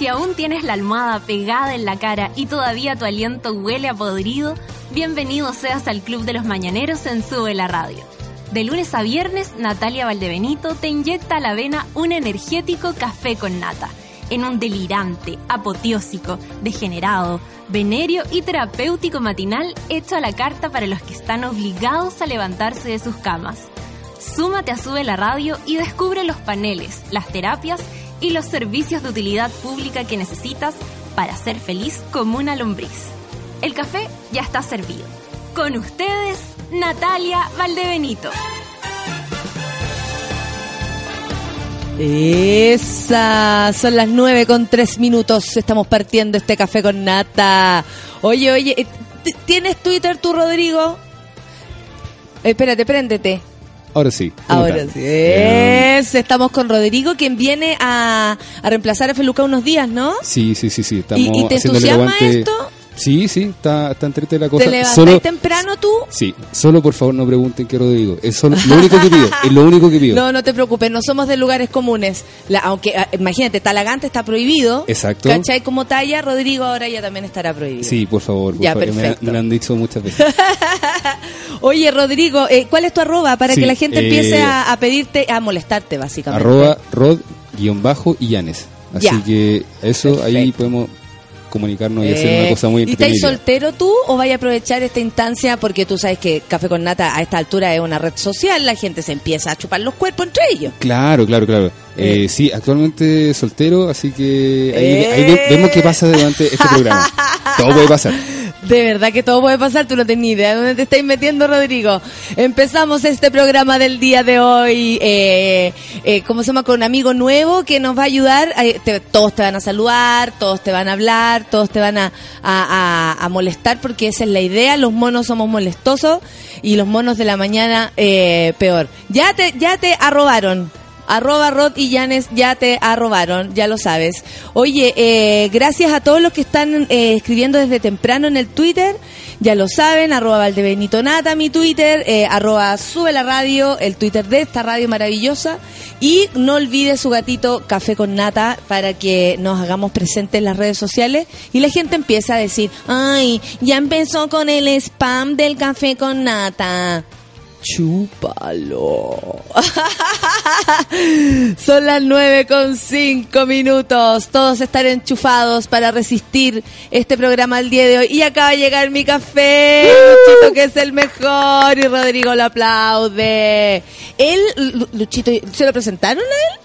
Si aún tienes la almohada pegada en la cara y todavía tu aliento huele a podrido, bienvenido seas al Club de los Mañaneros en Sube la Radio. De lunes a viernes, Natalia Valdebenito te inyecta a la vena un energético café con nata, en un delirante, apoteósico, degenerado, venerio y terapéutico matinal hecho a la carta para los que están obligados a levantarse de sus camas. Súmate a Sube la Radio y descubre los paneles, las terapias y los servicios de utilidad pública que necesitas para ser feliz como una lombriz. El café ya está servido. Con ustedes, Natalia Valdebenito. Esa, son las nueve con tres minutos. Estamos partiendo este café con nata. Oye, oye, eh, ¿tienes Twitter tú, Rodrigo? espérate, préndete. Ahora sí. Ahora sí. Es, estamos con Rodrigo, quien viene a, a reemplazar a Feluca unos días, ¿no? Sí, sí, sí, sí. Estamos ¿Y, y te entusiasma esto? Sí, sí, está, está entrete la cosa. ¿Te levantas temprano tú? Sí, solo por favor no pregunten qué Rodrigo. Es lo único que pido, es lo único que pido. No, no te preocupes, no somos de lugares comunes. aunque, ah, imagínate, Talagante está prohibido. Exacto. ¿Cachai? Como talla, Rodrigo ahora ya también estará prohibido. Sí, por favor. ya, perfecto. Me, lo han dicho muchas veces. Oye, Rodrigo, eh, ¿cuál es tu arroba para que la gente empiece eh, a, pedirte, a molestarte, básicamente? Arroba rod-illanes. Así que eso, ahí podemos comunicarnos y hacer una cosa muy ¿Y estás soltero tú o vaya a aprovechar esta instancia? Porque tú sabes que Café con Nata a esta altura es una red social, la gente se empieza a chupar los cuerpos entre ellos. Claro, claro, claro. Eh, eh. sí, actualmente soltero, así que ahí, ahí, vemos qué pasa durante este programa. Todo puede pasar. De verdad que todo puede pasar, tú no tienes ni idea de dónde te estáis metiendo, Rodrigo. Empezamos este programa del día de hoy, eh, eh, ¿cómo se llama? Con un amigo nuevo que nos va a ayudar. todos te van a saludar, todos te van a hablar, todos te van a, a, molestar porque esa es la idea. Los monos somos molestosos y los monos de la mañana eh, peor. Ya te, ya te arrobaron Arroba Rod y Janes ya te arrobaron, ya lo sabes. Oye, eh, gracias a todos los que están eh, escribiendo desde temprano en el Twitter. Ya lo saben, arroba Valdebenito Nata, mi Twitter, eh, arroba Sube la Radio, el Twitter de esta radio maravillosa. Y no olvide su gatito Café con Nata para que nos hagamos presentes en las redes sociales y la gente empieza a decir, ay, ya empezó con el spam del Café con Nata. Chúpalo. Son las nueve con cinco minutos. Todos están enchufados para resistir este programa el día de hoy. Y acaba de llegar mi café, Luchito, que es el mejor. Y Rodrigo lo aplaude. Él, Luchito, ¿se lo presentaron a él?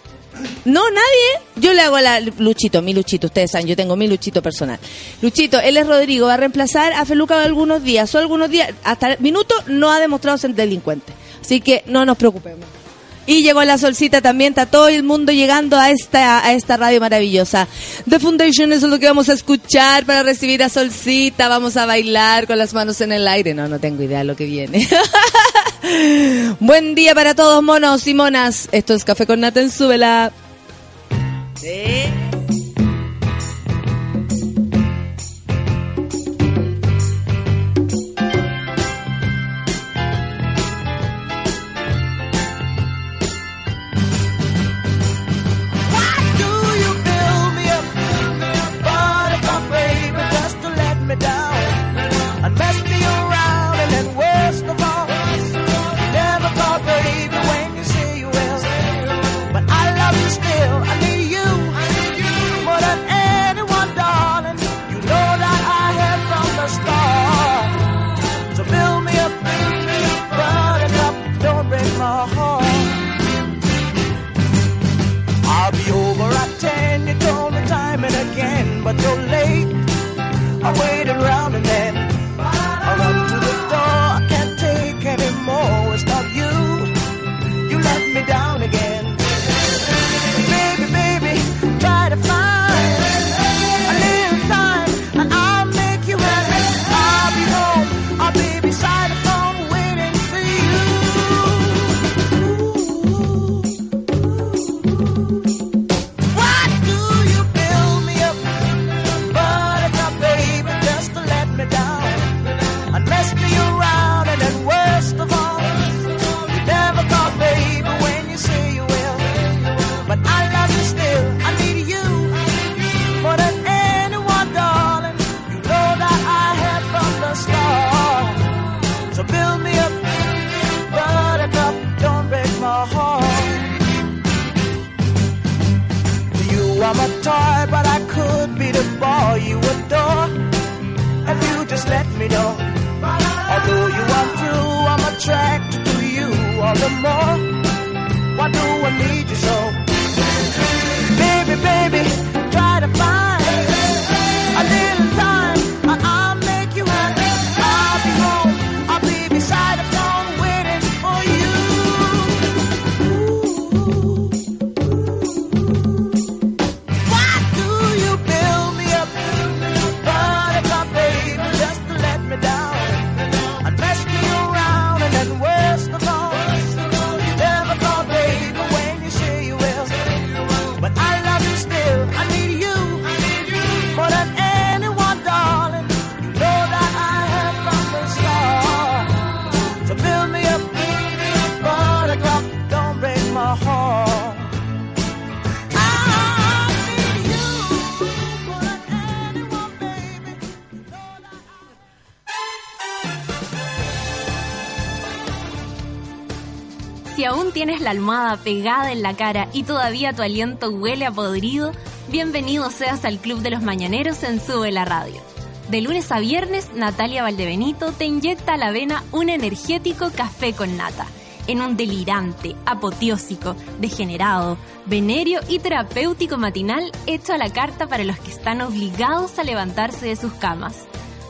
No, nadie. Yo le hago la Luchito, mi Luchito, ustedes saben, yo tengo mi Luchito personal. Luchito, él es Rodrigo, va a reemplazar a Feluca algunos días, o algunos días, hasta el minuto no ha demostrado ser delincuente. Así que no nos preocupemos. Y llegó la solcita también, está todo el mundo llegando a esta, a esta radio maravillosa. The Foundation es lo que vamos a escuchar para recibir a Solcita. Vamos a bailar con las manos en el aire. No, no tengo idea de lo que viene. Buen día para todos, monos y monas. Esto es Café con Nata en Súbela. more. Tienes la almohada pegada en la cara y todavía tu aliento huele a podrido, bienvenido seas al Club de los Mañaneros en Sube la Radio. De lunes a viernes, Natalia Valdebenito te inyecta a la vena un energético café con nata, en un delirante, apoteósico, degenerado, venerio y terapéutico matinal hecho a la carta para los que están obligados a levantarse de sus camas.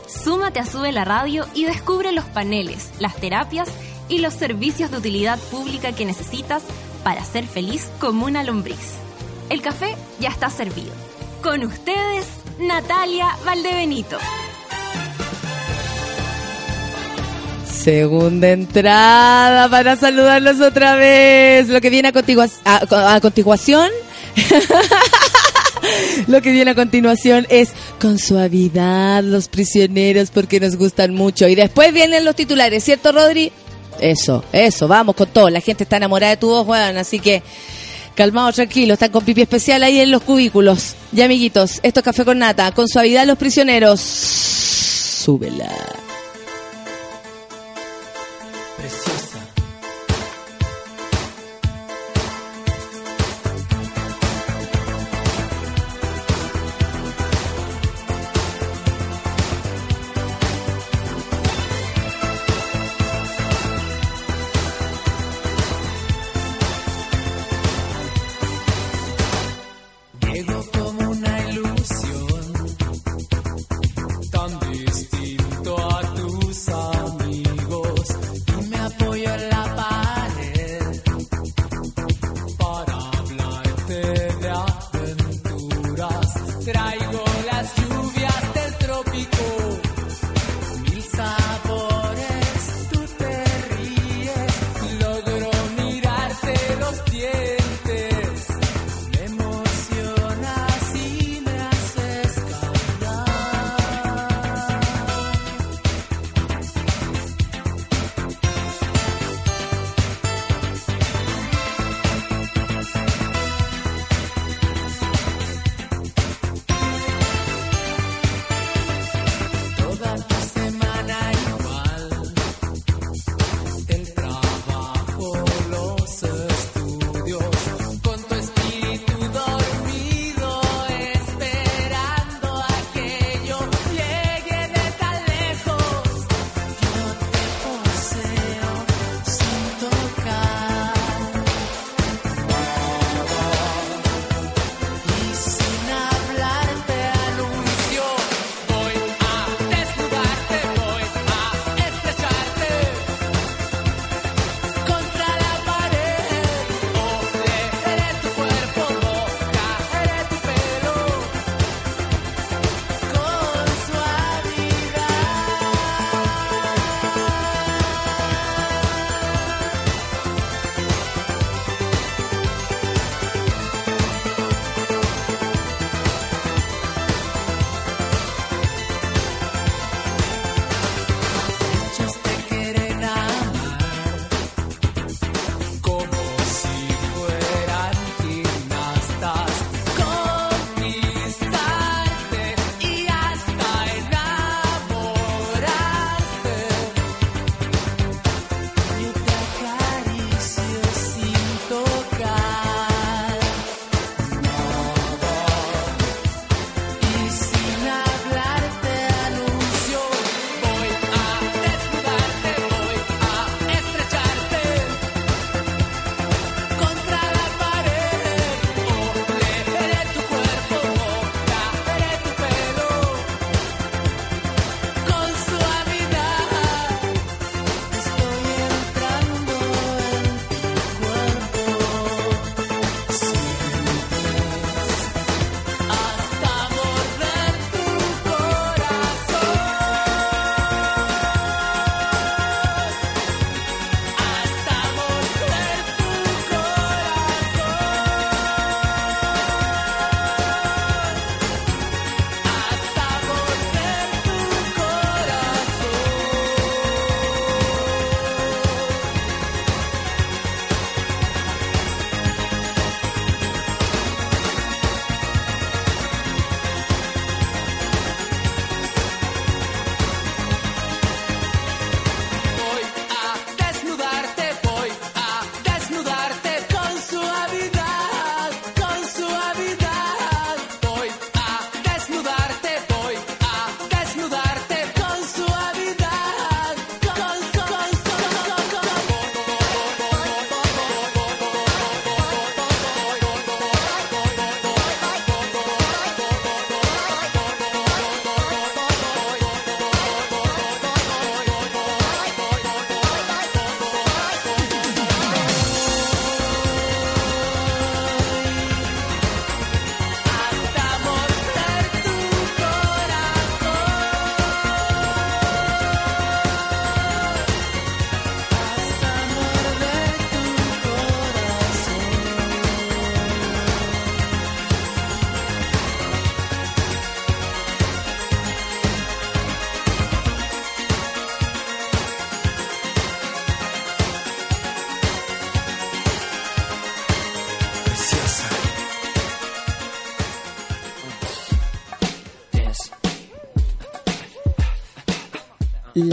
Súmate a Sube la Radio y descubre los paneles, las terapias y los servicios de utilidad pública que necesitas para ser feliz como una lombriz. El café ya está servido. Con ustedes, Natalia Valdebenito. Segunda entrada para saludarlos otra vez. Lo que viene a, a continuación. Lo que viene a continuación es con suavidad los prisioneros porque nos gustan mucho. Y después vienen los titulares, ¿cierto, Rodri? Eso, eso, vamos con todo. La gente está enamorada de tu voz, weón, así que calmados, tranquilos, están con pipi especial ahí en los cubículos. Ya, amiguitos, esto es café con nata. Con suavidad los prisioneros. Súbela.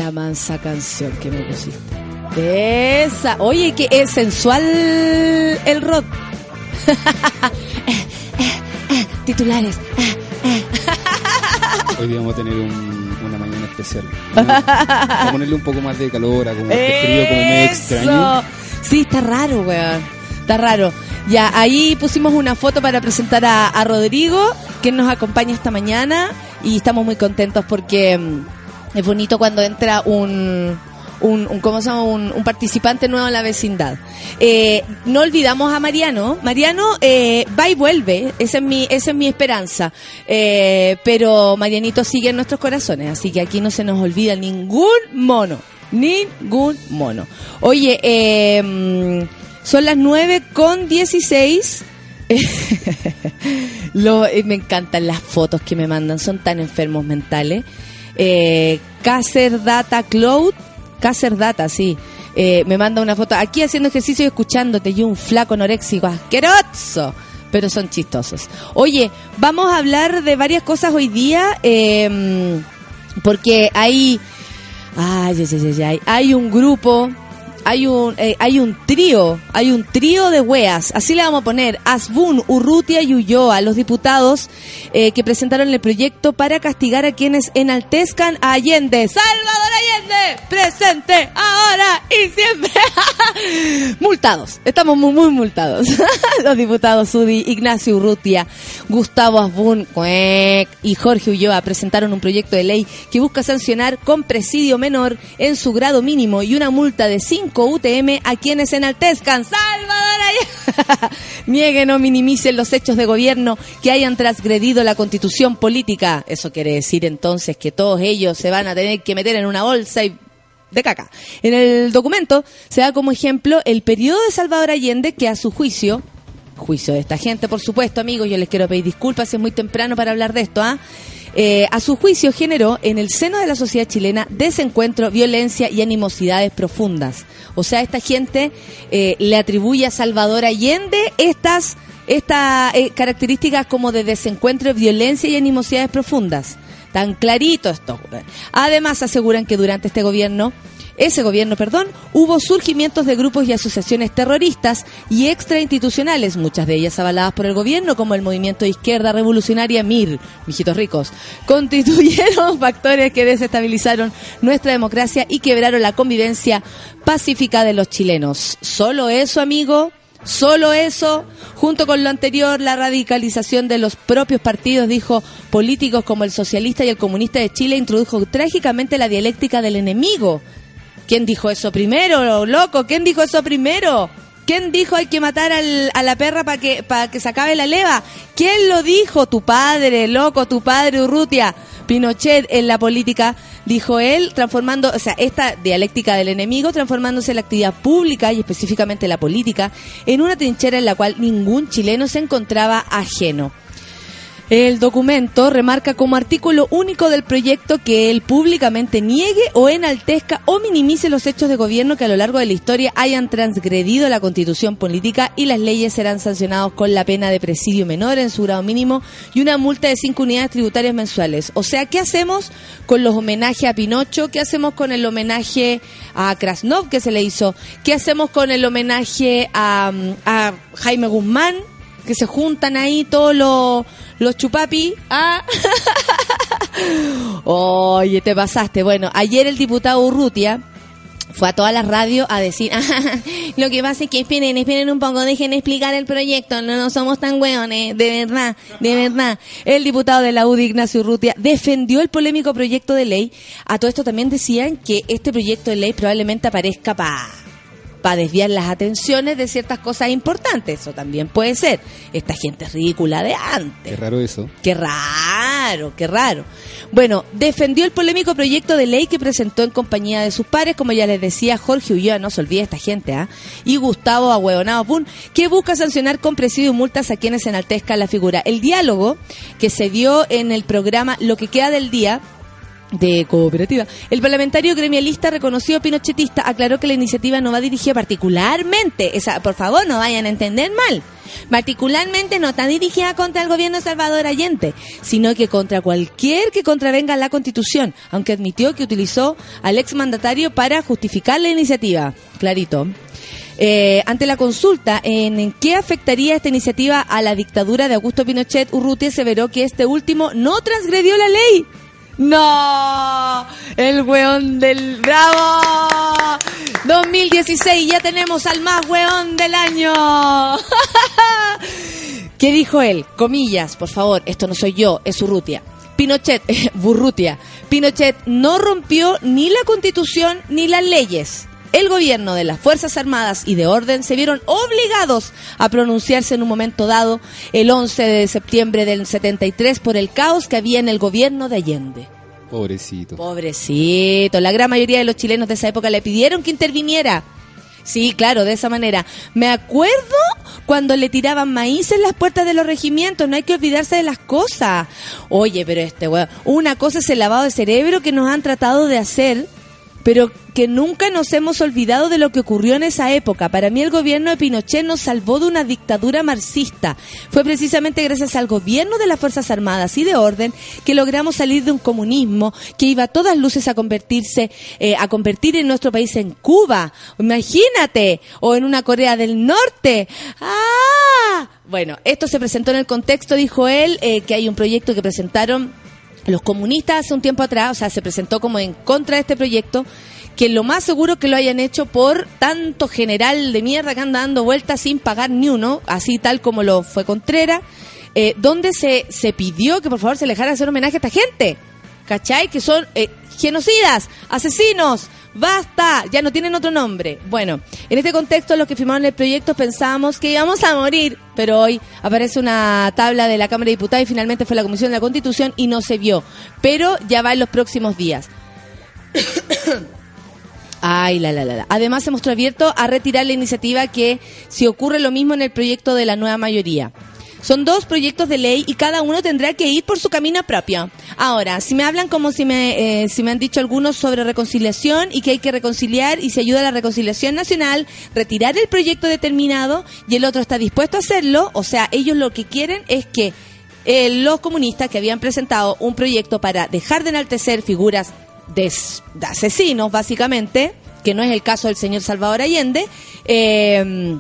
La mansa canción que me pusiste. Esa. Oye, que es sensual el rock. Titulares. Hoy día vamos a tener un- una mañana especial. Vamos a ponerle un poco más de calor, a como este frío como medio extraño. Sí, está raro, weón. Está raro. Ya, ahí pusimos una foto para presentar a, a Rodrigo, que nos acompaña esta mañana. Y estamos muy contentos porque mm, es bonito cuando entra un, un, un- ¿cómo se llama? Un, participante nuevo en la vecindad. Eh, no olvidamos a Mariano. Mariano eh, va y vuelve. Esa es mi, esa es mi esperanza. Eh, pero Marianito sigue en nuestros corazones. Así que aquí no se nos olvida ningún mono. Ningún mono. Oye, mm, son las 9 con 16. Lo- eh, me encantan las fotos que me mandan, son tan enfermos mentales. Eh, Data Cloud, Caser Data, sí. Eh, me manda una foto aquí haciendo ejercicio y escuchándote y un flaco anoréxico asqueroso. Pero son chistosos. Oye, vamos a hablar de varias cosas hoy día. eh, porque hay. Ay, ay, ay, ay, ay. Hay un grupo, hay un, eh, hay un trío, hay un trío de weas, así le vamos a poner, Asbun, Urrutia y Ulloa, los diputados eh, que presentaron el proyecto para castigar a quienes enaltezcan a Allende. Salvador Allende, presente, ahora y siempre. multados, estamos muy, muy multados. los diputados Udi, Ignacio Urrutia, Gustavo Asbun y Jorge Ulloa presentaron un proyecto de ley que busca sancionar con presidio menor en su grado mínimo y una multa de 5 UTM a quienes enaltezcan. Salvador Allende. Nieguen o minimicen los hechos de gobierno que hayan transgredido la constitución política. Eso quiere decir entonces que todos ellos se van a tener que meter en una bolsa y de caca. En el documento se da como ejemplo el periodo de Salvador Allende que a su juicio, juicio de esta gente por supuesto amigos, yo les quiero pedir disculpas, es muy temprano para hablar de esto, ¿ah? A su juicio generó en el seno de la sociedad chilena desencuentro, violencia y animosidades profundas. O sea, esta gente eh, le atribuye a Salvador Allende estas, estas eh, características como de desencuentro, violencia y animosidades profundas. Tan clarito esto. Además, aseguran que durante este gobierno, ese gobierno, perdón, hubo surgimientos de grupos y asociaciones terroristas y extrainstitucionales, muchas de ellas avaladas por el gobierno, como el movimiento de izquierda revolucionaria MIR, mijitos ricos, constituyeron factores que desestabilizaron nuestra democracia y quebraron la convivencia pacífica de los chilenos. Solo eso, amigo. Solo eso, junto con lo anterior, la radicalización de los propios partidos, dijo, políticos como el socialista y el comunista de Chile introdujo trágicamente la dialéctica del enemigo. ¿Quién dijo eso primero, loco? ¿Quién dijo eso primero? ¿Quién dijo hay que matar al- a la perra para que, para que se acabe la leva? ¿Quién lo dijo? Tu padre, loco, tu padre, Urrutia. Pinochet en la política, dijo él, transformando, o sea, esta dialéctica del enemigo, transformándose la actividad pública y específicamente la política en una trinchera en la cual ningún chileno se encontraba ajeno. El documento remarca como artículo único del proyecto que él públicamente niegue o enaltezca o minimice los hechos de gobierno que a lo largo de la historia hayan transgredido la constitución política y las leyes serán sancionados con la pena de presidio menor en su grado mínimo y una multa de cinco unidades tributarias mensuales. O sea, ¿qué hacemos con los homenajes a Pinocho? ¿Qué hacemos con el homenaje a Krasnov que se le hizo? ¿Qué hacemos con el homenaje a, a Jaime Guzmán? que se juntan ahí todos los, los chupapi. Ah. Oye, te pasaste. Bueno, ayer el diputado Urrutia fue a todas las radios a decir, "Ah, lo que pasa es que esperen, esperen un poco, dejen explicar el proyecto, no, no somos tan hueones, de verdad, de verdad. El diputado de la UDI, Ignacio Urrutia, defendió el polémico proyecto de ley. A todo esto también decían que este proyecto de ley probablemente aparezca para para desviar las atenciones de ciertas cosas importantes. Eso también puede ser. Esta gente es ridícula de antes. Qué raro eso. Qué raro, qué raro. Bueno, defendió el polémico proyecto de ley que presentó en compañía de sus pares, como ya les decía, Jorge Ulloa, no se olvide esta gente, ¿ah? Y Gustavo Ahueonado Pun, que busca sancionar con presidio y multas a quienes enaltezcan la figura. El diálogo que se dio en el programa Lo que queda del día, de cooperativa. El parlamentario gremialista reconocido pinochetista aclaró que la iniciativa no va dirigida particularmente, esa, por favor, no vayan a entender mal, Particularmente no está dirigida contra el gobierno de Salvador Allende, sino que contra cualquier que contravenga la Constitución, aunque admitió que utilizó al exmandatario para justificar la iniciativa. Clarito. Eh, ante la consulta en, qué afectaría esta iniciativa a la dictadura de Augusto Pinochet, Urrutia aseveró que este último no transgredió la ley. No, el weón del bravo. 2016 ya tenemos al más weón del año. ¿Qué dijo él? Comillas, por favor, esto no soy yo, es Urrutia. Pinochet, Burrutia. Pinochet no rompió ni la constitución ni las leyes. El gobierno de las Fuerzas Armadas y de Orden se vieron obligados a pronunciarse en un momento dado, el 11 de septiembre del 73, por el caos que había en el gobierno de Allende. Pobrecito. Pobrecito, la gran mayoría de los chilenos de esa época le pidieron que interviniera. Sí, claro, de esa manera. Me acuerdo cuando le tiraban maíz en las puertas de los regimientos, no hay que olvidarse de las cosas. Oye, pero este weón, una cosa es el lavado de cerebro que nos han tratado de hacer, pero que nunca nos hemos olvidado de lo que ocurrió en esa época. Para mí el gobierno de Pinochet nos salvó de una dictadura marxista. Fue precisamente gracias al gobierno de las Fuerzas Armadas y de Orden que logramos salir de un comunismo que iba a todas luces a convertirse, eh, a convertir en nuestro país en Cuba. Imagínate, o en una Corea del Norte. ¡Ah! Bueno, esto se presentó en el contexto, dijo él, eh, que hay un proyecto que presentaron los comunistas hace un tiempo atrás, o sea, se presentó como en contra de este proyecto, que lo más seguro que lo hayan hecho por tanto general de mierda que anda dando vueltas sin pagar ni uno, así tal como lo fue Contreras, eh, donde se, se pidió que por favor se dejara hacer homenaje a esta gente, ¿cachai? Que son eh, genocidas, asesinos, basta, ya no tienen otro nombre. Bueno, en este contexto los que firmaron el proyecto pensábamos que íbamos a morir, pero hoy aparece una tabla de la Cámara de Diputados y finalmente fue la Comisión de la Constitución y no se vio, pero ya va en los próximos días. Ay, la, la, la, la. Además se mostró abierto a retirar la iniciativa que si ocurre lo mismo en el proyecto de la nueva mayoría. Son dos proyectos de ley y cada uno tendrá que ir por su camino propio. Ahora, si me hablan como si me, eh, si me han dicho algunos sobre reconciliación y que hay que reconciliar y se ayuda a la reconciliación nacional, retirar el proyecto determinado y el otro está dispuesto a hacerlo, o sea, ellos lo que quieren es que eh, los comunistas que habían presentado un proyecto para dejar de enaltecer figuras de, de asesinos, básicamente, que no es el caso del señor Salvador Allende, eh,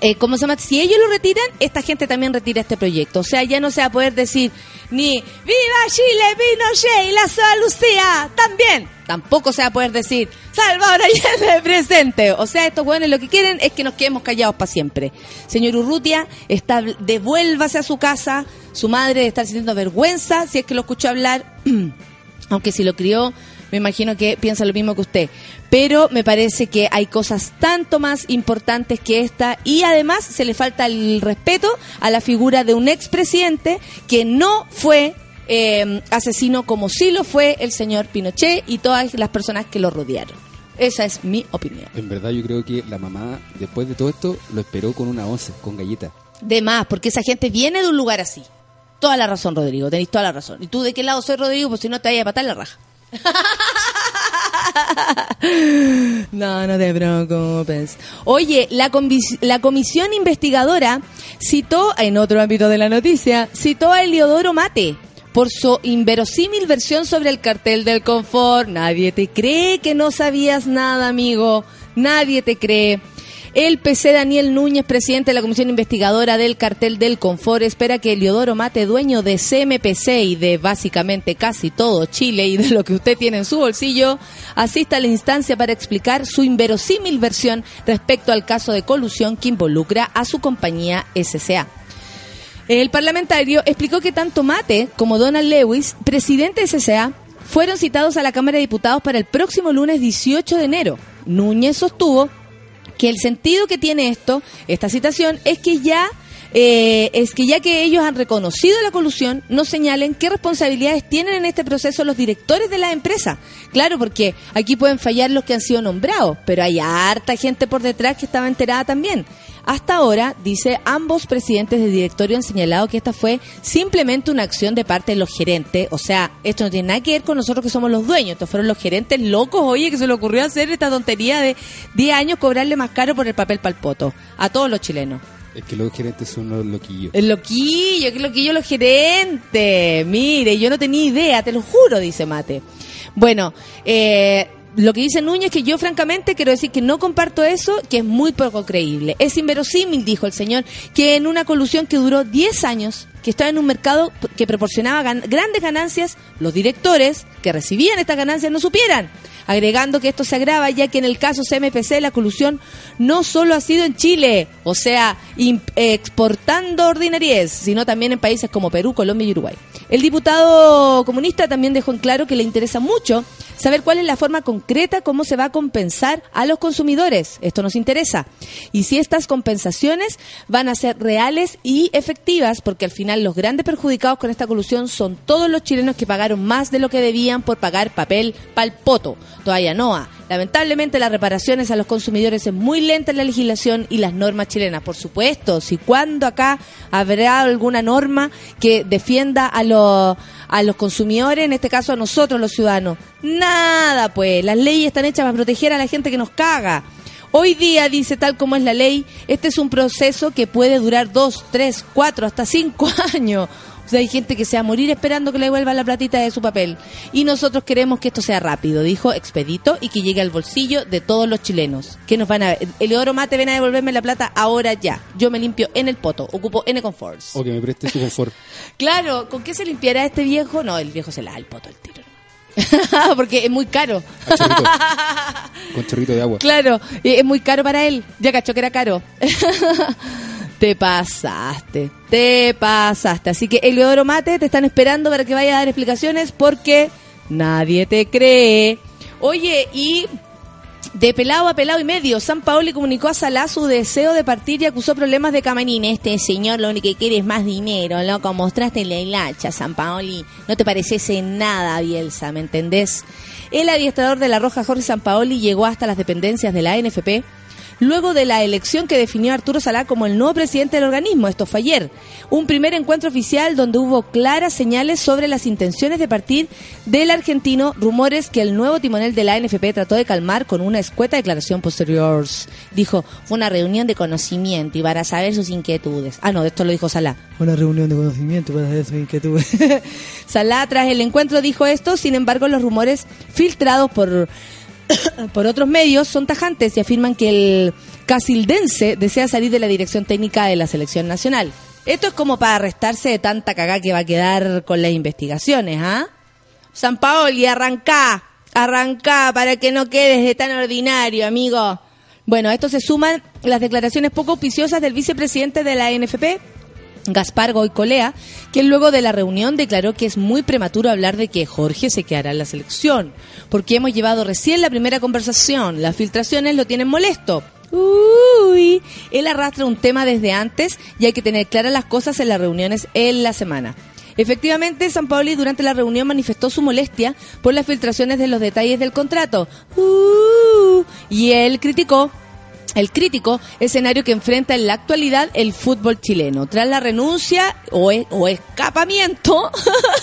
eh, ¿cómo se llama? Si ellos lo retiran, esta gente también retira este proyecto. O sea, ya no se va a poder decir ni ¡Viva Chile, Pinochet y la Soa Lucía! También. Tampoco se va a poder decir Salvador Allende presente. O sea, estos buenos lo que quieren es que nos quedemos callados para siempre. Señor Urrutia, está, devuélvase a su casa. Su madre debe estar sintiendo vergüenza si es que lo escuchó hablar. aunque si lo crió, me imagino que piensa lo mismo que usted. Pero me parece que hay cosas tanto más importantes que esta y además se le falta el respeto a la figura de un expresidente que no fue eh, asesino como sí lo fue el señor Pinochet y todas las personas que lo rodearon. Esa es mi opinión. En verdad yo creo que la mamá, después de todo esto, lo esperó con una once, con galleta. De más, porque esa gente viene de un lugar así. Toda la razón, Rodrigo, tenéis toda la razón. ¿Y tú de qué lado soy, Rodrigo? Pues si no te vayas a patar la raja. No, no te preocupes. Oye, la, la comisión investigadora citó, en otro ámbito de la noticia, citó a Eliodoro Mate por su inverosímil versión sobre el cartel del confort. Nadie te cree que no sabías nada, amigo. Nadie te cree. El PC Daniel Núñez, presidente de la Comisión Investigadora del Cartel del Confort, espera que Eliodoro Mate, dueño de CMPC y de básicamente casi todo Chile y de lo que usted tiene en su bolsillo, asista a la instancia para explicar su inverosímil versión respecto al caso de colusión que involucra a su compañía SCA. El parlamentario explicó que tanto Mate como Donald Lewis, presidente de SCA, fueron citados a la Cámara de Diputados para el próximo lunes 18 de enero. Núñez sostuvo que el sentido que tiene esto, esta citación, es que ya eh, es que ya que ellos han reconocido la colusión, no señalen qué responsabilidades tienen en este proceso los directores de la empresa. Claro, porque aquí pueden fallar los que han sido nombrados, pero hay harta gente por detrás que estaba enterada también. Hasta ahora, dice, ambos presidentes de directorio han señalado que esta fue simplemente una acción de parte de los gerentes. O sea, esto no tiene nada que ver con nosotros que somos los dueños. Estos fueron los gerentes locos, oye, que se le ocurrió hacer esta tontería de 10 años cobrarle más caro por el papel palpoto a todos los chilenos. Es que los gerentes son unos loquillos. El loquillo, que loquillo los gerentes. Mire, yo no tenía idea, te lo juro, dice Mate. Bueno, eh, lo que dice Núñez, que yo francamente quiero decir que no comparto eso, que es muy poco creíble. Es inverosímil, dijo el señor, que en una colusión que duró 10 años, que estaba en un mercado que proporcionaba grandes ganancias, los directores que recibían estas ganancias no supieran. Agregando que esto se agrava ya que en el caso CMPC la colusión no solo ha sido en Chile, o sea, exportando ordinariez, sino también en países como Perú, Colombia y Uruguay. El diputado comunista también dejó en claro que le interesa mucho saber cuál es la forma concreta cómo se va a compensar a los consumidores. Esto nos interesa. Y si estas compensaciones van a ser reales y efectivas, porque al final los grandes perjudicados con esta colusión son todos los chilenos que pagaron más de lo que debían por pagar papel palpoto. Todavía no. Lamentablemente las reparaciones a los consumidores es muy lenta en la legislación y las normas chilenas. Por supuesto, si cuando acá habrá alguna norma que defienda a los a los consumidores, en este caso a nosotros los ciudadanos. Nada, pues, las leyes están hechas para proteger a la gente que nos caga. Hoy día, dice tal como es la ley, este es un proceso que puede durar dos, tres, cuatro, hasta cinco años. O sea, hay gente que se va a morir esperando que le devuelva la platita de su papel. Y nosotros queremos que esto sea rápido, dijo Expedito, y que llegue al bolsillo de todos los chilenos. Que nos van a... Eleodoro Mate, ven a devolverme la plata ahora ya. Yo me limpio en el poto, ocupo N Conforts. O que me preste su confort. Claro, ¿con qué se limpiará este viejo? No, el viejo se la da el poto el tiro. Porque es muy caro. Chorrito. Con chorrito de agua. Claro, es muy caro para él. Ya cachó que era caro. Te pasaste, te pasaste. Así que Eleodoro Mate te están esperando para que vaya a dar explicaciones porque nadie te cree. Oye, y de pelado a pelado y medio, San Paoli comunicó a Salá su deseo de partir y acusó problemas de Camarín. Este señor lo único que quiere es más dinero, loco. Mostraste la hilacha, San Paoli. No te pareces en nada, Bielsa, ¿me entendés? El adiestrador de la Roja, Jorge San Paoli, llegó hasta las dependencias de la NFP luego de la elección que definió a Arturo Salá como el nuevo presidente del organismo. Esto fue ayer. Un primer encuentro oficial donde hubo claras señales sobre las intenciones de partir del argentino, rumores que el nuevo timonel de la NFP trató de calmar con una escueta declaración posterior. Dijo, fue una reunión de conocimiento y para saber sus inquietudes. Ah, no, esto lo dijo Salá. Una reunión de conocimiento para saber sus inquietudes. Salá, tras el encuentro, dijo esto, sin embargo, los rumores filtrados por por otros medios son tajantes y afirman que el casildense desea salir de la dirección técnica de la selección nacional. Esto es como para arrestarse de tanta cagá que va a quedar con las investigaciones, ¿ah? San Paoli, arrancá, arrancá para que no quedes de tan ordinario, amigo. Bueno, a esto se suman las declaraciones poco auspiciosas del vicepresidente de la NFP, Gaspar Goicolea, quien luego de la reunión declaró que es muy prematuro hablar de que Jorge se quedará en la selección, porque hemos llevado recién la primera conversación, las filtraciones lo tienen molesto. Uy, él arrastra un tema desde antes y hay que tener claras las cosas en las reuniones en la semana. Efectivamente, San Paoli durante la reunión manifestó su molestia por las filtraciones de los detalles del contrato. Uh, y él criticó el crítico escenario que enfrenta en la actualidad el fútbol chileno. Tras la renuncia o, e- escapamiento,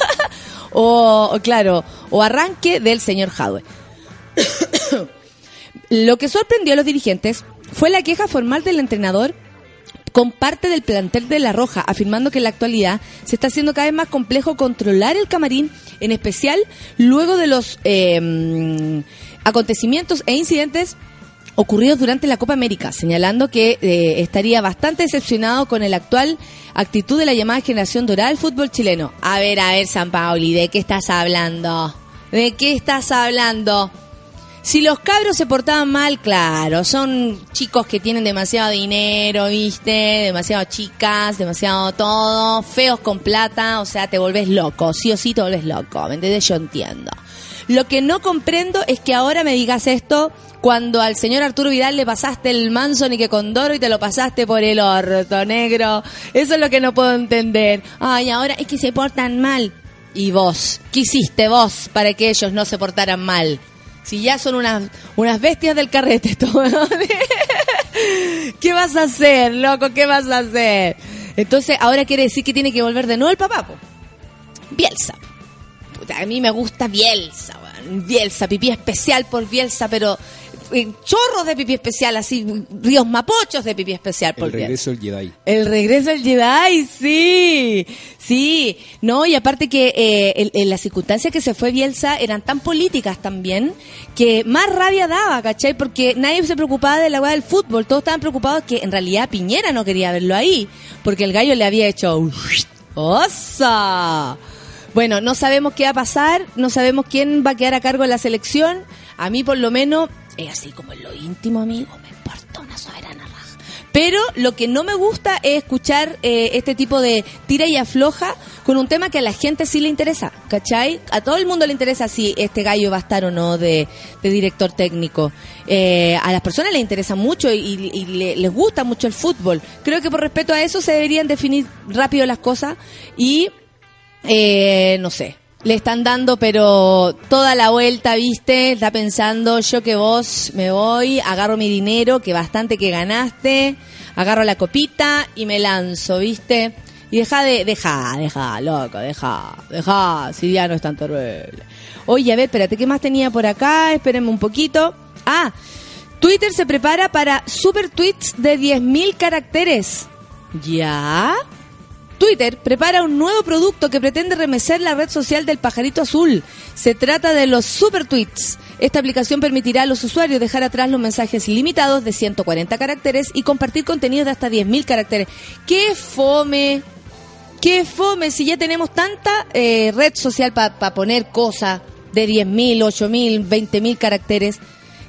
o, claro, o arranque del señor Jadwe. Lo que sorprendió a los dirigentes fue la queja formal del entrenador con parte del plantel de La Roja, afirmando que en la actualidad se está haciendo cada vez más complejo controlar el camarín, en especial luego de los mm, acontecimientos e incidentes ocurridos durante la Copa América, señalando que eh, estaría bastante decepcionado con el actual actitud de la llamada generación dorada del fútbol chileno. A ver, a ver, San Paoli, ¿de qué estás hablando? ¿De qué estás hablando? Si los cabros se portaban mal, claro, son chicos que tienen demasiado dinero, ¿viste? Demasiado chicas, demasiado todo, feos con plata, o sea, te volvés loco, sí o sí te volvés loco, ¿me entendés? Yo entiendo. Lo que no comprendo es que ahora me digas esto cuando al señor Arturo Vidal le pasaste el Manson y que Condoro y te lo pasaste por el orto negro. Eso es lo que no puedo entender. Ay, ahora es que se portan mal. ¿Y vos? ¿Qué hiciste vos para que ellos no se portaran mal? Si ya son unas, bestias del carrete, esto, ¿qué vas a hacer, loco? ¿Qué vas a hacer? Entonces, ahora quiere decir que tiene que volver de nuevo el papá, po. Bielsa. Puta, a mí me gusta Bielsa. Bielsa, pipí especial por Bielsa, pero eh, chorros de pipí especial, así, ríos mapochos de pipí especial por El regreso del Jedi. El regreso del Jedi, sí, sí, no, y aparte que eh, en, en las circunstancias que se fue Bielsa eran tan políticas también, que más rabia daba, ¿cachai? Porque nadie se preocupaba de la weá del fútbol, todos estaban preocupados que en realidad Piñera no quería verlo ahí, porque el gallo le había hecho... ¡Osa! Bueno, no sabemos qué va a pasar, no sabemos quién va a quedar a cargo de la selección, a mí por lo menos, es así como en lo íntimo, amigo, me importa una soberana raja. Pero lo que no me gusta es escuchar eh, este tipo de tira y afloja con un tema que a la gente sí le interesa, ¿cachai? A todo el mundo le interesa si este gallo va a estar o no de, de director técnico. Eh, a las personas les interesa mucho y, y le- les gusta mucho el fútbol. Creo que por respeto a eso se deberían definir rápido las cosas y, eh, no sé, le están dando, pero toda la vuelta, ¿viste? Está pensando, yo que vos me voy, agarro mi dinero, que bastante que ganaste, agarro la copita y me lanzo, ¿viste? Y deja de, deja, deja, loco, deja, deja, si ya no es tan terrible. Oye, a ver, espérate, ¿qué más tenía por acá? Espérenme un poquito. Ah, Twitter se prepara para super tweets de 10.000 caracteres. ¿Ya? Twitter prepara un nuevo producto que pretende remecer la red social del pajarito azul. Se trata de los super tweets. Esta aplicación permitirá a los usuarios dejar atrás los mensajes ilimitados de 140 caracteres y compartir contenido de hasta 10.000 caracteres. ¡Qué fome! ¡Qué fome! Si ya tenemos tanta eh, red social para poner cosas de 10.000, 8.000, 20.000 caracteres.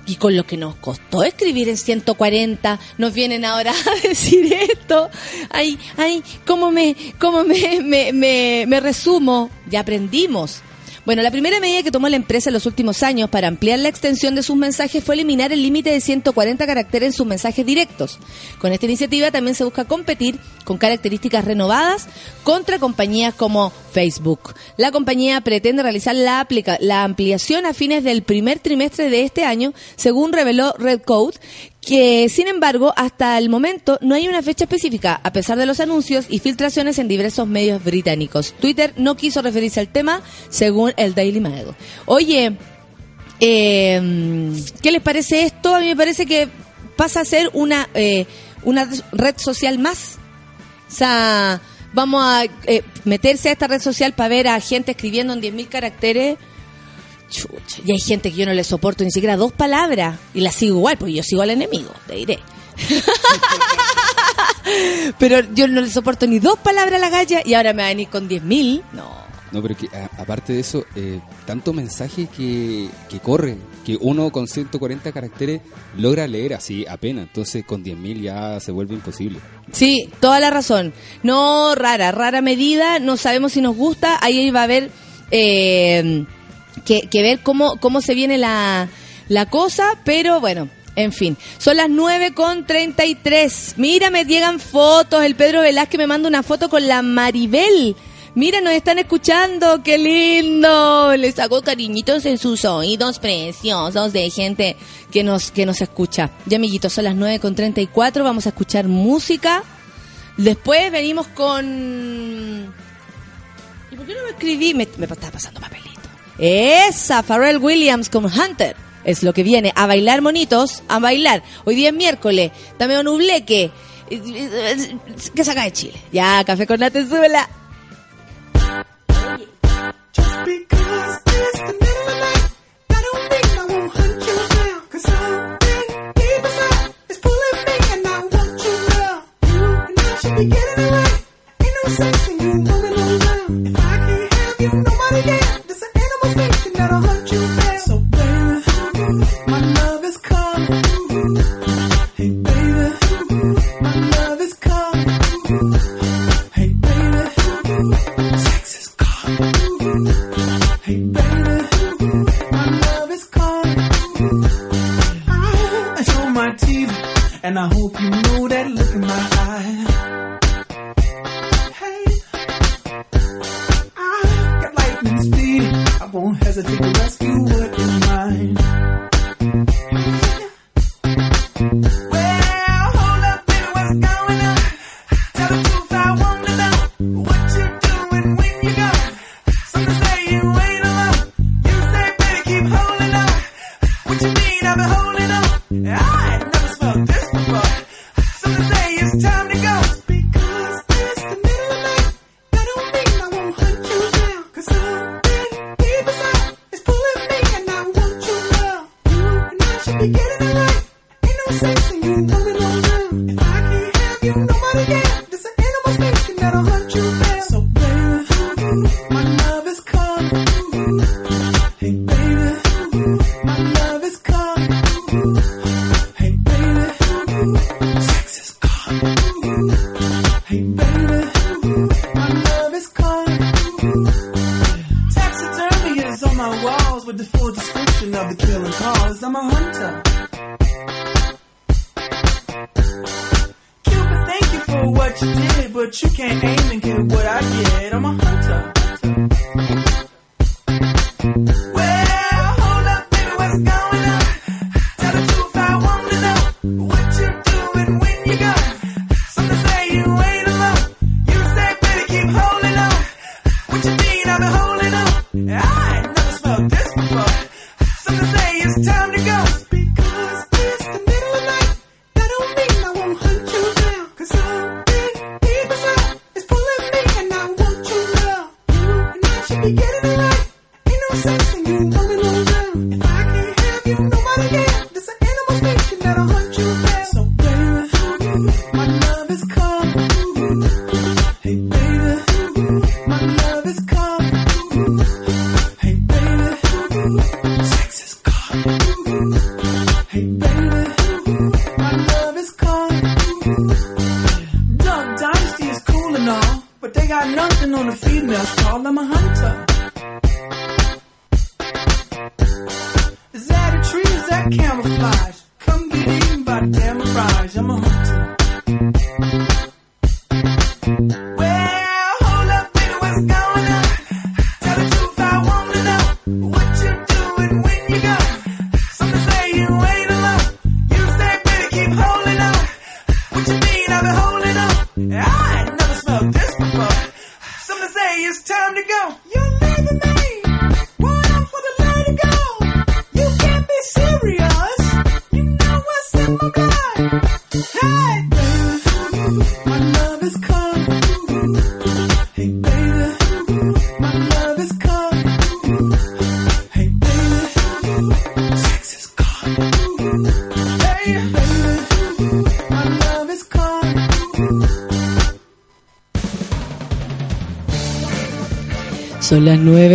Y con lo que nos costó escribir en 140, nos vienen ahora a decir esto. Ay, ay, ¿cómo me, cómo me, me, me, me resumo? Ya aprendimos. Bueno, la primera medida que tomó la empresa en los últimos años para ampliar la extensión de sus mensajes fue eliminar el límite de 140 caracteres en sus mensajes directos. Con esta iniciativa también se busca competir con características renovadas contra compañías como Facebook. La compañía pretende realizar la, ampliación a fines del primer trimestre de este año, según reveló Red Code, que sin embargo hasta el momento no hay una fecha específica, a pesar de los anuncios y filtraciones en diversos medios británicos. Twitter no quiso referirse al tema, según el Daily Mail. Oye, eh, ¿qué les parece esto? A mí me parece que pasa a ser una, eh, una red social más. O sea, vamos a eh, meterse a esta red social para ver a gente escribiendo en 10.000 caracteres. Chucha, y hay gente que yo no le soporto ni siquiera dos palabras y la sigo igual, porque yo sigo al enemigo, te diré. Pero yo no le soporto ni dos palabras a la galla y ahora me va a venir con 10.000. No. No, pero que a- aparte de eso, eh, tanto mensaje que, que corren, que uno con 140 caracteres logra leer así apenas, entonces con 10.000 ya se vuelve imposible. Sí, toda la razón. No, rara, rara medida, no sabemos si nos gusta, ahí va a haber eh, que, ver cómo, cómo se viene la, la cosa, pero bueno. En fin, son las 9 con 33. Mira, me llegan fotos. El Pedro Velázquez me manda una foto con la Maribel. Mira, nos están escuchando. ¡Qué lindo! Le sacó cariñitos en sus oídos preciosos de gente que nos, que nos escucha. Ya, amiguitos, son las 9 con 34. Vamos a escuchar música. Después venimos con... ¿Y por qué no me escribí? Me, me estaba pasando papelito. Esa, Pharrell Williams con Hunter. Es lo que viene. A bailar, monitos. A bailar. Hoy día es miércoles. Dame un nubleque. Que saca de Chile. Ya, café con la tesula. Be getting it right. Ain't no sense in you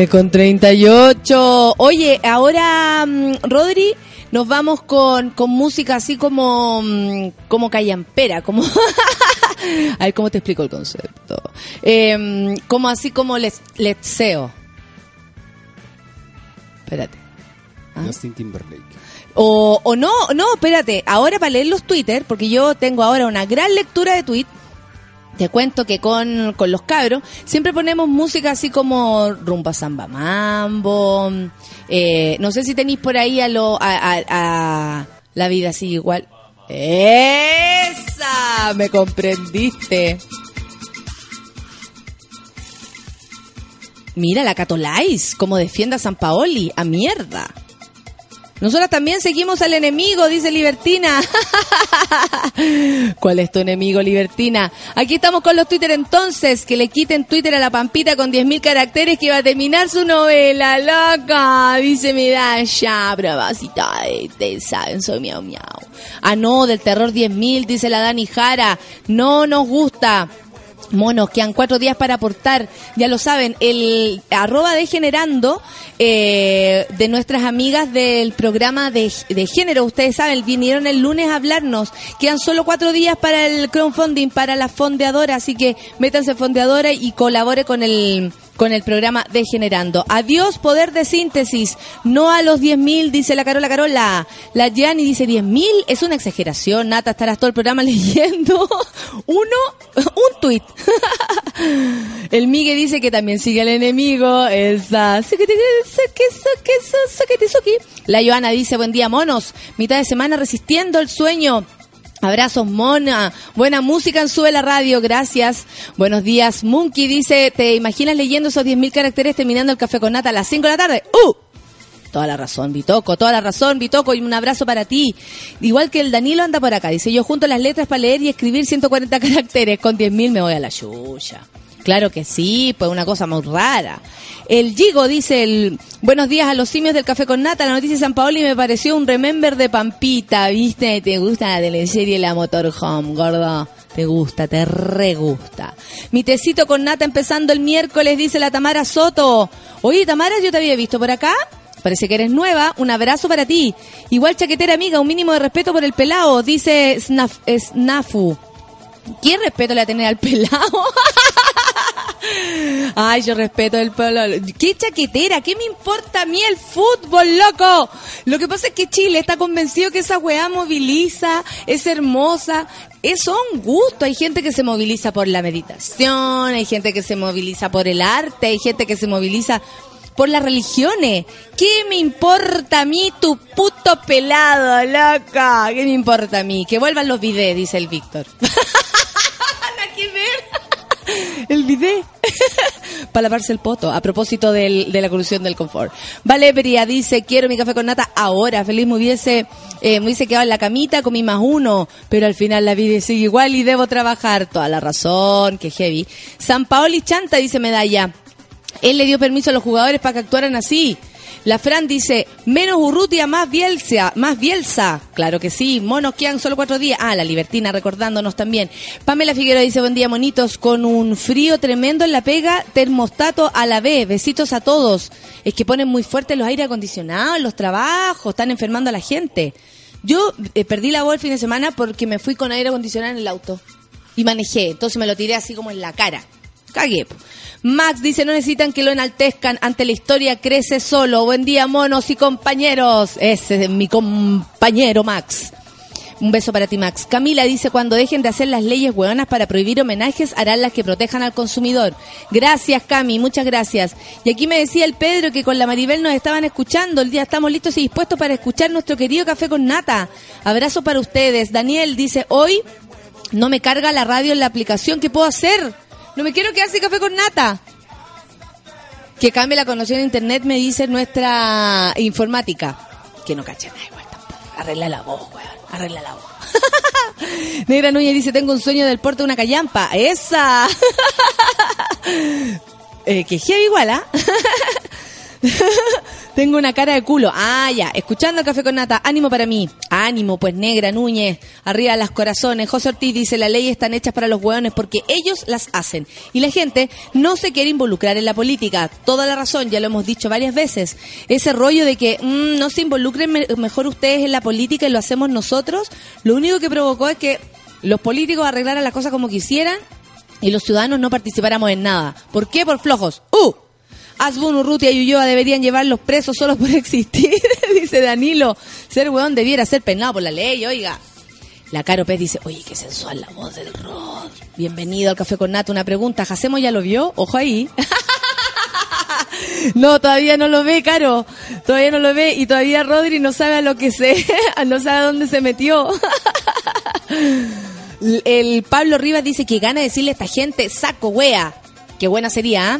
10 con 38. Oye, ahora, mm, Rodri, nos vamos con, con música así como, mm, como callampera, como... A ver cómo te explico el concepto. Em, como así como les, letseo. Espérate. ¿Ah? Justin Timberlake. O, o no, no, espérate. Ahora para leer los Twitter, porque yo tengo ahora una gran lectura de tweet te cuento que con, con los cabros siempre ponemos música así como rumba samba mambo. eh, no sé si tenéis por ahí a lo a, a- a la vida así igual. Esa, me comprendiste. Mira la Catolais, como defiende a San Paoli, a mierda. Nosotras también seguimos al enemigo, dice Libertina. ¿Cuál es tu enemigo, Libertina? Aquí estamos con los Twitter entonces, que le quiten Twitter a la Pampita con 10.000 caracteres que va a terminar su novela, loca. Dice mi Dasha, de, de, saben, soy miau miau. Ah, no, del terror 10.000, dice la Dani Jara. No nos gusta. Monos, quedan cuatro días para aportar. Ya lo saben, el arroba de generando eh, de nuestras amigas del programa de, de género. Ustedes saben, vinieron el lunes a hablarnos. Quedan solo cuatro días para el crowdfunding, para la fondeadora. Así que métanse fondeadora y colabore con el con el programa de Generando. Adiós, poder de síntesis. No a los 10.000, dice la Carola Carola. La Gianni dice 10.000. Es una exageración, Nata. Estarás todo el programa leyendo uno, un tuit. el Migue dice que también sigue al enemigo. Esa. La Joana dice, buen día, monos. Mitad de semana resistiendo el sueño. Abrazos, Mona. Buena música en Sube la Radio, gracias. Buenos días, Monkey dice, ¿te imaginas leyendo esos 10.000 caracteres terminando el café con nata a las 5 de la tarde? ¡Uh! Toda la razón, Bitoco, toda la razón, Bitoco, y un abrazo para ti. Igual que el Danilo anda por acá, dice, yo junto las letras para leer y escribir 140 caracteres, con 10.000 me voy a la chucha. Claro que sí, pues una cosa muy rara. El Gigo dice, el, buenos días a los simios del café con nata, la noticia de San Paoli me pareció un remember de Pampita, ¿viste? ¿Te gusta la teleserie La Motorhome, gordo? Te gusta, te re gusta. Mi tecito con nata empezando el miércoles, dice la Tamara Soto. Oye, Tamara, yo te había visto por acá. Parece que eres nueva. Un abrazo para ti. Igual chaquetera amiga, un mínimo de respeto por el pelado, dice Snaf, Snafu. ¿Qué respeto le va a tener al pelado? Ay, yo respeto el pueblo. ¿Qué chaquetera? ¿Qué me importa a mí el fútbol, loco? Lo que pasa es que Chile está convencido que esa weá moviliza, es hermosa. Es un gusto. Hay gente que se moviliza por la meditación, hay gente que se moviliza por el arte, hay gente que se moviliza por las religiones. ¿Qué me importa a mí tu puto pelado, loca? ¿Qué me importa a mí? Que vuelvan los videos, dice el Víctor. Nada que ver. El video. Para lavarse el poto, a propósito del- de la corrupción del confort. Vale, Peria dice, quiero mi café con nata ahora. Feliz me hubiese, eh, me hubiese quedado en la camita con mi más uno, pero al final la vida sigue igual y debo trabajar. Toda la razón, que heavy. San Paoli Chanta, dice Medalla. Él le dio permiso a los jugadores para que actuaran así. La Fran dice, menos Urrutia, más Bielsa, más Bielsa. Claro que sí, monos quedan solo cuatro días. Ah, la Libertina recordándonos también. Pamela Figueroa dice, buen día, monitos, con un frío tremendo en la pega, termostato a la vez, besitos a todos. Es que ponen muy fuerte los aire acondicionados los trabajos, están enfermando a la gente. Yo eh, perdí la voz el fin de semana porque me fui con aire acondicionado en el auto y manejé, entonces me lo tiré así como en la cara. Cagué. Max dice, no necesitan que lo enaltezcan, ante la historia crece solo. Buen día, monos y compañeros. Ese es mi compañero Max. Un beso para ti, Max. Camila dice, cuando dejen de hacer las leyes hueonas para prohibir homenajes, harán las que protejan al consumidor. Gracias, Cami, muchas gracias. Y aquí me decía el Pedro que con la Maribel nos estaban escuchando. El día estamos listos y dispuestos para escuchar nuestro querido café con nata. Abrazo para ustedes. Daniel dice, hoy no me carga la radio en la aplicación. ¿Qué puedo hacer? No me quiero quedar sin café con nata. Que cambie la conexión de internet, me dice nuestra informática. Que no caché nada igual tampoco. Arregla la voz, weón. Arregla la voz. Negra Núñez dice, tengo un sueño del puerto de una callampa. ¡Esa! eh, que heavy igual, ¿ah? Tengo una cara de culo. Ah, ya. Escuchando café con nata. Ánimo para mí. Ánimo, pues negra, Núñez. Arriba las corazones. José Ortiz dice, las leyes están hechas para los hueones porque ellos las hacen. Y la gente no se quiere involucrar en la política. Toda la razón, ya lo hemos dicho varias veces. Ese rollo de que mm, no se involucren me- mejor ustedes en la política y lo hacemos nosotros, lo único que provocó es que los políticos arreglaran las cosas como quisieran y los ciudadanos no participáramos en nada. ¿Por qué? Por flojos. ¡Uh! Asbun, Urrutia y Ulloa deberían llevarlos presos solo por existir, dice Danilo. Ser weón debiera ser penado por la ley, oiga. La Caro Pez dice, oye, qué sensual la voz del Rod. Bienvenido al Café con Nata. Una pregunta, ¿Jacemo ya lo vio? Ojo ahí. No, todavía no lo ve, Caro. Todavía no lo ve y todavía Rodri no sabe a lo que se, no sabe a dónde se metió. El Pablo Rivas dice que gana decirle a esta gente, saco wea. Qué buena sería, ¿ah?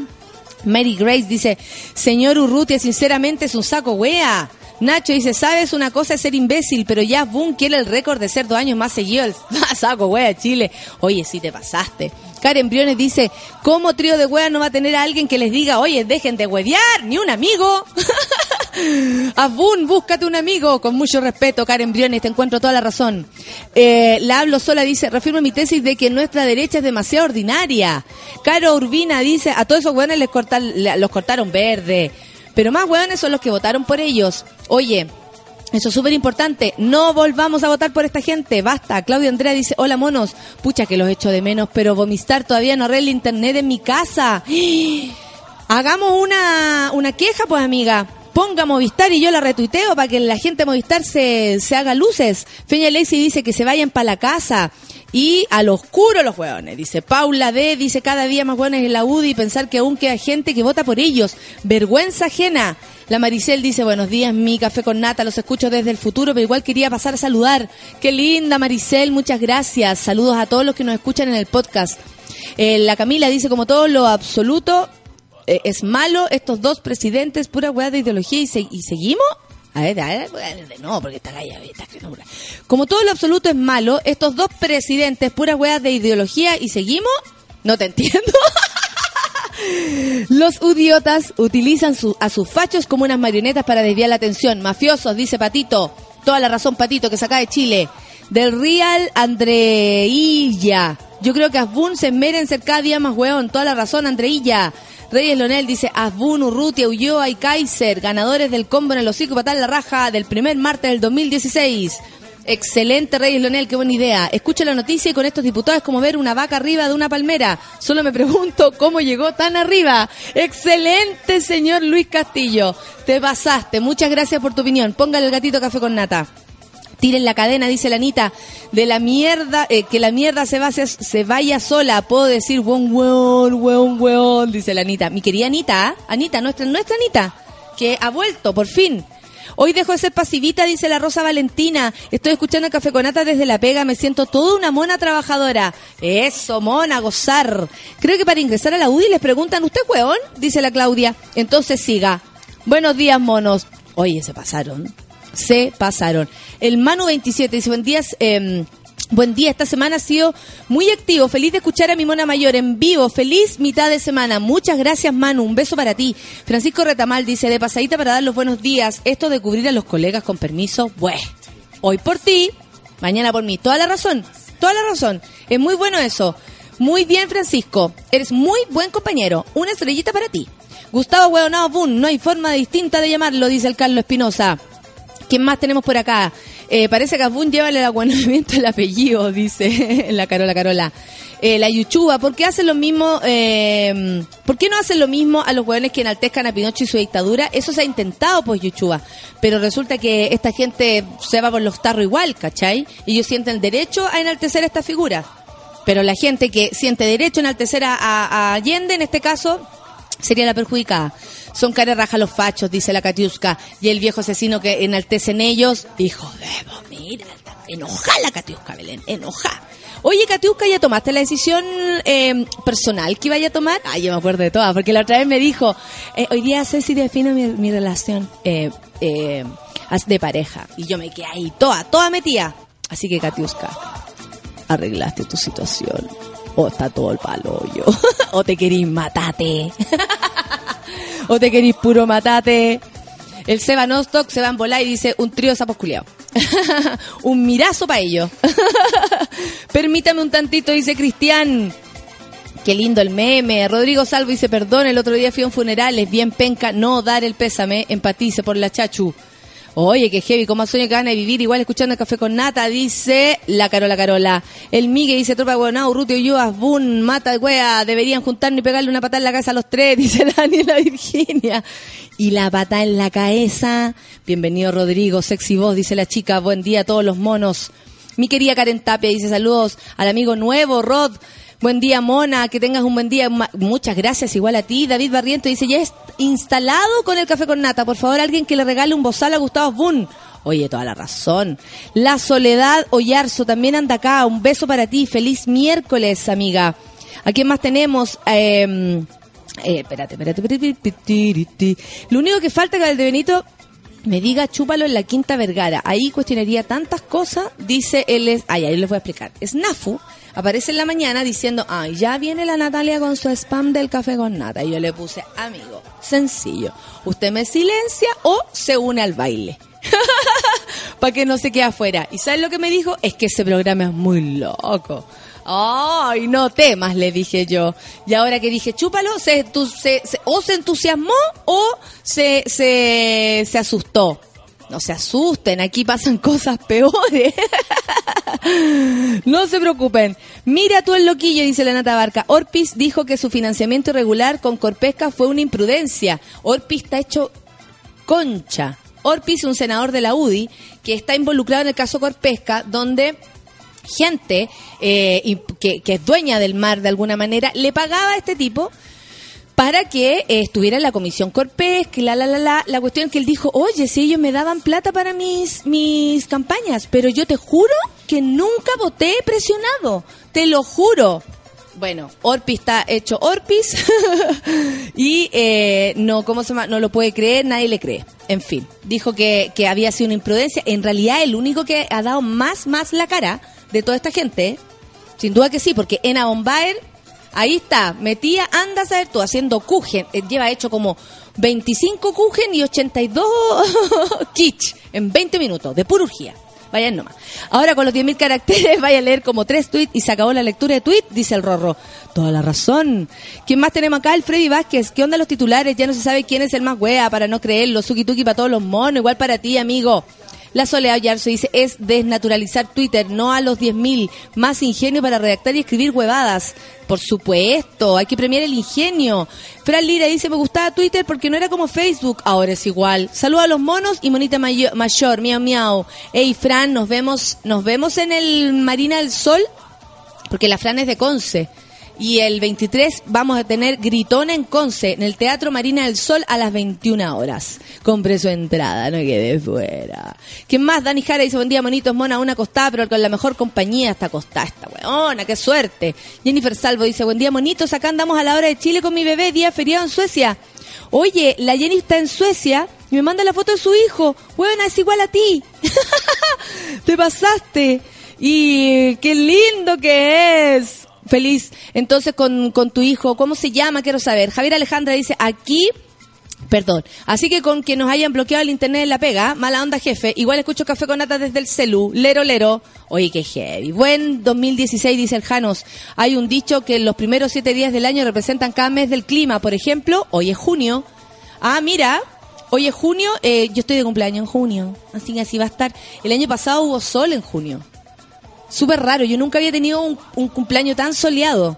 Mary Grace dice, señor Urrutia, sinceramente es un saco wea. Nacho dice, sabes, una cosa es ser imbécil, pero ya Boom quiere el récord de ser dos años más seguidos. Ah, saco wea, Chile. Oye, sí te pasaste. Karen Briones dice, ¿cómo trío de wea no va a tener a alguien que les diga, oye, dejen de huevear, ni un amigo? Abun, búscate un amigo. Con mucho respeto, Karen Briones, te encuentro toda la razón. Eh, la hablo sola, dice, refirmo mi tesis de que nuestra derecha es demasiado ordinaria. Caro Urbina dice, a todos esos hueones les cortan- los cortaron verde. Pero más hueones son los que votaron por ellos. Oye, eso es súper importante. No volvamos a votar por esta gente. Basta. Claudia Andrea dice, hola monos. Pucha que los echo de menos, pero vomistar todavía no arregla internet en mi casa. Hagamos una, una queja, pues amiga. Ponga Movistar y yo la retuiteo para que la gente Movistar se, se haga luces. Feña Lacey dice que se vayan para la casa. Y al oscuro los hueones. Dice Paula D. Dice cada día más hueones en la UDI y pensar que aún queda gente que vota por ellos. Vergüenza ajena. La Maricel dice, buenos días, mi café con nata, los escucho desde el futuro, pero igual quería pasar a saludar. Qué linda, Maricel, muchas gracias. Saludos a todos los que nos escuchan en el podcast. Eh, la Camila dice, como todo lo absoluto eh, es malo, estos dos presidentes, pura weá de ideología y, y seguimos. A ver, a ver, no, porque está calla, está. Como todo lo absoluto es malo, estos dos presidentes, pura weá de ideología y seguimos. No te entiendo. Los idiotas utilizan su- a sus fachos como unas marionetas para desviar la atención. Mafiosos, dice Patito. Toda la razón, Patito, que saca de Chile. Del Real Andreilla. Yo creo que Asbun se esmera en ser cada día más hueón. Toda la razón, Andreilla. Reyes Lonel dice Asbun, Urrutia, Ulloa y Kaiser, ganadores del combo en el hocico patar la raja del primer martes del 2016. Excelente, Reyes Leonel, qué buena idea. Escucha la noticia y con estos diputados es como ver una vaca arriba de una palmera. Solo me pregunto cómo llegó tan arriba. Excelente, señor Luis Castillo. Te pasaste. Muchas gracias por tu opinión. Póngale el gatito café con nata. Tiren la cadena, dice la Anita, de la mierda, eh, que la mierda se, va, se vaya sola. Puedo decir, buen weón, weón, weón, dice la Anita. Mi querida Anita, ¿ah? Anita, nuestra, nuestra Anita, que ha vuelto, por fin. Hoy dejo de ser pasivita, dice la Rosa Valentina. Estoy escuchando Café con Nata desde la pega, me siento toda una mona trabajadora. Eso, mona, gozar. Creo que para ingresar a la UDI les preguntan, ¿usted weón? Dice la Claudia. Entonces siga. Buenos días, monos. Oye, se pasaron. Se pasaron. El Manu 27 dice, buen día, eh, Buen día, esta semana ha sido muy activo. Feliz de escuchar a mi mona mayor en vivo. Feliz mitad de semana. Muchas gracias, Manu. Un beso para ti. Francisco Retamal dice, de pasadita para dar los buenos días. Esto de cubrir a los colegas con permiso, pues. Hoy por ti, mañana por mí. Toda la razón. Toda la razón. Es muy bueno eso. Muy bien, Francisco. Eres muy buen compañero. Una estrellita para ti. Gustavo Hueonao Bun, no hay forma distinta de llamarlo, dice el Carlos Espinosa. ¿Quién más tenemos por acá? Eh, parece que a lleva el aguanamiento el apellido, dice la Carola Carola. Eh, la Yuchuba, ¿por qué hacen lo mismo? Eh, ¿Por qué no hacen lo mismo a los hueones que enaltezcan a Pinocho y su dictadura? Eso se ha intentado, pues, Yuchuba. Pero resulta que esta gente se va por los tarros igual, ¿cachai? Y ellos sienten derecho a enaltecer a esta figura. Pero la gente que siente derecho a enaltecer a, a- a Allende, en este caso, sería la perjudicada. Son cara raja los fachos, dice la Katiuska, y el viejo asesino que enaltecen ellos. Hijo de mira, enoja la Katiuska, Belén, enoja. Oye, Katiuska, ¿ya tomaste la decisión eh, personal que iba a tomar? Ay, yo me acuerdo de todas, porque la otra vez me dijo, eh, hoy día sé si defino mi, mi relación eh, de pareja. Y yo me quedé ahí, toda, toda metida. Así que, Katiuska, arreglaste tu situación. O está todo el palo yo. o te querís matate. o te querís puro matate. El Seba Nostock se va en volar y dice un trío sapos culiados. un mirazo para ellos. Permítame un tantito, dice Cristian. Qué lindo el meme. Rodrigo Salvo dice, perdón, el otro día fui a un funeral, es bien penca no dar el pésame, empatice por la chachu. Oye, qué heavy, como sueño que van a vivir igual escuchando el café con nata, dice la Carola Carola. El Migue dice, tropa huevonao, Urrutia y yo, mata wea, deberían juntarnos y pegarle una patada en la cabeza a los tres, dice Daniela Virginia. Y la patada en la cabeza. Bienvenido Rodrigo, sexy voz, dice la chica, buen día a todos los monos. Mi querida Karen Tapia dice saludos al amigo nuevo, Rod. Buen día, Mona, que tengas un buen día. Muchas gracias, igual a ti. David Barriento dice, ya es instalado con el café con nata. Por favor, alguien que le regale un bozal a Gustavo Boone. Oye, toda la razón. La Soledad Oyarzo también anda acá. Un beso para ti. Feliz miércoles, amiga. ¿A quién más tenemos? Eh, eh, espérate, espérate. espérate. Lo único que falta que el de Benito me diga chúpalo en la Quinta Vergara. Ahí cuestionaría tantas cosas, dice él es, ay, ahí les voy a explicar. Snafu aparece en la mañana diciendo, ay, ya viene la Natalia con su spam del café con nata. Y yo le puse, amigo, sencillo, usted me silencia o se une al baile. Para que no se quede afuera. ¿Y sabes lo que me dijo? Es que ese programa es muy loco. Ay, no temas, le dije yo. Y ahora que dije, chúpalo, se, tu- se- se- o se entusiasmó o se, se, se asustó. No se asusten, aquí pasan cosas peores. no se preocupen. Mira tú el loquillo, dice la Nata Barca. Orpis dijo que su financiamiento irregular con Corpesca fue una imprudencia. Orpis está hecho concha. Orpis, un senador de la UDI, que está involucrado en el caso Corpesca, donde gente eh, que es dueña del mar de alguna manera, le pagaba a este tipo para que eh, estuviera en la comisión Corpesca y la, la, la, la. La cuestión es que él dijo, oye, si ellos me daban plata para mis, mis campañas, pero yo te juro que nunca voté presionado, te lo juro. Bueno, Orpis está hecho Orpis y eh, no, ¿cómo se llama? No lo puede creer, nadie le cree. En fin, dijo que, que había sido una imprudencia. En realidad, el único que ha dado más, más la cara de toda esta gente, sin duda que sí, porque Ena Bombaer, ahí está, metía, anda a saber tú, haciendo Kuchen, eh, lleva hecho como 25 Kuchen y 82 kitsch en 20 minutos, de pura urgía. Vayan nomás. Ahora con los 10.000 caracteres vaya a leer como tres tweets y se acabó la lectura de tweet, dice el Rorro. Toda la razón. ¿Quién más tenemos acá? El Freddy Vázquez. ¿Qué onda los titulares? Ya no se sabe quién es el más wea para no creerlo. Suki Tuki para todos los monos. Igual para ti, amigo. La Soledad Yarzo dice, es desnaturalizar Twitter, no a los 10.000. Más ingenio para redactar y escribir huevadas. Por supuesto, hay que premiar el ingenio. Fran Lira dice, me gustaba Twitter porque no era como Facebook, ahora es igual. Saludos a los monos y monita mayo- mayor, miau miau. Ey, Fran, nos vemos, nos vemos en el Marina del Sol, porque la Fran es de Conce. Y el 23 vamos a tener Gritón en Conce, en el Teatro Marina del Sol a las 21 horas. Compre su entrada, no quede fuera. ¿Quién más? Dani Jara dice, buen día, monitos, mona, una acostada, pero con la mejor compañía está acostada esta weona, qué suerte. Jennifer Salvo dice, buen día, monitos, acá andamos a la hora de Chile con mi bebé, día feriado en Suecia. Oye, la Jenny está en Suecia y me manda la foto de su hijo. Weona, es igual a ti. Te pasaste. Y qué lindo que es. Feliz. Entonces, con, con tu hijo, ¿cómo se llama? Quiero saber. Javier Alejandra dice, aquí Perdón. Así que con que nos hayan bloqueado el internet en la pega, mala onda jefe, igual escucho café con nata desde el celu, lero lero. Oye, qué heavy. Buen 2016, dice el Janos. Hay un dicho que los primeros siete días del año representan cada mes del clima. Por ejemplo, hoy es junio. Ah, mira, hoy es junio, eh, yo estoy de cumpleaños en junio. Así así va a estar. El año pasado hubo sol en junio. Súper raro, yo nunca había tenido un, un cumpleaños tan soleado.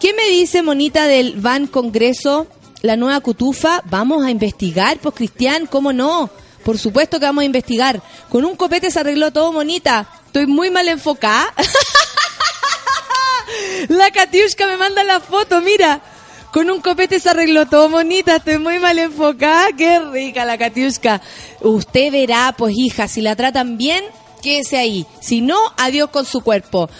¿Qué me dice Monita del Van Congreso? La nueva cutufa, vamos a investigar, pues Cristian, ¿cómo no? Por supuesto que vamos a investigar. Con un copete se arregló todo, Monita. Estoy muy mal enfocada. la Katiushka me manda la foto, mira. Con un copete se arregló todo, Monita. Estoy muy mal enfocada. Qué rica la Katiushka. Usted verá, pues hija, si la tratan bien, quédese ahí. Si no, adiós con su cuerpo.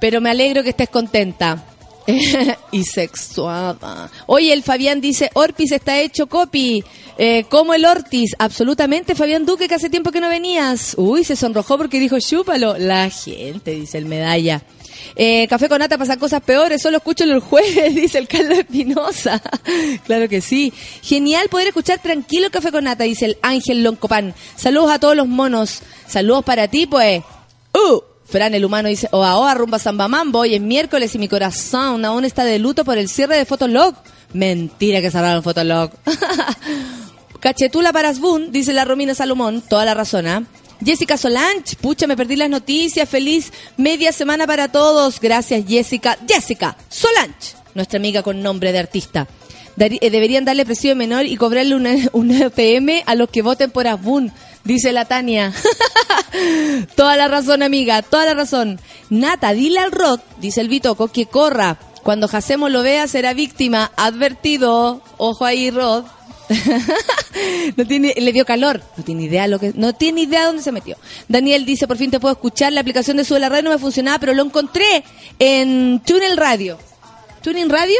Pero me alegro que estés contenta. y sexuada. Oye, el Fabián dice, Orpis está hecho copy. Eh, como el Ortiz. Absolutamente, Fabián Duque, que hace tiempo que no venías. Uy, se sonrojó porque dijo, chúpalo. La gente, dice el medalla. Eh, café con nata pasan cosas peores, solo escucho los jueves, dice el Carlos Espinosa. claro que sí. Genial poder escuchar tranquilo el café con nata, dice el Ángel Loncopan. Saludos a todos los monos. Saludos para ti, pues. ¡Uh! Fran, el humano, dice, oa, oa, rumba samba mambo, hoy es miércoles y mi corazón aún está de luto por el cierre de Fotolog. Mentira que cerraron Fotolog. Cachetula para Asbun, dice la Romina Salomón, toda la razón, ¿ah? Jessica Solange, pucha, me perdí las noticias, feliz media semana para todos. Gracias, Jessica. Jessica Solange, nuestra amiga con nombre de artista. Eh, deberían darle precio menor y cobrarle una, una PM a los que voten por Asbun, dice la Tania. toda la razón, amiga, toda la razón. Nata, dile al Rod, dice el Bitoco, que corra. Cuando Jacemo lo vea, será víctima. Advertido. Ojo ahí, Rod. no tiene, le dio calor, no tiene idea lo que, no tiene idea dónde se metió. Daniel dice, por fin te puedo escuchar, la aplicación de Sube la Radio no me funcionaba, pero lo encontré en Tunnel Radio. ¿Tuning Radio?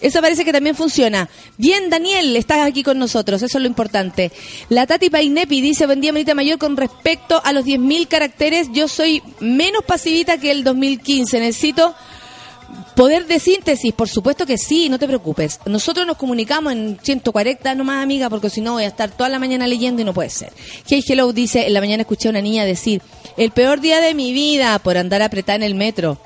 Esa parece que también funciona. Bien, Daniel, estás aquí con nosotros, eso es lo importante. La Tati Painepi dice, buen día, Manita Mayor, con respecto a los 10.000 caracteres, yo soy menos pasivita que el 2015, necesito Poder de síntesis, por supuesto que sí, no te preocupes. Nosotros nos comunicamos en 140 nomás, amiga, porque si no voy a estar toda la mañana leyendo y no puede ser. Hey Hello dice, en la mañana escuché a una niña decir, el peor día de mi vida por andar apretada en el metro.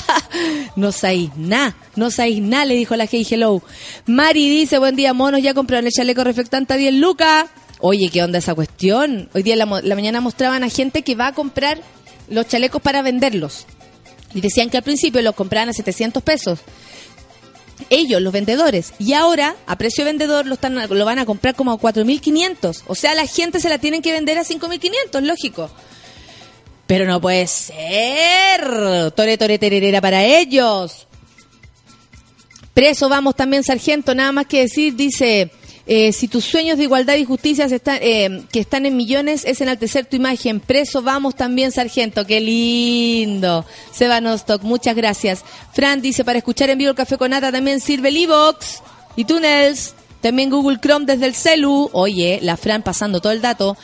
no sabéis nada, no sabéis nada, le dijo la Hey Hello. Mari dice, buen día, monos, ya compraron el chaleco reflectante a 10 lucas. Oye, ¿qué onda esa cuestión? Hoy día en la, la mañana mostraban a gente que va a comprar los chalecos para venderlos. Y decían que al principio los compraban a 700 pesos. Ellos, los vendedores. Y ahora, a precio vendedor, lo, están, lo van a comprar como a 4.500. O sea, la gente se la tienen que vender a 5.500, lógico. Pero no puede ser. Tore, tore, tererera para ellos. Preso vamos también, sargento, nada más que decir, dice, eh, si tus sueños de igualdad y justicia están, eh, que están en millones es enaltecer tu imagen. Preso vamos también, sargento, qué lindo. Seba Nostock, muchas gracias. Fran dice, para escuchar en vivo el café con nata también sirve el iVox y Tunnels. También Google Chrome desde el celu. Oye, la Fran pasando todo el dato.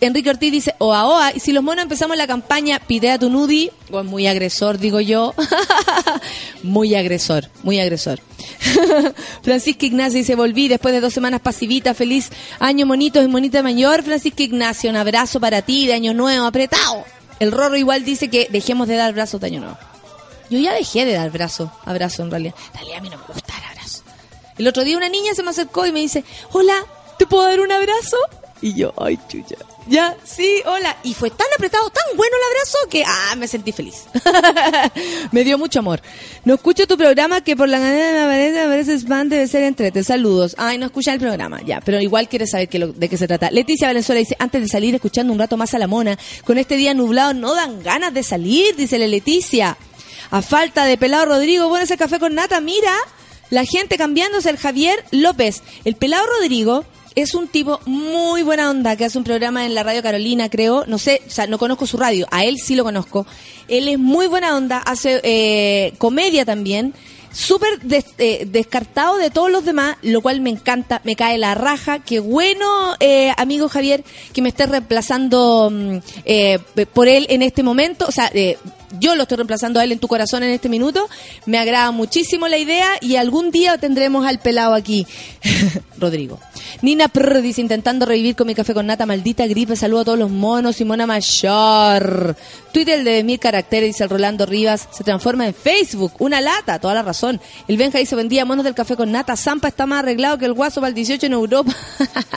Enrique Ortiz dice, oa, oa, y si los monos empezamos la campaña, pide a tu nudi, muy agresor, digo yo. muy agresor, muy agresor. Francisca Ignacio dice, volví después de dos semanas pasivita, feliz año monitos y monita mayor. Francisca Ignacio, un abrazo para ti de año nuevo, apretado. El Rorro igual dice que dejemos de dar brazos de año nuevo. Yo ya dejé de dar brazo, abrazo en realidad. En realidad a mí no me gusta dar abrazo. El otro día una niña se me acercó y me dice, hola, ¿te puedo dar un abrazo? Y yo, ay, chucha. Ya, sí, hola. Y fue tan apretado, tan bueno el abrazo que, ah, me sentí feliz. me dio mucho amor. No escucho tu programa que por la mañana me aparece spam, debe ser entrete. Saludos. Ay, no escucha el programa, ya. Pero igual quieres saber de qué se trata. Leticia Valenzuela dice, antes de salir escuchando un rato más a la mona, con este día nublado no dan ganas de salir, dice la Leticia. A falta de pelado Rodrigo, bueno ese café con nata, mira, la gente cambiándose, el Javier López. El pelado Rodrigo es un tipo muy buena onda que hace un programa en la radio Carolina, creo. No sé, o sea, no conozco su radio, a él sí lo conozco. Él es muy buena onda, hace eh, comedia también. Súper eh, descartado de todos los demás, lo cual me encanta, me cae la raja. Qué bueno, eh, amigo Javier, que me estés reemplazando mm, por él en este momento. O sea, yo lo estoy reemplazando a él en tu corazón en este minuto. Me agrada muchísimo la idea y algún día tendremos al pelado aquí. Rodrigo. Nina Prr dice, intentando revivir con mi café con nata, maldita gripe, saludo a todos los monos y mona mayor. Twitter de mil caracteres, dice el Rolando Rivas, se transforma en Facebook, una lata, toda la razón. El Benja dice, buen día, monos del café con nata, Zampa está más arreglado que el guaso para el 18 en Europa.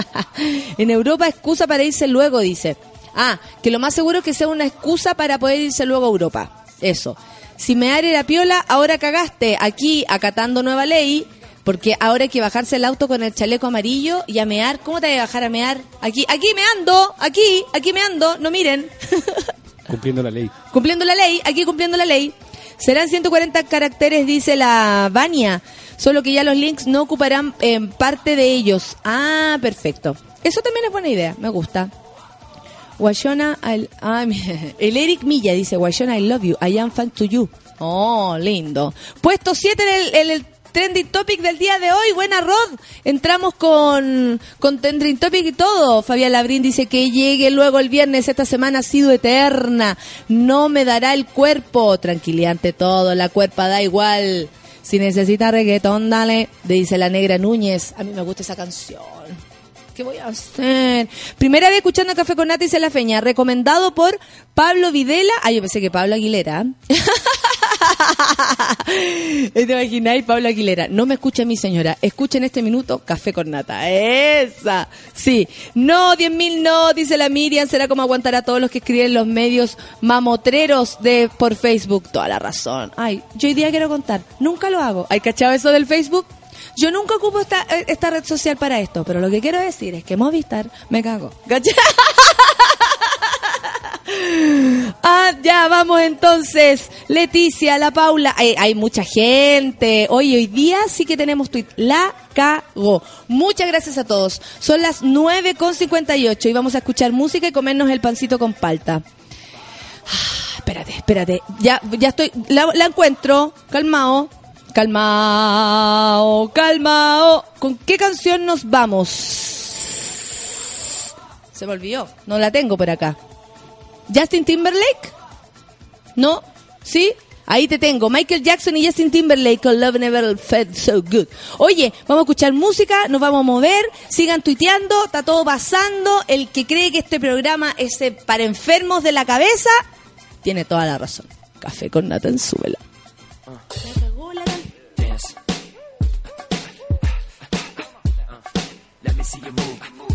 en Europa, excusa para irse luego, dice. Ah, que lo más seguro es que sea una excusa para poder irse luego a Europa. Eso. Si me are la piola, ahora cagaste. Aquí, acatando nueva ley, porque ahora hay que bajarse el auto con el chaleco amarillo y a mear. ¿Cómo te vas a bajar a mear? Aquí, aquí me ando, aquí, aquí me ando, no miren. Cumpliendo la ley. cumpliendo la ley, aquí cumpliendo la ley. Serán 140 caracteres, dice la Vania, solo que ya los links no ocuparán eh, parte de ellos. Ah, perfecto. Eso también es buena idea, me gusta. Guayona, mi- el Eric Milla dice, Guayona, I love you, I am fan to you. Oh, lindo. Puesto 7 en el, en el trending topic del día de hoy. Buena, Rod. Entramos con, con trending topic y todo. Fabián Labrín dice que llegue luego el viernes. Esta semana ha sido eterna. No me dará el cuerpo. Tranquilidad ante todo. La cuerpa da igual. Si necesita reggaetón, dale. Dice la negra Núñez. A mí me gusta esa canción. ¿Qué voy a hacer? Primera vez escuchando Café con Nata y la Feña, recomendado por Pablo Videla. Ah, yo pensé que Pablo Aguilera. ¿Te imagináis, Pablo Aguilera? No me escucha mi señora. Escucha en este minuto Café con Nata. Esa. Sí. No, 10.000 no, dice la Miriam. Será como aguantar a todos los que escriben en los medios mamotreros de por Facebook. Toda la razón. Ay, yo hoy día quiero contar. Nunca lo hago. ¿Hay cachado eso del Facebook? Yo nunca ocupo esta, eh, esta red social para esto, pero lo que quiero decir es que Movistar me cago. ¿Cachai? Ah, ya, vamos entonces. Leticia, la Paula. Hay, mucha gente. Hoy, hoy día sí que tenemos tweet. La cago. Muchas gracias a todos. Son las 9.58 y vamos a escuchar música y comernos el pancito con palta. Ah, espérate, espérate. Ya, ya estoy. La, la encuentro. Calmao. Calmao. Calmao. ¿Con qué canción nos vamos? Se me olvidó. No la tengo por acá. ¿Justin Timberlake? ¿No? ¿Sí? Ahí te tengo. Michael Jackson y Justin Timberlake con Love Never Felt So Good. Oye, vamos a escuchar música, nos vamos a mover, sigan tuiteando, está todo pasando. El que cree que este programa es eh, para enfermos de la cabeza, tiene toda la razón. Café con nata en súbela. Dance. See you move.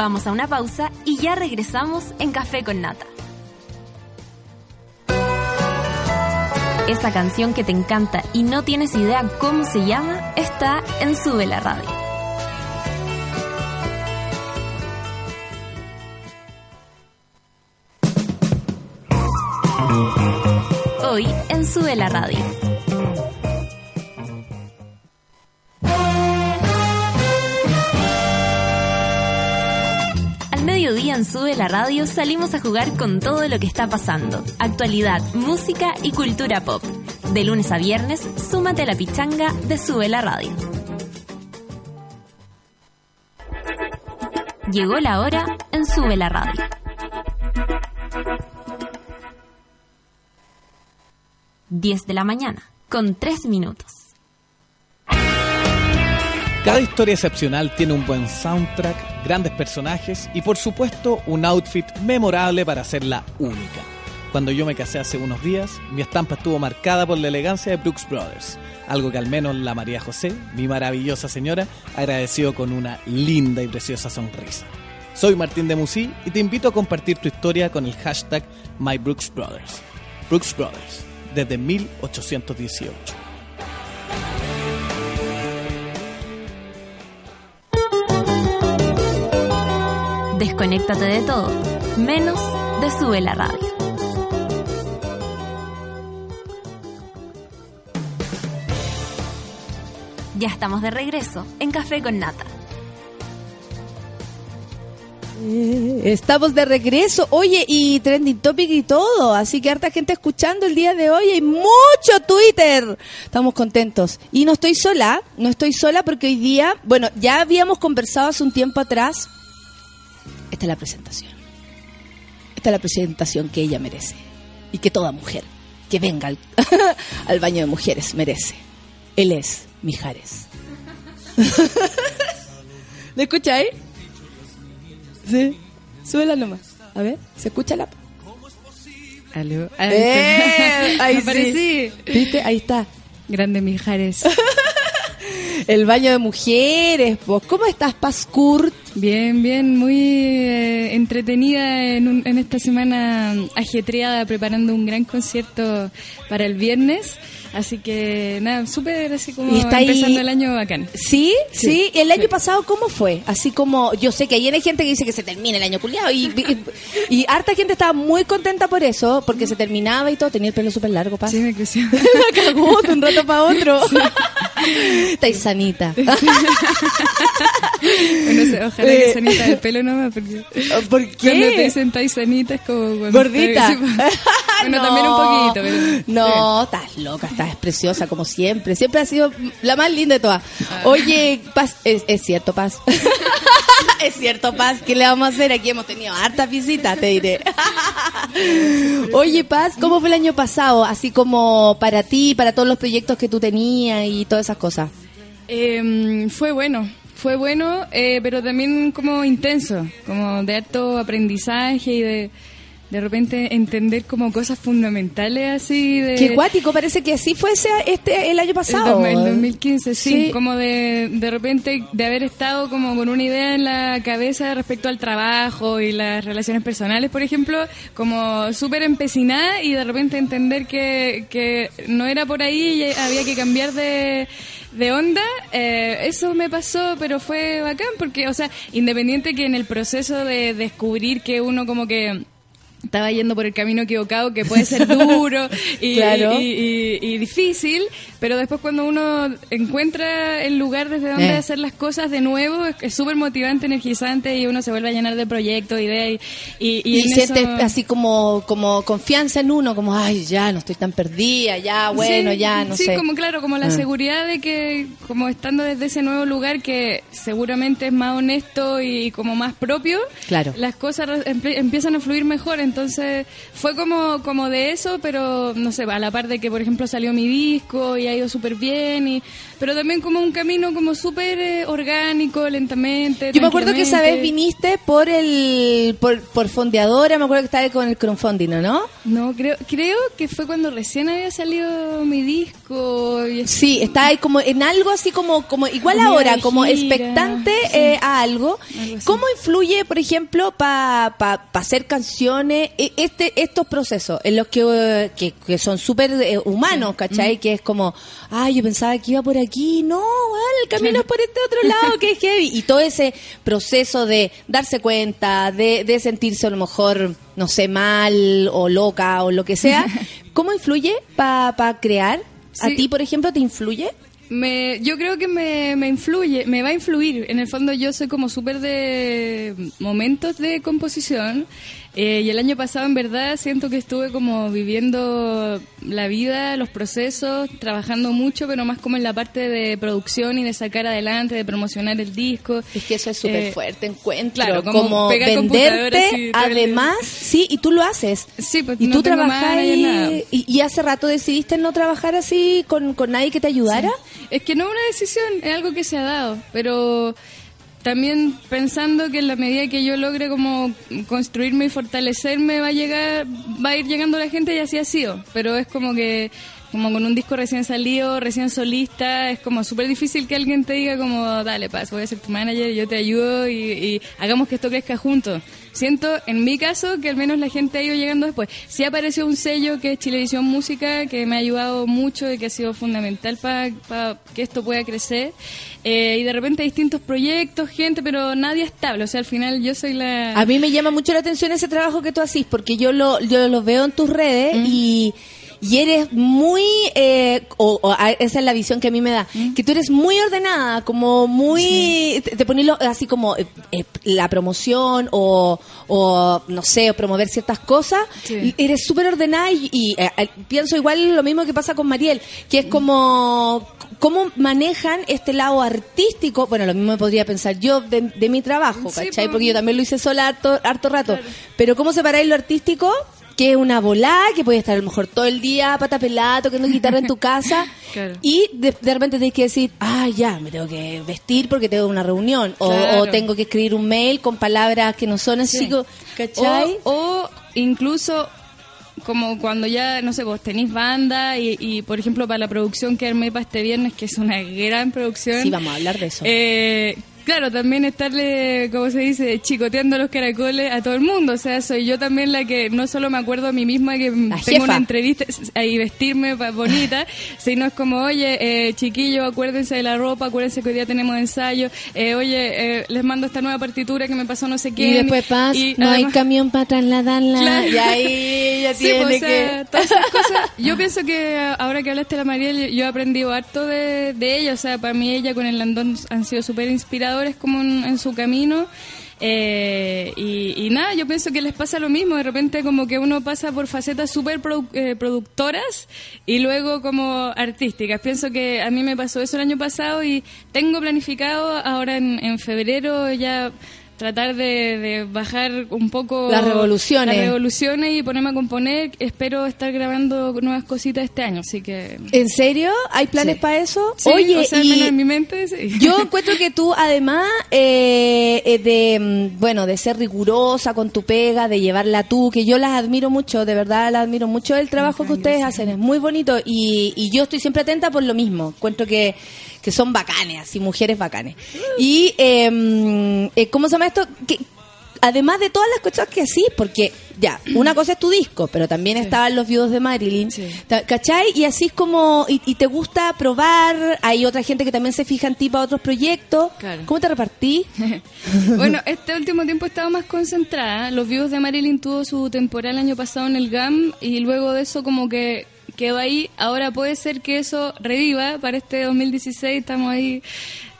Vamos a una pausa y ya regresamos en Café con Nata. Esa canción que te encanta y no tienes idea cómo se llama está en Sube la Radio. Hoy en Sube la Radio. En Sube la Radio salimos a jugar con todo lo que está pasando. Actualidad, música y cultura pop. De lunes a viernes, súmate a la pichanga de Sube la Radio. Llegó la hora en Sube la Radio. Diez de la mañana, con tres minutos. Cada historia excepcional tiene un buen soundtrack, grandes personajes y por supuesto un outfit memorable para hacerla única. Cuando yo me casé hace unos días, mi estampa estuvo marcada por la elegancia de Brooks Brothers, algo que al menos la María José, mi maravillosa señora, agradeció con una linda y preciosa sonrisa. Soy Martín de Musí y te invito a compartir tu historia con el hashtag MyBrooksBrothers. Brooks Brothers, desde 1818. Desconéctate de todo, menos de Sube la Radio. Ya estamos de regreso en Café con Nata. Estamos de regreso. Oye, y trending topic y todo. Así que harta gente escuchando el día de hoy. Hay mucho Twitter. Estamos contentos. Y no estoy sola. No estoy sola porque hoy día, bueno, ya habíamos conversado hace un tiempo atrás. Esta es la presentación. Esta es la presentación que ella merece. Y que toda mujer que venga al, al baño de mujeres merece. Él es Mijares. ¿Lo escucháis? Sí. Súbela nomás. A ver, ¿se escucha la? Aló. ¡Eh! Ahí sí. ¿Viste? Ahí está. Grande Mijares. El baño de mujeres. Pues. ¿Cómo estás, Paz Kurt? Bien, bien, muy eh, entretenida en, un- en esta semana ajetreada preparando un gran concierto para el viernes. Así que nada, súper así como Y está ahí- empezando el año bacán. ¿Sí? ¿Sí? ¿El año Sí. pasado cómo fue? Así como, yo sé que ayer hay gente que dice que se termina el año culiado y, y, y harta gente estaba muy contenta por eso, porque se terminaba y todo, tenía el pelo súper largo, Paz. Sí, me creció. La cagó de un rato para otro. Estáis sanita. bueno, ojalá Eh. que sanita del pelo nomás, porque ¿Por cuando te qué? dicen estáis sanita es como cuando Gordita. bueno, también un poquito, pero... No, estás loca, estás preciosa como siempre. Siempre has sido la más linda de todas. Oye, Paz, es, es cierto, Paz. es cierto, Paz. ¿Qué le vamos a hacer? Aquí hemos tenido hartas visitas, te diré. Oye, Paz, ¿cómo fue el año pasado? Así como para ti, para todos los proyectos que tú tenías y todas esas cosas. Eh, fue bueno, fue bueno, eh, pero también como intenso, como de harto aprendizaje y de de repente entender como cosas fundamentales así de... Qué guático, parece que así fue ese, este, el año pasado. el 2015, sí, Sí. como de, de repente de haber estado como con una idea en la cabeza respecto al trabajo y las relaciones personales, por ejemplo, como súper empecinada y de repente entender que, que no era por ahí y había que cambiar de, de onda, eh, eso me pasó, pero fue bacán porque, o sea, independiente que en el proceso de descubrir que uno como que estaba yendo por el camino equivocado que puede ser duro y, Claro. y- y- y difícil, pero después cuando uno encuentra el lugar desde donde Eh. hacer las cosas de nuevo, es- súper motivante, energizante y uno se vuelve a llenar de proyectos, ideas y, y, y Y, en sientes eso- así como, como confianza en uno, como, ay, ya, no estoy tan perdida, ya, bueno, Sí, ya, no sí, sé. como claro, como la Ah. seguridad de que, como estando desde ese nuevo lugar que seguramente es más honesto y como más propio, Claro. las cosas empiezan a fluir mejor. entonces fue como, como de eso, pero no sé, a la par de que por ejemplo salió mi disco y ha ido súper bien, y, pero también como un camino como súper eh, orgánico, lentamente. Yo me acuerdo que esa vez viniste por el por, por fondeadora, me acuerdo que estaba con el crowdfunding, ¿no? No, creo, creo que fue cuando recién había salido mi disco. Y Sí, está ahí como en algo así como, como igual Como ahora, como expectante sí. eh, a algo. Algo. ¿Cómo influye, por ejemplo, para pa, pa hacer canciones, e- este estos procesos en los que, eh, que, que son súper eh, humanos, ¿cachai? Que es como, ay, yo pensaba que iba por aquí, no, el camino es por este otro lado, que es heavy. Y todo ese proceso de darse cuenta, de, de sentirse a lo mejor, no sé, mal o loca o lo que sea, ¿cómo influye para crear? ¿A Sí. ti, por ejemplo, te influye? Me, yo creo que me, me influye, me va a influir. En el fondo yo soy como súper de momentos de composición eh, y el año pasado en verdad siento que estuve como viviendo la vida, los procesos, trabajando mucho, pero más como en la parte de producción y de sacar adelante, de promocionar el disco. Es que eso es súper Eh, fuerte, encuentro. claro, como, venderte, además, sí, y tú lo haces. Sí, pues y no tú tengo trabajas nada. y, y hace rato decidiste no trabajar así con, con nadie que te ayudara. Es que no es una decisión, es algo que se ha dado, pero también pensando que en la medida que yo logre como construirme y fortalecerme va a llegar, va a ir llegando la gente y así ha sido, pero es como que como con un disco recién salido, recién solista, es como súper difícil que alguien te diga como, dale, paz, voy a ser tu manager, yo te ayudo y, y hagamos que esto crezca juntos. Siento, en mi caso, que al menos la gente ha ido llegando después. Sí apareció un sello que es Chilevisión Música, que me ha ayudado mucho y que ha sido fundamental para que esto pueda crecer. Eh, y de repente distintos proyectos, gente, pero nadie estable. O sea, al final yo soy la... A mí me llama mucho la atención ese trabajo que tú haces, porque yo lo, yo lo veo en tus redes Mm. y, y eres muy, eh, o, o esa es la visión que a mí me da, Mm. que tú eres muy ordenada, como muy, te, te pones lo- así como eh, eh, la promoción o, o, no sé, o promover ciertas cosas, Sí. eres súper ordenada y, y, eh, pienso igual lo mismo que pasa con Mariel, que es como cómo manejan este lado artístico, bueno, lo mismo me podría pensar yo de, de mi trabajo, Sí, ¿cachai? Porque yo también lo hice sola harto, harto rato. Pero ¿cómo separáis lo artístico? Que es una volada, que puede estar a lo mejor todo el día pata pelada, tocando guitarra en tu casa. Claro. Y de, de repente tienes que decir, ah, ya, me tengo que vestir porque tengo una reunión. O, Claro. o tengo que escribir un mail con palabras que no son así, Sí. co- ¿cachai? O, o incluso como cuando ya, no sé, vos tenés banda y, y, por ejemplo, para la producción que armé para este viernes, que es una gran producción. Sí, vamos a hablar de eso. Eh, claro, también estarle, como se dice, chicoteando los caracoles a todo el mundo. O sea, soy yo también la que no solo me acuerdo a mí misma que tengo jefa. una entrevista y vestirme bonita, sino es como, oye, eh, chiquillos, acuérdense de la ropa, acuérdense que hoy día tenemos ensayo, eh, oye, eh, les mando esta nueva partitura que me pasó no sé quién. y después pasa, no hay además- camión para trasladarla. Claro. Y ahí ya Sí, tiene pues, o sea, que... todas esas cosas. Yo pienso que ahora que hablaste de la Mariel, yo he aprendido harto de, de ella. O sea, para mí ella con el Landón han sido súper como en, su camino. Eh, y, y nada, yo pienso que les pasa lo mismo. De repente como que uno pasa por facetas súper produ- eh, productoras y luego como artísticas. Pienso que a mí me pasó eso el año pasado y tengo planificado ahora en, en febrero ya tratar de, de bajar un poco Las revoluciones. las revoluciones y ponerme a componer. Espero estar grabando nuevas cositas este año, así que... ¿En serio? ¿Hay planes Sí. para eso? Sí, Oye, o sea, y... en mi mente, sí. Yo encuentro que tú, además eh, eh, de, mm, bueno, de ser rigurosa con tu pega, de llevarla tú, que yo las admiro mucho, de verdad las admiro mucho el trabajo que ustedes hacen, es muy bonito y, y yo estoy siempre atenta por lo mismo. Encuentro que, que son bacanes, así mujeres bacanes. Y, eh, mm, eh, ¿cómo se llama esto? Que, además de todas las cosas que sí, porque ya, una cosa es tu disco, pero también estaban los viudos de Marilyn, Sí. ¿cachai? Y así es como, y, y te gusta probar, hay otra gente que también se fija en ti para otros proyectos. Claro. ¿Cómo te repartí? bueno, este último tiempo he estado más concentrada. Los vivos de Marilyn tuvo su temporada el año pasado en el GAM y luego de eso como que quedó ahí. Ahora puede ser que eso reviva para este 2016. Estamos ahí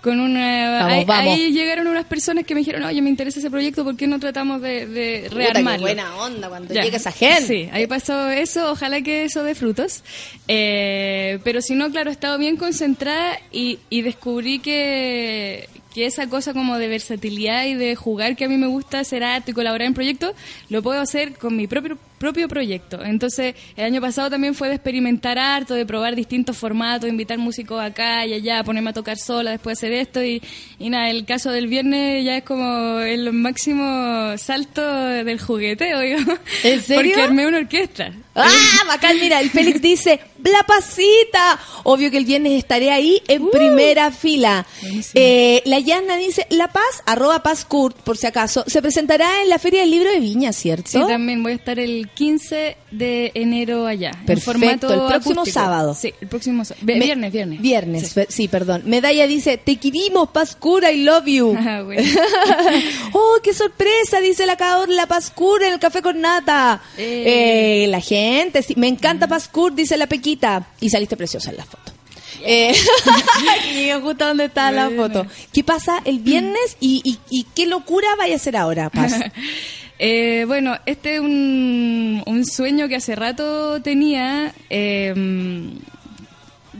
con una... Vamos, ahí, vamos. ahí llegaron unas personas que me dijeron, oye, me interesa ese proyecto, ¿por qué no tratamos de, de Puta, qué rearmarlo? buena onda cuando Ya. llega esa gente. Sí, ahí pasó eso, ojalá que eso dé frutos. Eh, pero si no, claro, he estado bien concentrada y, y descubrí que, que esa cosa como de versatilidad y de jugar que a mí me gusta hacer arte y colaborar en proyectos, lo puedo hacer con mi propio propio proyecto. Entonces, el año pasado también fue de experimentar harto, de probar distintos formatos, invitar músicos acá y allá, ponerme a tocar sola, después hacer esto y, y nada, el caso del viernes ya es como el máximo salto del jugueteo, digamos. ¿En serio? Porque armé una orquesta. ¡Ah, bacán! Mira, el Félix dice, ¡La Pasita! Obvio que el viernes estaré ahí en primera fila. Eh, la Yanna dice, La Paz, arroba Paz Kurt, por si acaso, se presentará en la Feria del Libro de Viña, ¿cierto? Sí, también voy a estar el 15 de enero allá. Perfecto, el próximo acústico. sábado. Sí, el próximo sábado. Viernes, viernes. Viernes, Sí. perdón. Medalla dice, te querimos, Pascura, I love you. Ah, bueno. ¡Oh, qué sorpresa! Dice la Caor, la Pascura en el café con nata. Eh. Eh, la gente, me encanta Pascur, dice la Pequita. Y saliste preciosa en la foto. Eh, y justo donde está la foto. ¿Qué pasa el viernes y, y- y qué locura vaya a hacer ahora, Paz? Eh, bueno, este es un, un sueño que hace rato tenía. eh,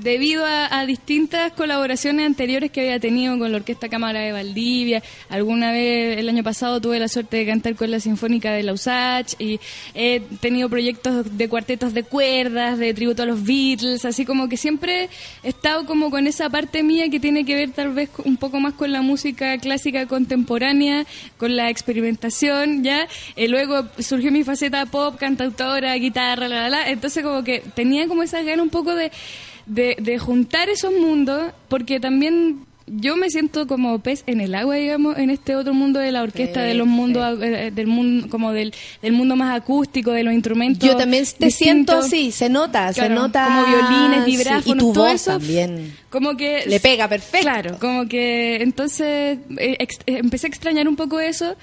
debido a, a distintas colaboraciones anteriores que había tenido con la Orquesta Cámara de Valdivia, alguna vez el año pasado tuve la suerte de cantar con la Sinfónica de Lausach y he tenido proyectos de cuartetos de cuerdas, de tributo a los Beatles, así como que siempre he estado como con esa parte mía que tiene que ver tal vez un poco más con la música clásica contemporánea, con la experimentación, ¿ya? Eh, luego surgió mi faceta pop, cantautora, guitarra, la, la, la, entonces como que tenía como esas ganas un poco de de, de juntar esos mundos, porque también yo me siento como pez en el agua, digamos, en este otro mundo de la orquesta, de los mundos, eh, del mundo, como del, del mundo más acústico, de los instrumentos. Yo también te siento así, se nota, se nota. Como violines, sí, vibráfonos, y tu todo voz eso. también. Como que. Le pega perfecto. Claro, como que entonces eh, ex- eh, empecé a extrañar un poco eso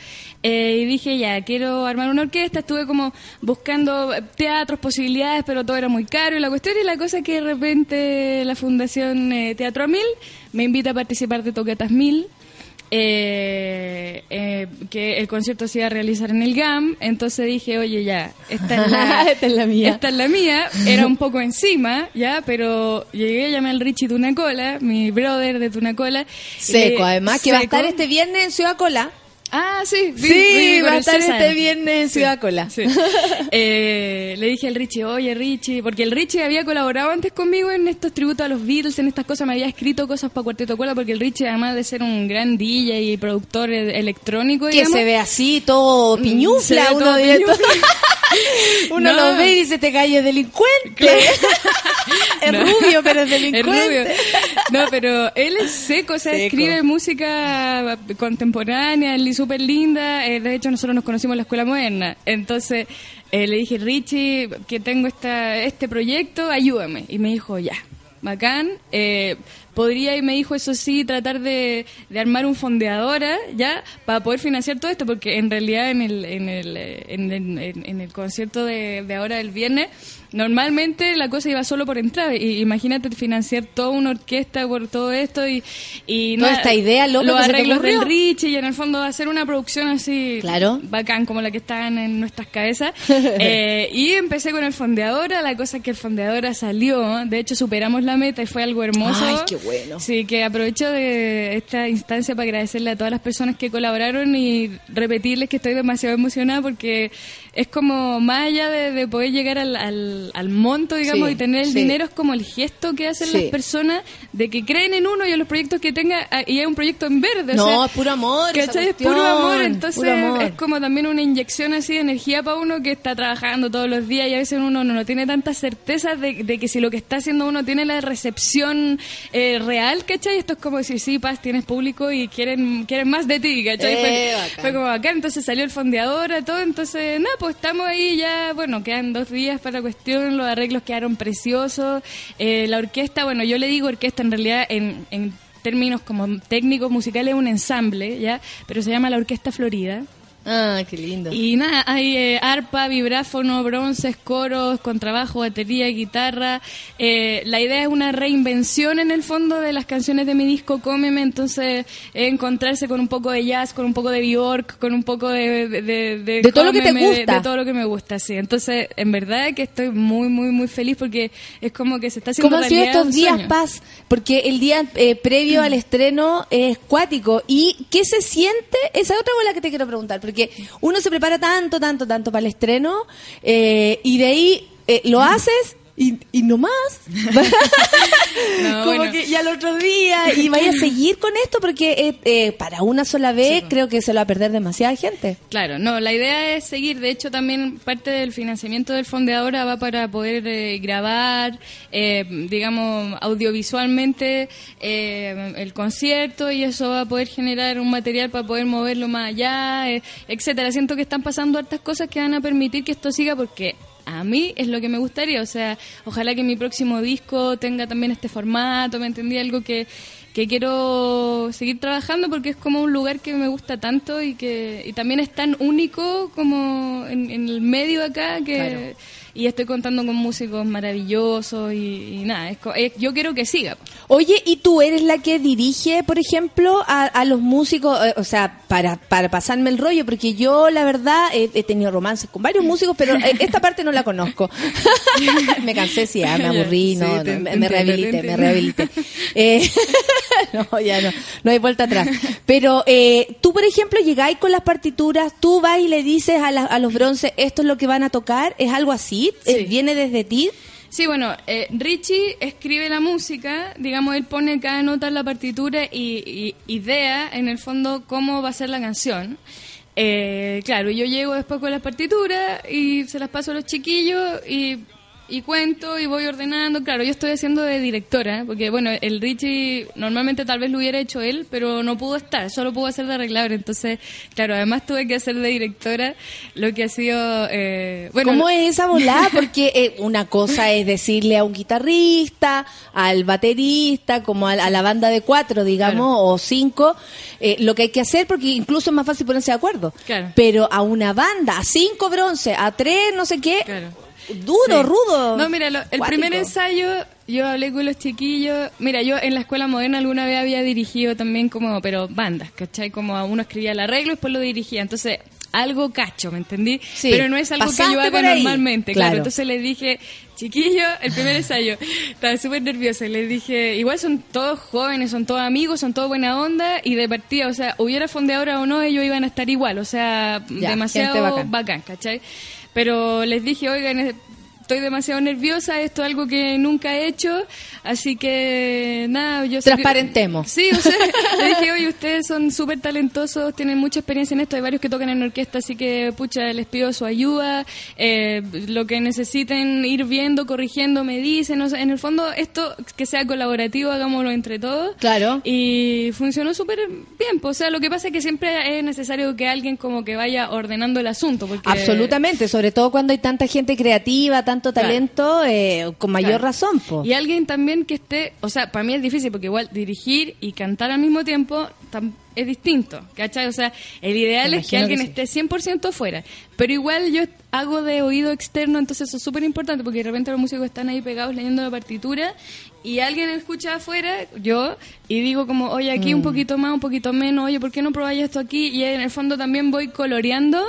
eh, y dije, ya, quiero armar una orquesta. Estuve como buscando teatros, posibilidades, pero todo era muy caro. Y la cuestión y la cosa que de repente la Fundación eh, Teatro a Mil me invita a participar de Toquetas Mil. Eh, eh, que el concierto se iba a realizar en el GAM, entonces dije, oye, ya, esta es la, Esta es la mía. esta es la mía, era un poco encima, ya, pero llegué, llamé al Richie Tunacola, mi brother de Tunacola. Seco, además, que va a estar este viernes en Ciudad Cola. Ah, sí, Sí, va a estar este viernes en Sí, Ciudad Cola. sí. Eh, le dije al Richie, oye Richie, porque el Richie había colaborado antes conmigo en estos tributos a los Beatles, en estas cosas, me había escrito cosas para Cuarteto Cola, porque el Richie, además de ser un gran DJ y productor e- electrónico, Que digamos, se ve así, todo Mm, piñufla. uno piñufla. uno No. lo ve y dice, te calles delincuente. es No. rubio, pero es Es delincuente. rubio. No, pero él es seco, o sea, Seco. escribe música contemporánea, súper linda. Eh, de hecho, nosotros nos conocimos en la escuela moderna. Entonces, eh, le dije, Richie, que tengo esta, este proyecto, ayúdame. Y me dijo, ya, bacán. Eh, podría, y me dijo, eso sí, tratar de, armar un fondeadora, ¿ya? Para poder financiar todo esto, porque en realidad en el, en el, eh, en, en- el concierto de, de ahora del viernes, normalmente la cosa iba solo por entrada. Y imagínate financiar toda una orquesta por todo esto y, y Toda esta idea loca los arreglos del Richie y en el fondo hacer una producción así Claro. bacán como la que están en nuestras cabezas. Eh, y empecé con el fondeadora, la cosa es que el fondeadora salió, de hecho superamos la meta y fue algo hermoso. Ay, qué bueno. Sí, que aprovecho de esta instancia para agradecerle a todas las personas que colaboraron y repetirles que estoy demasiado emocionada porque es como más allá de, de poder llegar al, al, al monto, digamos, Sí, y tener el sí. dinero, es como el gesto que hacen Sí. las personas de que creen en uno y en los proyectos que tenga ah, y es un proyecto en verde. o No, sea, es puro amor. Es puro amor, entonces puro amor. es como también una inyección así de energía para uno que está trabajando todos los días y a veces uno no, no tiene tanta certeza de, de que si lo que está haciendo uno tiene la recepción eh, real, ¿cachai? Esto es como decir, sí, Paz, tienes público y quieren quieren más de ti, ¿cachai? Eh, fue, fue como acá, entonces salió el fondeador, todo, entonces nada, pues estamos ahí ya, bueno, quedan dos días para la cuestión, los arreglos quedaron preciosos, eh, la orquesta, bueno, yo le digo orquesta en realidad en... en términos como técnicos musicales es un ensamble, ¿ya? Pero se llama la Orquesta Florida. Ah, qué lindo. Y nada, hay eh, arpa, vibráfono, bronces, coros, contrabajo, batería, guitarra. Eh, la idea es una reinvención en el fondo de las canciones de mi disco Cómeme, entonces eh, encontrarse con un poco de jazz, con un poco de Bjork, con un poco de... De, de, De todo lo que te gusta. De, todo lo que me gusta, sí. Entonces, en verdad que estoy muy, muy, muy feliz porque es como que se está haciendo ¿Cómo han sido estos días, sueño. Paz? Porque el día eh, previo al estreno es cuático. ¿Y qué se siente? Esa es otra bola que te quiero preguntar. Porque uno se prepara tanto, tanto, tanto para el estreno eh, y de ahí eh, lo haces y, y no más. No, Como bueno. que ya el otro día y vaya a seguir con esto porque eh, eh, para una sola vez creo que se lo va a perder demasiada gente. Claro, no, la idea es seguir. De hecho, también parte del financiamiento del Fondeadora va para poder eh, grabar, eh, digamos, audiovisualmente eh, el concierto y eso va a poder generar un material para poder moverlo más allá, eh, etcétera. Siento que están pasando hartas cosas que van a permitir que esto siga porque a mí es lo que me gustaría. O sea, ojalá que mi próximo disco tenga también este formato, ¿me entendí? Algo que, que quiero seguir trabajando porque es como un lugar que me gusta tanto y que y también es tan único como en, en el medio acá que y estoy contando con músicos maravillosos y, y nada, es es- yo quiero que siga. Oye, ¿y tú eres la que dirige, por ejemplo, a, a los músicos? eh, o sea, para, para pasarme el rollo, porque yo, la verdad, he, he tenido romances con varios músicos, pero eh, esta parte no la conozco. me cansé, sí, ah, me aburrí, Sí, no, te- no, me, rehabilité, me rehabilité. Eh, no, ya no, no hay vuelta atrás. Pero eh, tú, por ejemplo, llegáis con las partituras, tú vas y le dices a, la- a los bronces, esto es lo que van a tocar, ¿es algo así? Eh, Sí. ¿Viene desde ti? Sí, bueno, eh, Richie escribe la música, digamos, él pone cada nota en la partitura y, y idea, en el fondo, cómo va a ser la canción. Eh, claro, yo llego después con las partituras y se las paso a los chiquillos y, y cuento y voy ordenando. Claro, yo estoy haciendo de directora, porque bueno, el Richie normalmente tal vez lo hubiera hecho él, pero no pudo estar, solo pudo hacer de arreglador. Entonces, claro, además tuve que hacer de directora, lo que ha sido... Eh, bueno, ¿Cómo es esa volada? Porque eh, una cosa es decirle a un guitarrista, al baterista, como a, a la banda de cuatro, digamos, o cinco, eh, lo que hay que hacer, porque incluso es más fácil ponerse de acuerdo. Claro. Pero a una banda, a cinco bronce, a tres, no sé qué, Claro. Duro, Sí. rudo. No, mira, lo- el Cuático. primer ensayo yo hablé con los chiquillos. Mira, yo en la escuela moderna alguna vez había dirigido también como, pero bandas, ¿cachai? Como a uno escribía el arreglo y después lo dirigía. Entonces, algo cacho, ¿me entendí? Sí. Pero no es algo que yo haga normalmente, claro. Claro. Entonces les dije, chiquillos, el primer ensayo, estaba súper nerviosa. Les dije, igual son todos jóvenes, son todos amigos, son todos buena onda y de partida, o sea, hubiera fondeadora o no, ellos iban a estar igual, o sea, Ya, demasiado bacán. bacán, ¿cachai? Pero les dije, oigan, estoy demasiado nerviosa, esto es algo que nunca he hecho, así que nada, yo Transparentemos. Sí, o sea, le dije, oye, ustedes son súper talentosos, tienen mucha experiencia en esto, hay varios que tocan en orquesta, así que, pucha, les pido su ayuda, eh, lo que necesiten ir viendo, corrigiendo, me dicen, o sea, en el fondo, esto que sea colaborativo, hagámoslo entre todos. Claro. Y funcionó súper bien, pues, o sea, lo que pasa es que siempre es necesario que alguien como que vaya ordenando el asunto, porque... Absolutamente, sobre todo cuando hay tanta gente creativa, tanto Claro. talento, eh, con mayor Claro. razón. po. Y alguien también que esté, o sea, para mí es difícil porque igual dirigir y cantar al mismo tiempo es distinto, ¿cachai? O sea, el ideal Me es que alguien que sí. esté 100% fuera, pero igual yo hago de oído externo, entonces eso es súper importante porque de repente los músicos están ahí pegados leyendo la partitura y alguien escucha afuera, yo, y digo como, oye, aquí Mm. un poquito más, un poquito menos, oye, ¿por qué no probáis esto aquí? Y en el fondo también voy coloreando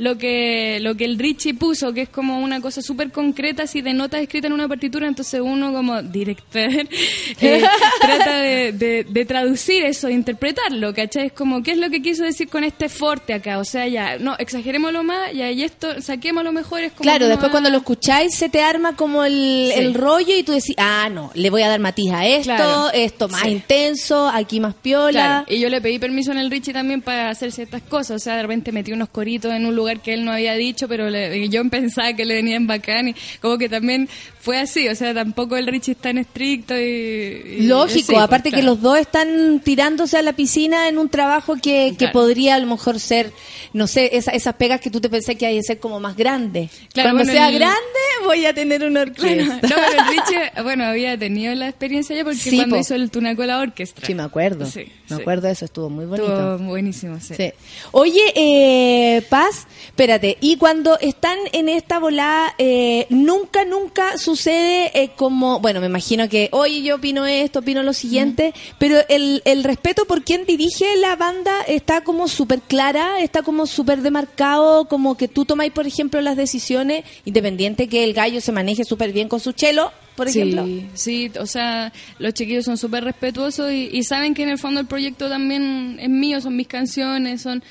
lo que lo que el Richie puso, que es como una cosa súper concreta, así de notas escritas en una partitura, entonces uno como director eh, trata de, de- de traducir eso, de interpretarlo, ¿cachai? Es como, ¿qué es lo que quiso decir con este forte acá? O sea, ya, no, exagerémoslo más, ya, y esto, saquémoslo mejor, es como... Claro, después va- cuando lo escucháis se te arma como el, Sí. el rollo y tú decís, ah, no, le voy a dar matiz a esto, Claro. esto más Sí. intenso, aquí más piola. Claro, y yo le pedí permiso en el Richie también para hacer ciertas cosas, o sea, de repente metí unos coritos en un lugar lugar que él no había dicho, pero le- yo pensaba que le venían bacán y como que también fue así, o sea, tampoco el Richie es tan estricto y... y- Lógico, sí, pues, aparte que los dos están tirándose a la piscina en un trabajo que, que Claro. podría a lo mejor ser, no sé, esa- esas pegas que tú te pensé que hay que ser como más grande. Claro, Cuando bueno, sea el- grande voy a tener una Claro, orquesta. no, pero el Richie, bueno, había tenido la experiencia ya porque Sí, cuando po. hizo el Tunaco la orquesta. Sí, me acuerdo. Sí, me sí. acuerdo de eso, estuvo muy bonito. Estuvo buenísimo, sí. Sí. Oye, eh, Paz, espérate, y cuando están en esta volada, eh, nunca, nunca sucede eh, como, bueno, me imagino que, oye, yo opino esto, opino lo siguiente, pero el, el respeto por quien dirige la banda está como súper clara, está como súper demarcado, como que tú tomáis, por ejemplo, las decisiones, independiente que el gallo se maneje súper bien con su chelo, por sí, ejemplo. Sí, o sea, los chiquillos son súper respetuosos y, y saben que en el fondo el proyecto también es mío, son mis canciones, son...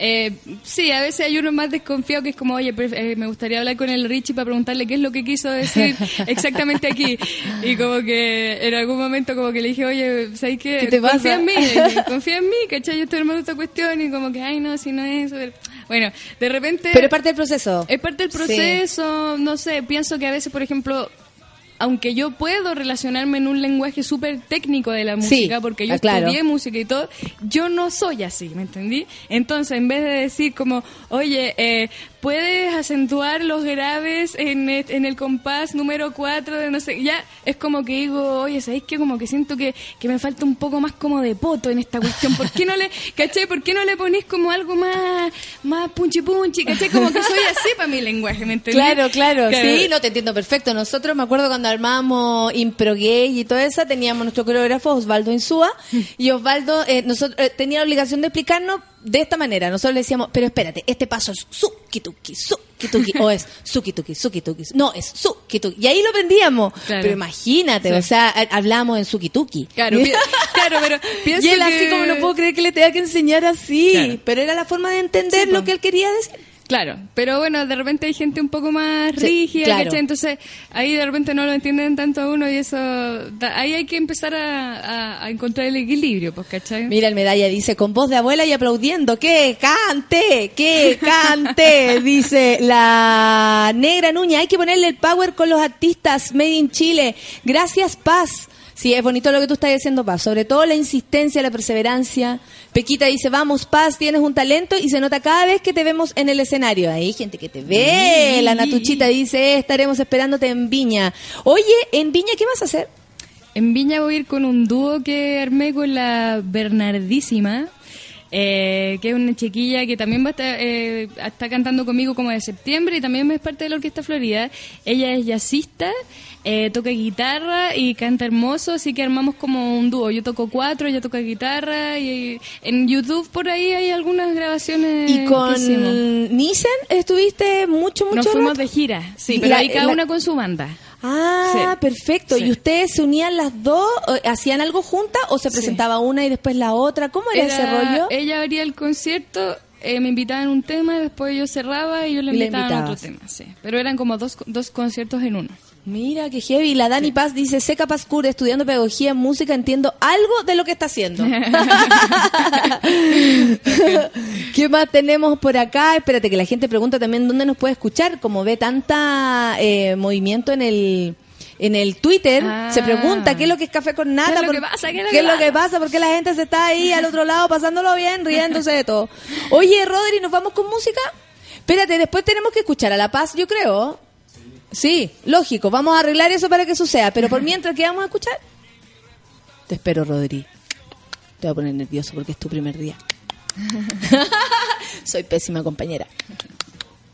Eh, sí, a veces hay uno más desconfiado que es como, oye, eh, me gustaría hablar con el Richie para preguntarle qué es lo que quiso decir exactamente aquí. Y como que en algún momento como que le dije, oye, ¿sabes qué? ¿Qué te confía pasa? en mí, dije, confía en mí, ¿cachai? Yo estoy armando esta cuestión y como que, ay, no, si no es eso. Bueno, de repente... Pero es parte del proceso. Es parte del Sí. proceso, no sé, pienso que a veces, por ejemplo, aunque yo puedo relacionarme en un lenguaje súper técnico de la Sí, música, porque yo ah, claro. estudié música y todo, yo no soy así, ¿me entendí? Entonces, en vez de decir como, oye, eh, puedes acentuar los graves en, et- en el compás número 4 de no sé, ya es como que digo, oye, ¿sabéis qué? Como que siento que, que me falta un poco más como de poto en esta cuestión. ¿Por qué no le, cachai? ¿Por qué no le ponís como algo más, más punchi punchi? ¿Cachai? Como que soy así para mi lenguaje, ¿me entendí? Claro, claro, sí, no te entiendo perfecto. Nosotros, me acuerdo cuando armábamos Impro Gay y todo eso, teníamos nuestro coreógrafo Osvaldo Insúa, y Osvaldo eh, nosotros, eh, tenía la obligación de explicarnos de esta manera. Nosotros le decíamos, pero espérate, este paso es suki-tuki, suki-tuki, o es suki-tuki, suki-tuki. No, es suki-tuki. Y ahí lo aprendíamos. Claro. Pero imagínate, Sí. o sea, hablamos en suki-tuki. Claro, claro, pero pienso Y él así que- como no puedo creer que le tenga que enseñar así, Claro. pero era la forma de entender Sí, lo que él quería decir. Claro, pero bueno, de repente hay gente un poco más Sí, rígida. Entonces ahí de repente no lo entienden tanto a uno y eso, da- ahí hay que empezar a, a- a encontrar el equilibrio, pues, ¿cachai? Mira, el medalla dice, con voz de abuela y aplaudiendo, que cante, que cante, dice la negra Nuña, hay que ponerle el power con los artistas Made in Chile. Gracias, Paz. Sí, es bonito lo que tú estás diciendo, Paz. Sobre todo la insistencia, la perseverancia. Pequita dice, vamos, Paz, tienes un talento y se nota cada vez que te vemos en el escenario. Hay gente que te ve. La Natuchita dice, "Eh, estaremos esperándote en Viña. Oye, en Viña, ¿qué vas a hacer? En Viña voy a ir con un dúo que armé con la Bernardísima, eh, que es una chiquilla que también va a estar, eh, está cantando conmigo como de septiembre y también es parte de la Orquesta Florida. Ella es jazzista, eh, toca guitarra y canta hermoso, así que armamos como un dúo. Yo toco cuatro, ella toca guitarra y en YouTube por ahí hay algunas grabaciones. Y con Nissen estuviste mucho, mucho Nos fuimos rato? de gira, sí, pero La- ahí cada la- una con su banda. Ah, Sí. perfecto. Sí. ¿Y ustedes se unían las dos? o ¿Hacían algo juntas o se Sí. presentaba una y después la otra? ¿Cómo era, ese Era- rollo? Ella abría el concierto, eh, me invitaban un tema, después yo cerraba y yo le invitaba otro tema, sí. Pero eran como dos, dos conciertos en uno. Mira, qué heavy. La Dani Paz dice, Seca Pazcur, estudiando pedagogía en música, entiendo algo de lo que está haciendo. ¿Qué más tenemos por acá? Espérate, que la gente pregunta también dónde nos puede escuchar. Como ve tanta eh, movimiento en el... En el Twitter Ah. se pregunta qué es lo que es café con nata, ¿Qué es lo por- que pasa? ¿Qué es lo qué que es lo que pasa, porque la gente se está ahí al otro lado pasándolo bien, riéndose de todo. Oye, Rodri, ¿nos vamos con música? Espérate, después tenemos que escuchar a La Paz, yo creo. Sí, lógico, vamos a arreglar eso para que suceda, pero por mientras, ¿qué vamos a escuchar? Te espero, Rodri. Te voy a poner nervioso porque es tu primer día. Soy pésima compañera.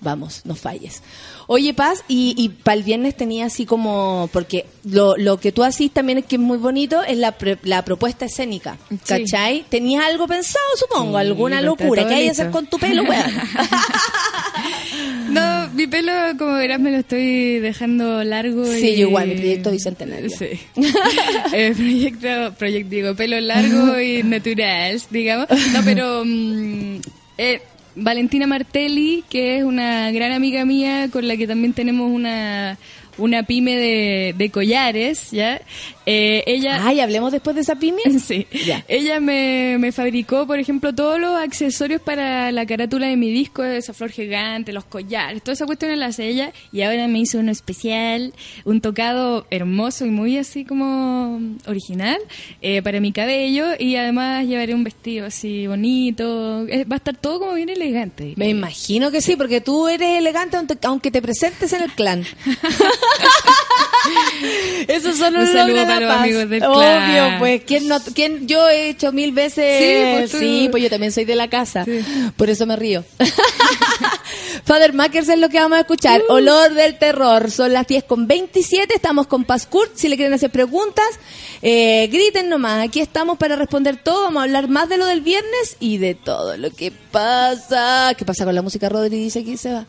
Vamos, no falles. Oye, Paz, y, y para el viernes tenía así como, porque lo, lo que tú haces también es que es muy bonito, es la, pre- la propuesta escénica, Sí. ¿cachai? ¿Tenías algo pensado, supongo? Sí, ¿Alguna locura? ¿Qué hay que hacer con tu pelo, weón? No, mi pelo, como verás, me lo estoy dejando largo. Sí, y- yo igual, mi proyecto bicentenario. Sí. Eh, proyecto, proyecto, digo, pelo largo y natural, digamos. No, pero mm, eh, Valentina Martelli, que es una gran amiga mía con la que también tenemos una una pyme de, de collares, ¿ya? Eh, ella... Ay, hablemos después de esa pyme. Sí. Ya. Ella me, me fabricó, por ejemplo, todos los accesorios para la carátula de mi disco, esa flor gigante, los collares, toda esa cuestión la hace ella. Y ahora me hizo uno especial, un tocado hermoso y muy así como original eh, para mi cabello. Y además llevaré un vestido así bonito. Eh, va a estar todo como bien elegante. Me imagino que sí, porque tú eres elegante aunque- aunque te presentes en el clan. Eso solo Un saludo para los paz. amigos del Obvio, pues. ¿quién no, quién, yo he hecho mil veces. Sí, pues Sí, pues yo también soy de la casa. Sí. Por eso me río. Father Makers es lo que vamos a escuchar. Uh. Olor del terror. Son las 10 con 27. Estamos con Pascurt. Si le quieren hacer preguntas, eh, griten nomás. Aquí estamos para responder todo. Vamos a hablar más de lo del viernes y de todo lo que pasa. ¿Qué pasa con la música, Rodri? Dice aquí se va.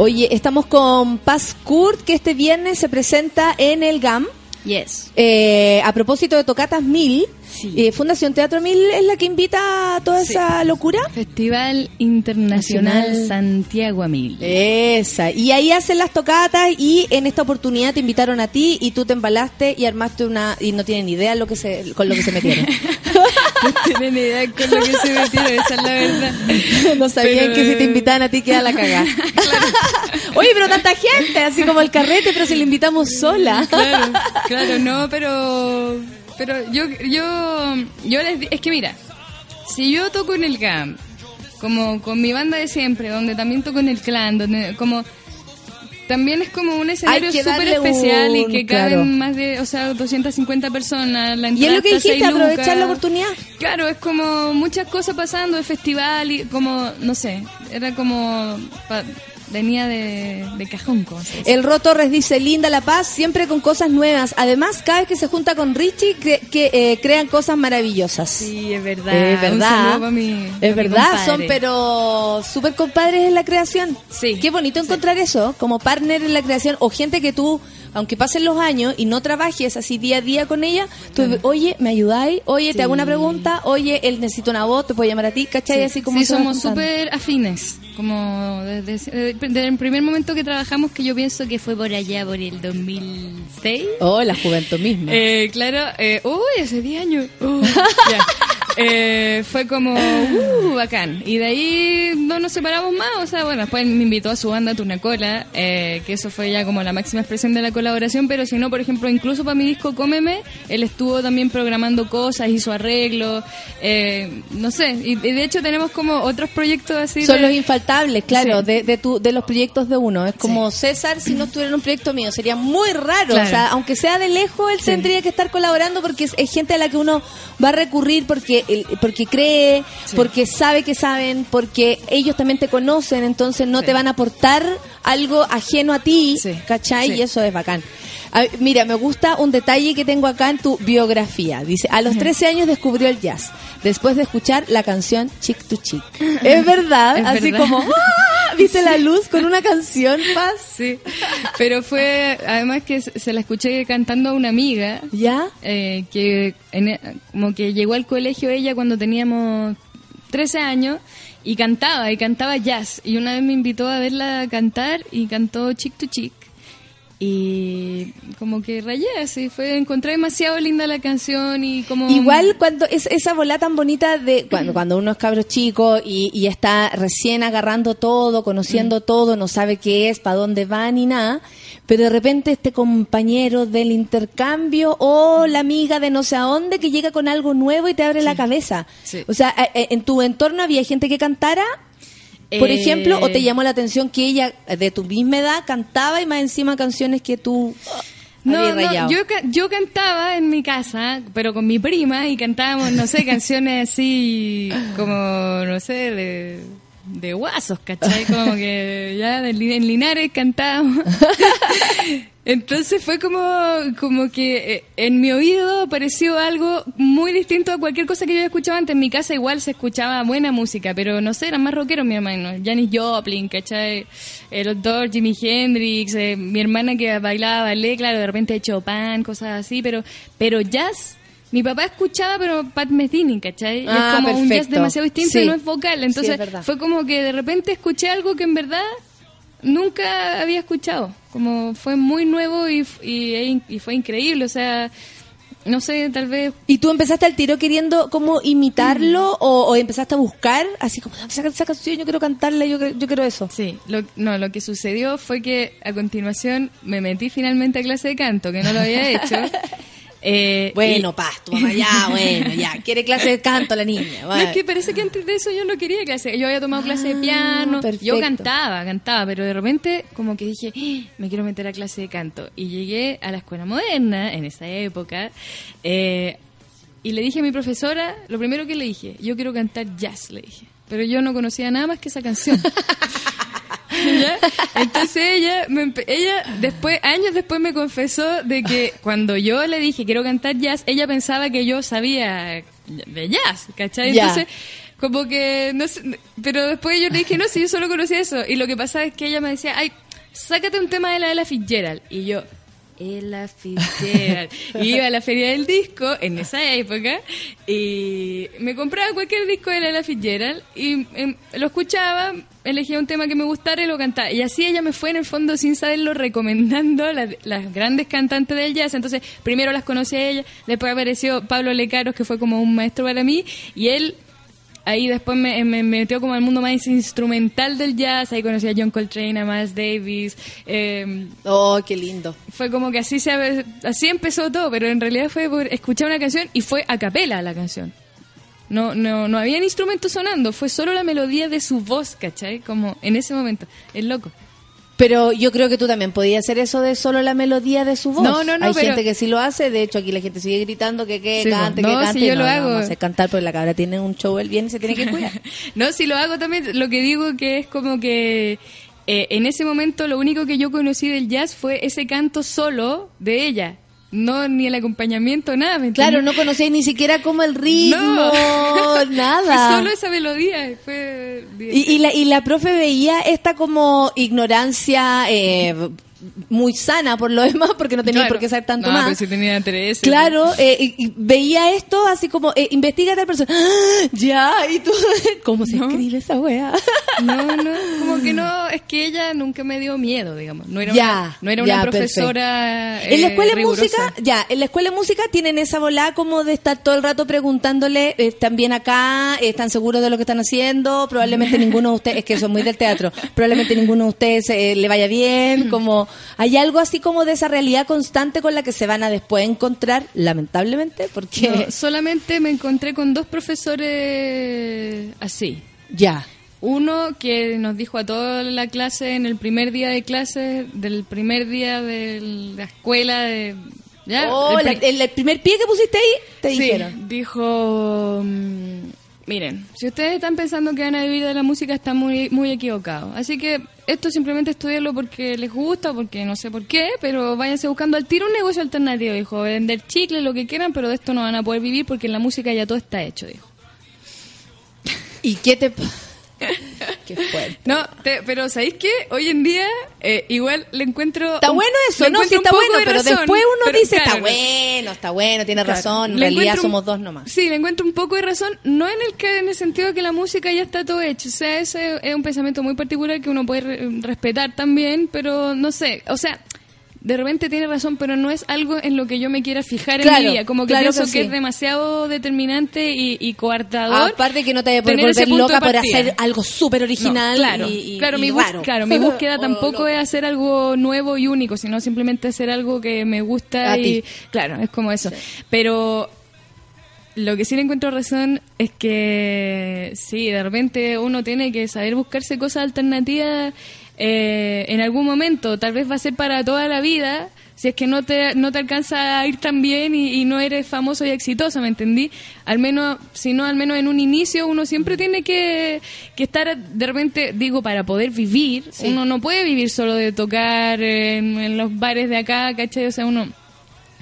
Oye, estamos con Paz Kurt, que este viernes se presenta en el GAM. Yes. Eh, a propósito de Tocatas Mil, Sí. eh, Fundación Teatro Mil es la que invita a toda esa locura. Festival Internacional Nacional. Santiago Amil. Esa. Y ahí hacen las tocatas y en esta oportunidad te invitaron a ti y tú te embalaste y armaste una y no tienen idea lo que se con lo que se metieron. No tienen idea con lo que se metieron, esa es la verdad. no sabían Pero- que si te invitaban a ti queda la cagada. Oye, pero tanta gente, así como el carrete, pero si le invitamos sola. Claro, claro, no, pero pero yo yo yo les es que mira, si yo toco en el GAM, como con mi banda de siempre, donde también toco en el clan, donde como también es como un escenario súper especial y que claro. caben más de, o sea, 250 personas. La Y es lo que dijiste, aprovechar la oportunidad. Claro, es como muchas cosas pasando, el festival y como, no sé, era como, pa- venía de, de cajón cosas. El Ro Torres dice, linda La Paz, siempre con cosas nuevas. Además, cada vez que se junta con Richie, cre- que eh, crean cosas maravillosas. Sí, es verdad. Es verdad. mi- es verdad, son pero súper compadres en la creación. Sí. Qué bonito encontrar eso, como partner en la creación, o gente que tú, aunque pasen los años y no trabajes así día a día con ella, tú, oye, ¿me ayudáis? Oye, te hago una pregunta, oye, él necesita una voz, te puedo llamar a ti, ¿cachai? Sí, así como sí, somos súper afines. Como desde, desde el primer momento que trabajamos, que yo pienso que fue por allá, por el 2006. Oh, la juventud misma. Eh, claro, eh, uy, hace 10 años. Uh, ya. Eh, fue como, uh, bacán. Y de ahí no nos separamos más. O sea, bueno, después me invitó a su banda Tunacola, eh, que eso fue ya como la máxima expresión de la colaboración. Pero si no, por ejemplo, incluso para mi disco Cómeme, él estuvo también programando cosas, hizo arreglos, eh, no sé. Y, y de hecho tenemos como otros proyectos así. Son de- los infaltables, claro, Sí. de, de, tu, de los proyectos de uno. Es como César, si no estuviera en un proyecto mío, sería muy raro. Claro. O sea, aunque sea de lejos, él Sí. tendría que estar colaborando porque es, es gente a la que uno va a recurrir porque, él- porque cree, porque sabe que saben, porque ellos también te conocen, entonces no Sí. te van a aportar algo ajeno a ti, Sí. ¿cachai? Y eso es bacán. A- mira, me gusta un detalle que tengo acá en tu biografía. Dice, a los 13 años descubrió el jazz, después de escuchar la canción Chick to Chick. Es verdad, Es así verdad. como, ¡ah! ¿viste la luz con una canción, Paz? Sí, pero fue, además que se la escuché cantando a una amiga, ¿Ya? eh, que en como que llegó al colegio ella cuando teníamos 13 años y cantaba, y cantaba jazz. Y una vez me invitó a verla cantar y cantó Chick to Chick. Y como que rayé así, fue, encontré demasiado linda la canción y como... Igual cuando es esa bola tan bonita de cuando, cuando uno es cabro chico y, y está recién agarrando todo, Mm. conociendo todo, no sabe qué es, para dónde va ni nada, pero de repente este compañero del intercambio o la amiga de no sé a dónde que llega con algo nuevo y te abre la cabeza. Sí. O sea, eh, eh, en tu entorno había gente que cantara, por Eh, ejemplo, o te llamó la atención que ella eh, de tu misma edad cantaba y más encima canciones que tú No, habías no, rayado. yo, yo cantaba en mi casa, pero con mi prima y cantábamos, no sé, canciones así como, no sé, de, de guasos, ¿cachai? Como que ya en Linares cantábamos. Entonces fue como, como que eh, en mi oído pareció algo muy distinto a cualquier cosa que yo había escuchado antes. En mi casa igual se escuchaba buena música, pero no sé, eran más rockeros mi hermano. Janis Joplin, ¿cachai? El doctor Jimi Hendrix, eh, mi hermana que bailaba ballet, claro, de repente Chopin, cosas así, pero, pero jazz... Mi papá escuchaba, pero Pat Metheny, ¿cachai? Y Ah, es como un jazz demasiado distinto Sí. y no es vocal. Sí, Entonces es fue como que de repente escuché algo que en verdad nunca había escuchado. Como fue muy nuevo y, y, y fue increíble. O sea, no sé, tal vez ¿Y tú empezaste al tiro queriendo como imitarlo o, o empezaste a buscar así como "Dame esa, canción, yo quiero cantarla, yo, yo quiero eso? Sí, lo, no, lo que sucedió fue que a continuación me metí finalmente a clase de canto, que no lo había hecho. Eh, Bueno, y- paz, tu mamá ya, bueno, ya, quiere clase de canto la niña. No, es que parece que antes de eso yo no quería clase. Yo había tomado clase de Ah, piano. perfecto. Yo cantaba, cantaba, pero de repente como que dije, "Ah, me quiero meter a clase de canto. Y llegué a la escuela moderna en esa época. eh, y le dije a mi profesora, lo primero que le dije, yo quiero cantar jazz, le dije. Pero yo no conocía nada más que esa canción. ¿Ya? Entonces ella, me ella después, años después me confesó de que cuando yo le dije quiero cantar jazz, ella pensaba que yo sabía de jazz, ¿cachai? Entonces Como que, no sé, pero después yo le dije, no, si yo solo conocía eso. Y lo que pasa es que ella me decía, ay, sácate un tema de la Ella Fitzgerald. Y yo, Ella Fitzgerald. iba a la feria del disco en esa época y me compraba cualquier disco de la Ella Fitzgerald y em, lo escuchaba, elegía un tema que me gustara y lo cantaba. Y así ella me fue en el fondo sin saberlo recomendando las, las grandes cantantes del jazz. Entonces, primero las conocí a ella, después apareció Pablo Lecaros, que fue como un maestro para mí, y él ahí después me, me metió como al mundo más instrumental del jazz, ahí conocí a John Coltrane, a Miles Davis, eh, Oh, qué lindo. fue como que así se así empezó todo, pero en realidad fue por escuchar una canción y fue a capela la canción. No, no, no había instrumentos sonando, fue solo la melodía de su voz, ¿cachai? Como en ese momento, es loco. Pero yo creo que tú también podías hacer eso de solo la melodía de su voz. No, no, no, Hay pero- gente que sí lo hace. De hecho, aquí la gente sigue gritando que, que Sí, cante, no, que cante. si yo no, lo no, hago. a cantar porque la cabra tiene un show el viernes y se tiene que cuidar. No, si lo hago también, lo que digo que es como que eh, en ese momento lo único que yo conocí del jazz fue ese canto solo de ella. No, ni el acompañamiento, nada. ¿me claro, no conocéis ni siquiera como el ritmo, No. nada. Fue solo esa melodía. Fue... Y, y la, y la profe veía esta como ignorancia eh, muy sana por lo demás, porque no tenía Claro. por qué saber tanto No, más. pero si tenía tres. Claro, eh, y, y veía esto así como, eh, investiga a tal persona. ¡Ah! Ya, y tú, ¿cómo se No. escribe esa wea? No, no, como que no, es que ella nunca me dio miedo, digamos. No era Ya, una, no era ya, una profesora. en la eh, escuela de música, ya, en la escuela de música tienen esa volada como de estar todo el rato preguntándole, eh, ¿están bien acá? ¿Están seguros de lo que están haciendo? Probablemente ninguno de ustedes, es que son muy del teatro, probablemente ninguno de ustedes eh, le vaya bien, como, hay algo así como de esa realidad constante con la que se van a después encontrar, lamentablemente, porque, No, solamente me encontré con dos profesores así. ya, Uno que nos dijo a toda la clase en el primer día de clase, del primer día de la escuela, de, ya, Oh, el la- pri- el, el primer pie que pusiste ahí, te Sí, dijeron. dijo, mm, miren, si ustedes están pensando que van a vivir de la música, están muy, muy equivocados. Así que esto simplemente estudiarlo porque les gusta, porque no sé por qué, pero váyanse buscando al tiro un negocio alternativo, dijo, vender chicles, lo que quieran, pero de esto no van a poder vivir porque en la música ya todo está hecho, dijo. ¿Y qué te... qué fuerte. No, te- pero ¿sabéis qué? Hoy en día eh, igual le encuentro... Está un- bueno eso, ¿no? Sí, está bueno, de pero razón, después uno pero dice, está bueno, está bueno, tiene Claro. razón, en realidad un- somos dos nomás. Sí, le encuentro un poco de razón, no en el que en el sentido de que la música ya está todo hecho, o sea, ese es un pensamiento muy particular que uno puede re- respetar también, pero no sé, o sea, de repente tiene razón, pero no es algo en lo que yo me quiera fijar en mi vida, como que claro pienso que es demasiado determinante y, y coartador. Aparte que no te vaya a volver loca por hacer algo súper original No, claro, y, y- claro, mi raro. claro, mi búsqueda Oh, tampoco es hacer algo nuevo y único, sino simplemente hacer algo que me gusta A y ti. claro, es como eso. Pero lo que sí le encuentro razón es que sí, de repente uno tiene que saber buscarse cosas alternativas eh, en algún momento, tal vez va a ser para toda la vida. Si es que no te, no te alcanza a ir tan bien y, y no eres famoso y exitoso, ¿me entendí? Al menos, si no, al menos en un inicio uno siempre tiene que, que estar, de repente, digo, para poder vivir, uno no puede vivir solo de tocar en, en los bares de acá, ¿cachai? O sea, uno,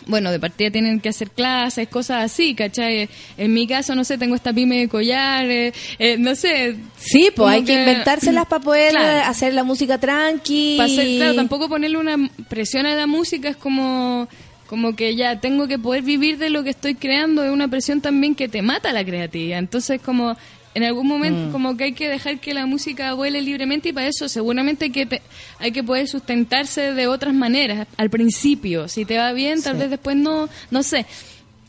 bueno, de partida tienen que hacer clases, cosas así, ¿cachai? En mi caso, no sé, tengo esta pyme de collares, eh, no sé. Sí, pues hay que, inventárselas para poder Claro. eh, hacer la música tranqui. Hacer- claro, tampoco ponerle una presión a la música es como como que ya tengo que poder vivir de lo que estoy creando, es una presión también que te mata la creatividad. Entonces, como en algún Mm. momento como que hay que dejar que la música vuele libremente y para eso seguramente hay que te- hay que poder sustentarse de otras maneras al principio. Si te va bien, tal vez después no, no sé.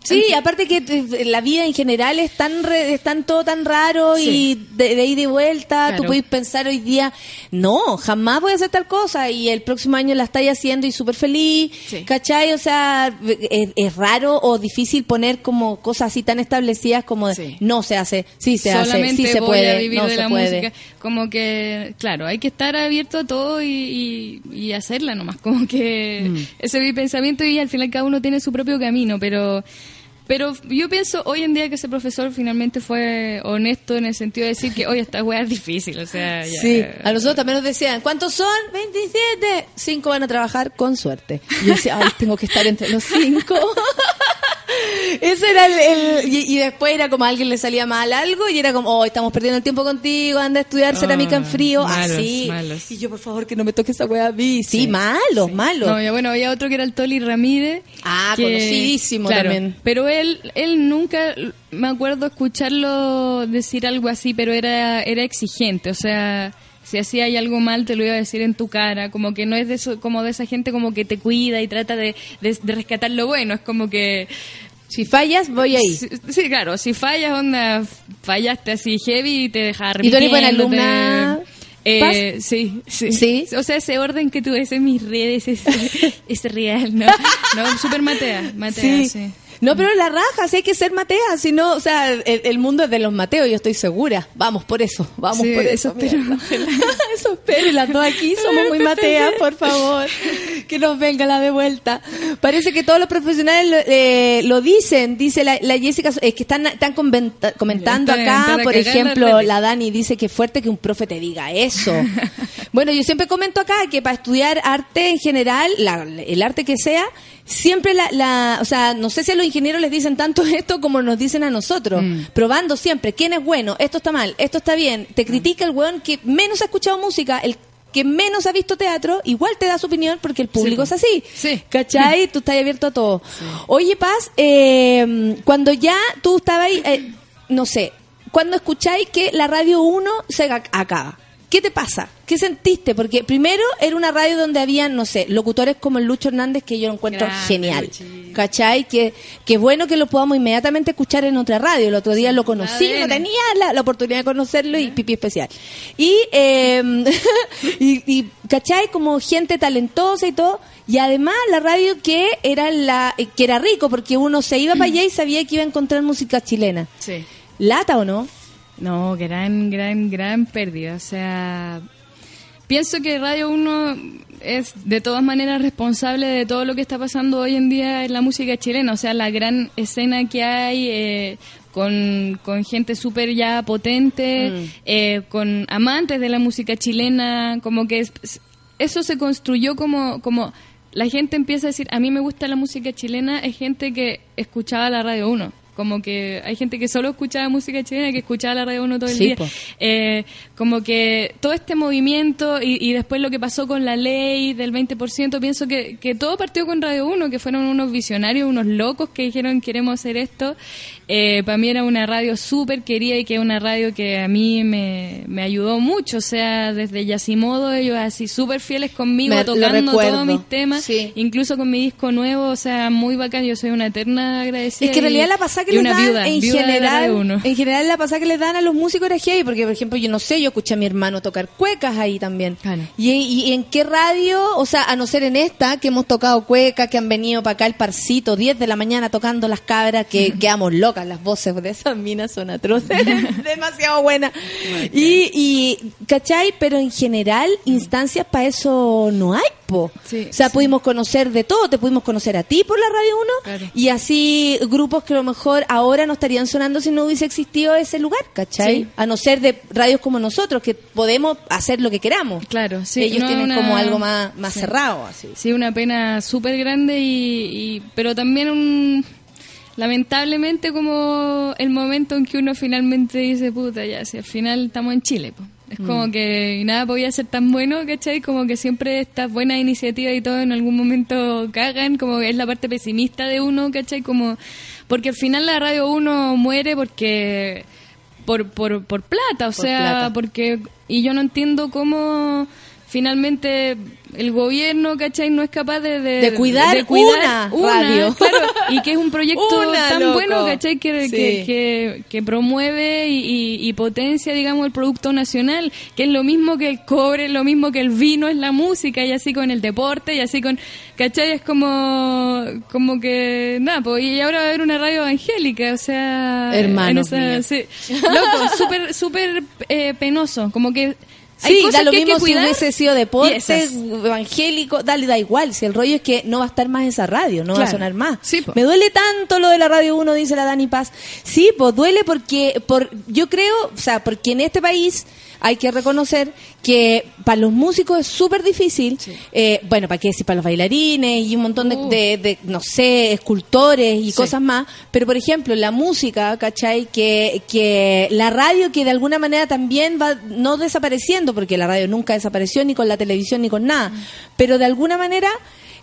Sí, aparte que eh, la vida en general es tan, re- es tan todo tan raro Sí. y de, de ida y vuelta, Claro. tú puedes pensar hoy día, no, jamás voy a hacer tal cosa y el próximo año la estáis haciendo y súper feliz, Sí. ¿cachai? O sea, es, es raro o difícil poner como cosas así tan establecidas como de, Sí. no se hace, sí se hace, sí se voy puede, a vivir no de se la puede. música. Como que, claro, hay que estar abierto a todo y, y, y hacerla nomás. Como que Mm. ese es mi pensamiento y al final cada uno tiene su propio camino, pero... Pero yo pienso hoy en día que ese profesor finalmente fue honesto en el sentido de decir que, oye, esta weá es difícil, o sea... ya- Sí, a nosotros también nos decían, ¿cuántos son? 27. Cinco van a trabajar con suerte. Y yo decía, ay, tengo que estar entre los cinco. Ese era el, el- y, y después era como a alguien le salía mal algo y era como, oh, estamos perdiendo el tiempo contigo, anda a estudiar cerámica en frío, Ah, malos, así. malos. Y yo, por favor, que no me toque esa wea a mí. Sí, malos, malos. No, ya bueno, había otro que era el Toli Ramírez. Ah, conocidísimo claro, también. Pero él, él nunca, me acuerdo escucharlo decir algo así, pero era, era exigente, o sea, si hacía ahí algo mal te lo iba a decir en tu cara, como que no es de eso, como de esa gente como que te cuida y trata de, de, de rescatar lo bueno, es como que... Si fallas, voy ahí. Sí, sí, claro, si fallas, onda, fallaste así heavy y te deja ¿Y tú eres buena alumna, Eh, sí, sí. ¿Sí? O sea, ese orden que tú ves en mis redes es, es real, ¿no? No, súper matea, matea, Sí. sí. No, pero la raja, sí hay que ser Matea, si no, o sea, el, el mundo es de los Mateos, yo estoy segura. Vamos por eso, vamos Sí, por eso. eso espero. eso espero, y las dos aquí somos muy Mateas, por favor. Que nos venga la de vuelta. Parece que todos los profesionales lo, eh, lo dicen, dice la, la Jessica, es que están, están conventa- comentando acá, por ejemplo, la Dani dice que fuerte que un profe te diga eso. bueno, yo siempre comento acá que para estudiar arte en general, la- el arte que sea, siempre la, la, o sea, no sé si a los ingenieros les dicen tanto esto como nos dicen a nosotros, probando siempre quién es bueno, esto está mal, esto está bien, te critica el weón que menos ha escuchado música, el que menos ha visto teatro, igual te da su opinión porque el público es así. Sí. ¿Cachai? Tú estás abierto a todo. Oye, Paz, eh, cuando ya tú estabas ahí, eh, no sé, cuando escucháis que la radio 1 se ac- acaba, ¿qué te pasa? ¿Qué sentiste? Porque primero era una radio donde había, no sé, locutores como el Lucho Hernández que yo lo encuentro Grande, genial. Luchito. ¿Cachai? Que, que bueno que lo podamos inmediatamente escuchar en otra radio. El otro día lo conocí, no tenía la, la oportunidad de conocerlo y pipi especial. Y, eh, y, y, ¿cachai? Como gente talentosa y todo. Y además la radio que era la que era rico porque uno se iba para allá y sabía que iba a encontrar música chilena. Sí. ¿Lata o no? No, gran, gran, gran pérdida. O sea, pienso que Radio 1 es de todas maneras responsable de todo lo que está pasando hoy en día en la música chilena. O sea, la gran escena que hay eh, con, con gente súper ya potente, Mm. eh, con amantes de la música chilena, como que es- eso se construyó como... como la gente empieza a decir, a mí me gusta la música chilena, es gente que escuchaba la Radio 1. Como que hay gente que solo escuchaba música chilena, que escuchaba la Radio 1 todo el Sí, día. Eh, como que todo este movimiento y, y después lo que pasó con la ley del 20%, pienso que, que todo partió con Radio 1, que fueron unos visionarios, unos locos que dijeron queremos hacer esto. Eh, para mí era una radio súper querida y que es una radio que a mí me, me ayudó mucho. O sea, desde Yasimodo, ellos así súper fieles conmigo, Me- tocando todos mis temas, Sí. incluso con mi disco nuevo, o sea, muy bacán. Yo soy una eterna agradecida. Es que en realidad la pasada que les dan viuda, en viuda general, Radio 1. en general la pasada que les dan a los músicos era heavy, porque por ejemplo yo no sé, yo escuché a mi hermano tocar cuecas ahí también. ¿Y, y en qué radio? O sea, a no ser en esta, que hemos tocado cuecas, que han venido para acá el parcito, 10 de la mañana tocando las cabras, que quedamos locas, las voces de esas minas son atroces, demasiado buenas. Y, y, ¿cachai? Pero en general, instancias para eso no hay, po. Sí, o sea, sí. pudimos conocer de todo, te pudimos conocer a ti por la Radio 1 Claro. y así grupos que a lo mejor ahora no estarían sonando si no hubiese existido ese lugar, ¿cachai? Sí. A no ser de radios como nosotros, que podemos hacer lo que queramos. Claro, sí. Ellos no, tienen una- como algo más, más cerrado, así. Sí, una pena súper grande y, y- pero también un lamentablemente como el momento en que uno finalmente dice, puta, ya, si al final estamos en Chile, po". Es como que nada podía ser tan bueno, ¿cachai? Como que siempre estas buenas iniciativas y todo en algún momento cagan, como que es la parte pesimista de uno, ¿cachai? Como, porque al final la radio uno muere porque por, por, por plata, o Por sea, plata. porque y yo no entiendo cómo finalmente el gobierno, ¿cachai? No es capaz de, De cuidar una radio. claro, y que es un proyecto Una, tan loco. bueno, ¿cachai? Que, Sí. que, que, que promueve y, y- y potencia, digamos, el producto nacional, que es lo mismo que el cobre, lo mismo que el vino, es la música, y así con el deporte, y así con, ¿cachai? Es como, como que, nada, pues, y ahora va a haber una radio evangélica, o sea... Míos. sí. Loco, súper, súper eh, penoso, como que... Sí, da lo que hay que mismo si hubiese sido deporte, evangélico, dale, da igual. Si el rollo es que no va a estar más esa radio, no va a sonar más. Sí. Me duele tanto lo de la Radio 1, dice la Dani Paz. Sí, pues duele porque, por, yo creo, o sea, porque en este país hay que reconocer que para los músicos es súper difícil, eh, bueno, para qué decir, para los bailarines y un montón de, Uh. de- de, no sé, escultores y Sí. cosas más, pero por ejemplo, la música, ¿cachai? Que, que la radio que de alguna manera también va no desapareciendo, porque la radio nunca desapareció ni con la televisión ni con nada, pero de alguna manera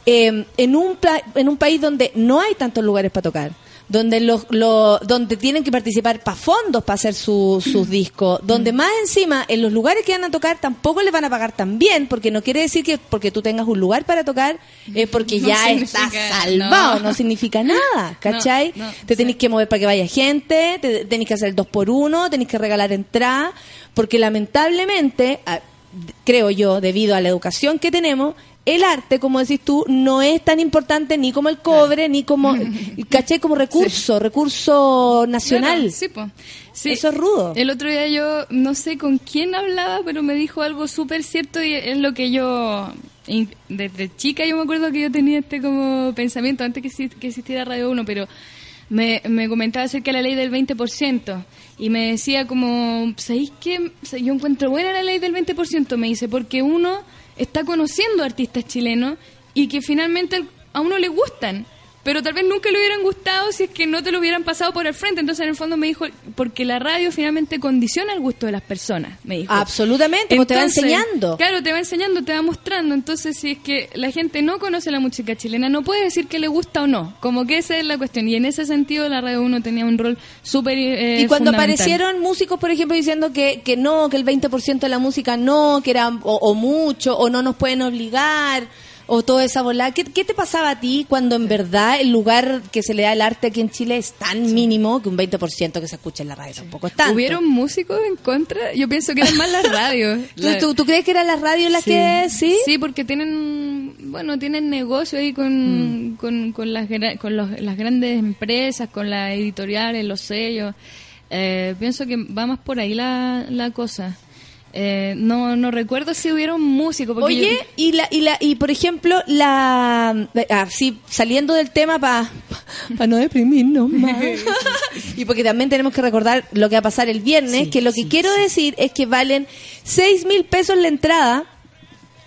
eh, en, un pla- en un país donde no hay tantos lugares para tocar, donde los, lo- donde tienen que participar para fondos para hacer su- sus discos, donde más encima en los lugares que van a tocar tampoco les van a pagar tan bien, porque no quiere decir que porque tú tengas un lugar para tocar es porque No ya estás salvado, no. no. significa nada, ¿cachai? No, te tenés sí. que mover para que vaya gente, te tenés que hacer el dos por uno, tenés que regalar entrada, porque lamentablemente, creo yo, debido a la educación que tenemos, el arte, como decís tú, no es tan importante ni como el cobre, ni como, ¿cachai? Como recurso, recurso nacional. Claro, sí, po. Sí. Eso es rudo. El otro día yo no sé con quién hablaba, pero me dijo algo súper cierto y es lo que yo, desde chica yo me acuerdo que yo tenía este como pensamiento antes que, que existiera Radio 1, pero me, me comentaba acerca de la ley del 20% y me decía como, ¿sabéis qué? Yo encuentro buena la ley del 20%, me dice, porque uno está conociendo artistas chilenos y que finalmente a uno le gustan. Pero tal vez nunca le hubieran gustado si es que no te lo hubieran pasado por el frente. Entonces, en el fondo me dijo, porque la radio finalmente condiciona el gusto de las personas, me dijo. Absolutamente, pues te va Entonces, enseñando. Claro, te va enseñando, te va mostrando. Entonces, si es que la gente no conoce la música chilena, no puede decir que le gusta o no. Como que esa es la cuestión. Y en ese sentido, la Radio 1 tenía un rol súper eh, y cuando aparecieron músicos, por ejemplo, diciendo que, que no, que el 20% de la música no, que era o, o mucho, o no nos pueden obligar, o toda esa bola. ¿Qué, qué te pasaba a ti cuando en verdad el lugar que se le da al arte aquí en Chile es tan mínimo que un 20% que se escucha en la radio tampoco es tanto? ¿Hubieron músicos en contra? Yo pienso que eran más las radios. ¿Tú, La- tú, tú crees que eran las radios las que sí? Sí, porque tienen, bueno, tienen negocio ahí Mm. con, con, con, las, con los- las grandes empresas, con las editoriales, los sellos. Eh, pienso que va más por ahí la, la cosa. Eh, no, no recuerdo si hubieron músicos. Oye, yo- y la y la y por ejemplo la ah, sí, saliendo del tema para no deprimirnos más. y porque también tenemos que recordar lo que va a pasar el viernes, que lo que quiero decir es que valen seis mil pesos la entrada.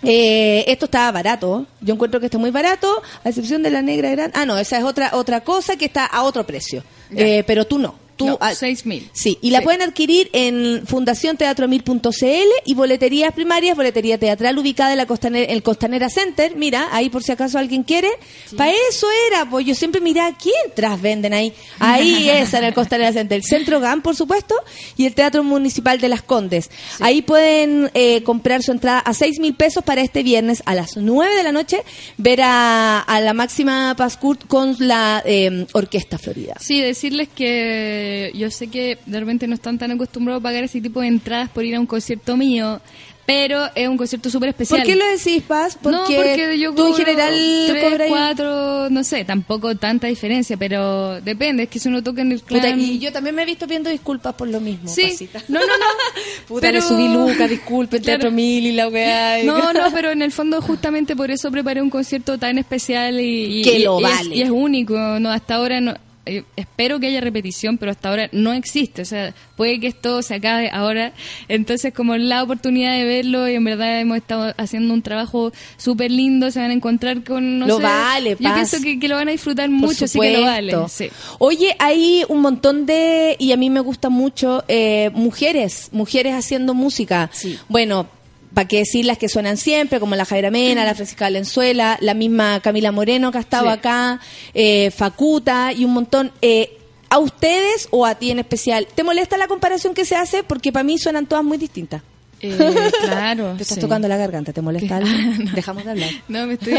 Eh, esto está barato, yo encuentro que está muy barato, a excepción de la negra gran. Ah, no, esa es otra otra cosa que está a otro precio, Eh, pero tú no. Tú, No, ah, 6.000. Sí, y la Sí. pueden adquirir en fundacionteatromil.cl y boleterías primarias, boletería teatral ubicada en la Costanera, el Costanera Center. Mira, ahí por si acaso alguien quiere. Para eso era, pues yo siempre miraba qué entras venden ahí. Ahí es, en el Costanera Center. El Centro GAM, por supuesto, y el Teatro Municipal de Las Condes. Ahí pueden eh, comprar su entrada a seis mil pesos para este viernes a las 9 de la noche, ver a, a la máxima Pascurt con la eh, Orquesta Florida. Sí, decirles que yo sé que de repente no están tan acostumbrados a pagar ese tipo de entradas por ir a un concierto mío, pero es un concierto súper especial. ¿Por qué lo decís, Paz? Porque, no, porque yo tú en general tres, cuatro, no sé, tampoco tanta diferencia, pero depende, es que si uno toca en el Puta, clan... y yo también me he visto pidiendo disculpas por lo mismo. Sí, Pasita. no, no, no. Puta, pero- le subí Lucas, disculpen, Claro. Teatro Mil y la weá. No, no, pero en el fondo justamente por eso preparé un concierto tan especial y, y- Que y- lo y es- vale. y es único. No, hasta ahora no. Eh, espero que haya repetición, pero hasta ahora no existe. O sea, puede que esto se acabe ahora. Entonces, como la oportunidad de verlo y en verdad hemos estado haciendo un trabajo súper lindo, se van a encontrar con. No Lo sé, vale, Yo Paz. pienso que, que lo van a disfrutar mucho, así que lo vale. Sí. Oye, hay un montón de, y a mí me gusta mucho, eh, mujeres, mujeres haciendo música. Bueno, para qué decir las que suenan siempre, como la Jaira Mena, la Francisca Valenzuela, la misma Camila Moreno que ha estado Sí. acá, eh, Facuta y un montón. Eh, ¿A ustedes o a ti en especial? ¿Te molesta la comparación que se hace? Porque para mí suenan todas muy distintas. Eh, claro. Te estás sí. tocando la garganta, ¿te molesta algo? No. Dejamos de hablar. No, me estoy.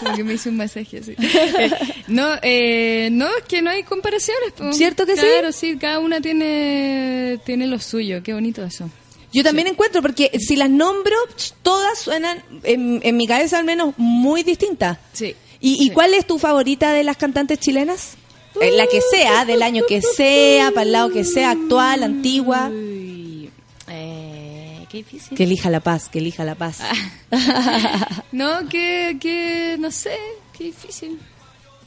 como que me hice un masaje así. Eh, no, eh, no, es que no hay comparaciones. ¿Cierto que sí? Claro, sí, cada una tiene, tiene lo suyo. Qué bonito eso. Yo también encuentro, porque si las nombro, todas suenan, en, en mi cabeza al menos, muy distintas. Sí. ¿Y, y cuál es tu favorita de las cantantes chilenas? Eh, la que sea, del año que sea, para el lado que sea, actual, antigua. Uy, eh, qué difícil. Que elija la paz, que elija la paz. No, que, que, no sé, qué difícil.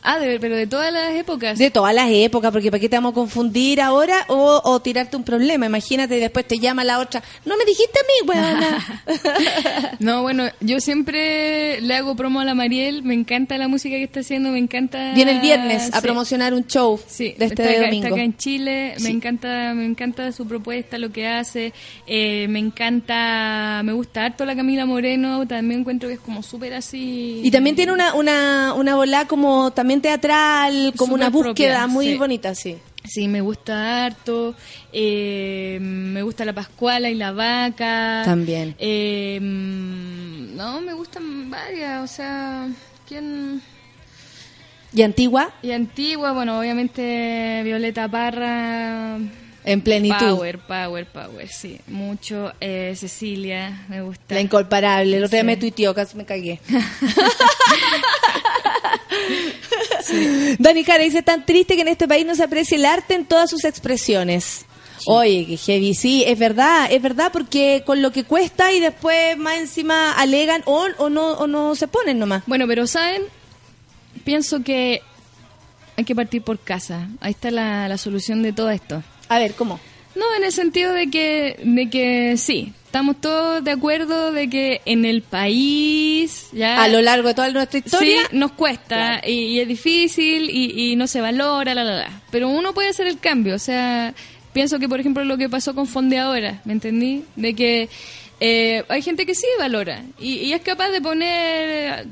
Ah, de- pero de todas las épocas. De todas las épocas, porque ¿para qué te vamos a confundir ahora o, o tirarte un problema? Imagínate, después te llama la otra. No me dijiste a mí, weona. No, bueno, yo siempre le hago promo a la Mariel, me encanta la música que está haciendo, me encanta... Viene el viernes a Sí. promocionar un show Sí, de este está, acá, domingo. está acá en Chile, me encanta, me encanta su propuesta, lo que hace, eh, me encanta, me gusta harto la Camila Moreno, también encuentro que es como súper así. Y también tiene una, una, una bola como también teatral, como una búsqueda propia, muy sí. bonita, sí. Sí, me gusta harto, eh, me gusta la Pascuala y la Vaca. También. Eh, no, me gustan varias, o sea, ¿quién...? Y Antigua, Y antigua, bueno, obviamente Violeta Parra, en plenitud. Power, power, power, sí. Mucho. Eh, Cecilia, me gusta. La incomparable. El otro día Sí. me tuiteó, casi me cagué. Dani Cara dice, tan triste que en este país no se aprecia el arte en todas sus expresiones. Oye, que heavy, sí, es verdad, es verdad, porque con lo que cuesta y después más encima alegan o, o no o no se ponen nomás. Bueno, pero ¿saben? Pienso que hay que partir por casa. Ahí está la, la solución de todo esto. A ver, ¿cómo? No, en el sentido de que, de que sí, estamos todos de acuerdo de que en el país ya A lo largo de toda nuestra historia, Sí, nos cuesta y, y es difícil y, y no se valora, la, la, la. Pero uno puede hacer el cambio. O sea, pienso que, por ejemplo, lo que pasó con Fondeadora, ¿me entendí? De que eh, hay gente que sí valora y, y es capaz de poner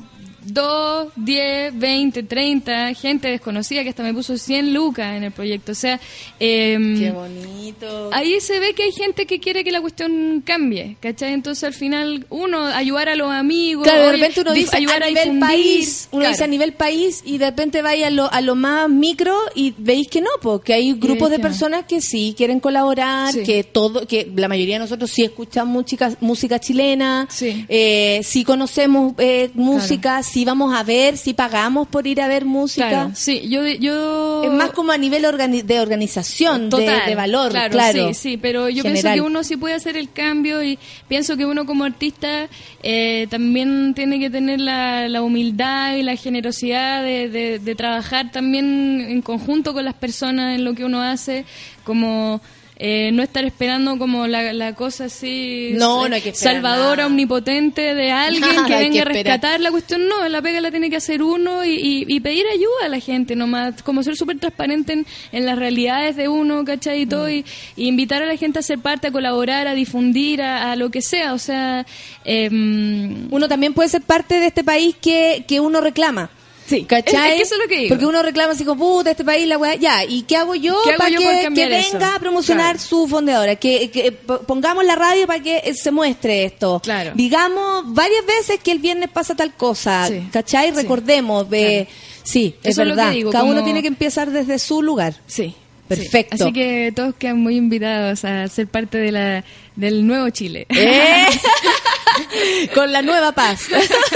2, 10, 20, 30, gente desconocida que hasta me puso 100 lucas en el proyecto. O sea, em, Qué bonito. ahí se ve que hay gente que quiere que la cuestión cambie, ¿cachai? Entonces al final uno ayudar a los amigos, Claro, de repente uno dice ayudar a nivel difundir, país, uno claro. dice a nivel país y de repente vaya a lo, a lo más micro y veis que no, porque hay grupos de que no. personas que sí quieren colaborar, Sí. que todo, que la mayoría de nosotros sí escuchamos música, música chilena, Sí. eh, sí conocemos eh, música, sí vamos a ver, sí pagamos por ir a ver música. Claro, sí, yo, yo... Es más como a nivel organi- de organización, de- Total, de, valor, claro, claro. Sí, sí, pero yo General. pienso que uno sí puede hacer el cambio y pienso que uno como artista eh, también tiene que tener la, la humildad y la generosidad de, de- de trabajar también en conjunto con las personas en lo que uno hace, como... eh, no estar esperando como la, la cosa así No, eh, no hay que salvadora nada. omnipotente de alguien Nada que venga que a rescatar la cuestión no, la pega la tiene que hacer uno y, y- y pedir ayuda a la gente nomás, como ser súper transparente en, en las realidades de uno, ¿cachai? Y todo, Mm. y, y invitar a la gente a ser parte, a colaborar, a difundir, a, a lo que sea, o sea... em, Uno también puede ser parte de este país que, que uno reclama. Sí, ¿Cachai? es- es que eso es lo que digo. Porque uno reclama así como, puta, este país, la weá, ya, ¿y qué hago yo ¿Qué hago para yo que, eso? venga a promocionar Claro. su fondeadora? Que, que po- pongamos la radio para que eh, se muestre esto. Claro. Digamos varias veces que el viernes pasa tal cosa, Sí. ¿cachai? Sí. Recordemos, ve, sí, es Eso es lo verdad. que digo, Cada uno tiene que empezar desde su lugar. Sí. Perfecto. sí. Así que todos quedan muy invitados a ser parte de la, del nuevo Chile. ¡Eh! Con la nueva paz.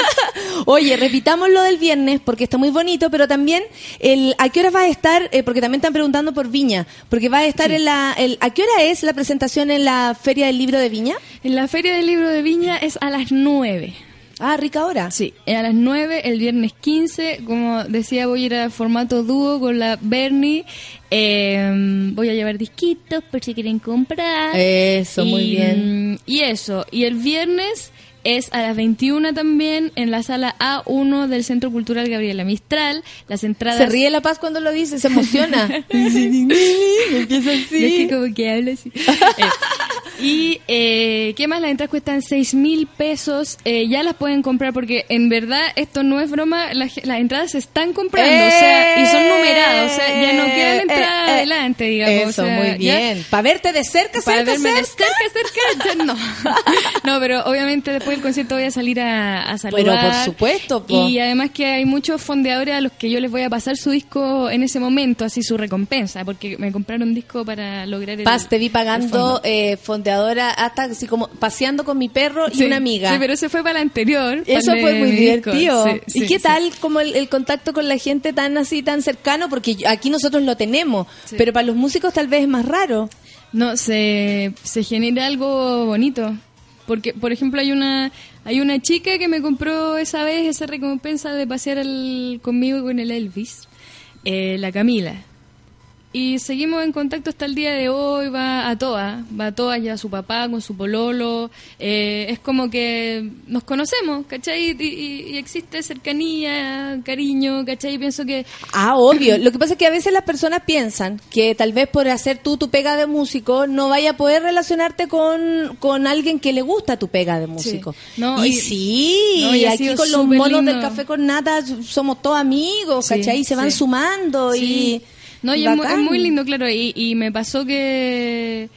Oye, repitamos lo del viernes porque está muy bonito, pero también el a qué hora va a estar, Eh, porque también están preguntando por Viña, porque va a estar en la, el, ¿a qué hora es la presentación en la Feria del Libro de Viña? En la Feria del Libro de Viña es a las 9. Ah, rica hora. Sí, a las 9, el viernes 15, como decía, voy a ir a formato dúo con la Bernie. Eh, voy a llevar disquitos por si quieren comprar. Eso, muy bien. mm, Y eso, y el viernes es a las 21 también en la sala A1 del Centro Cultural Gabriela Mistral. Las entradas... Se ríe La Paz cuando lo dice, se emociona. Empieza Es que como que habla así. Eh, y eh, ¿qué más? Las entradas cuestan 6 mil pesos. Eh, ya las pueden comprar porque en verdad esto no es broma. Las, las entradas se están comprando o sea, y son numeradas. O sea, ya no queda la entrada Eh, eh, adelante, digamos. Eso, o sea, muy bien. Para verte de cerca, cerca, verme de cerca. cerca, no. No, pero obviamente después del concierto voy a salir a, a saludar. Pero por supuesto, po. Y además que hay muchos fondeadores a los que yo les voy a pasar su disco en ese momento, así su recompensa, porque me compraron un disco para lograr el Paz, te vi pagando fondo. Fondeadora hasta así como paseando con mi perro y Sí, una amiga. Sí, pero ese fue para la anterior. Eso fue muy divertido. Sí, ¿Y qué tal como el, el contacto con la gente tan así, tan cercano? Porque aquí nosotros lo tenemos, pero para los músicos tal vez es más raro. No, se, se genera algo bonito. Porque, por ejemplo, hay una hay una chica que me compró esa vez esa recompensa de pasear el- conmigo con el Elvis, eh, la Camila. Y seguimos en contacto hasta el día de hoy, va a todas, va a todas, ya su papá con su pololo, eh, es como que nos conocemos, ¿cachai? Y, y- y existe cercanía, cariño, ¿cachai? Pienso que Ah, obvio. Lo que pasa es que a veces las personas piensan que tal vez por hacer tú tu pega de músico no vaya a poder relacionarte con, con alguien que le gusta tu pega de músico. No, y, y- sí, no, y aquí con los monos lindo. del café con nata somos todos amigos, Sí, ¿cachai? Y se van sí. sumando Sí. y... No, y es, es muy lindo, claro, y, y me pasó que...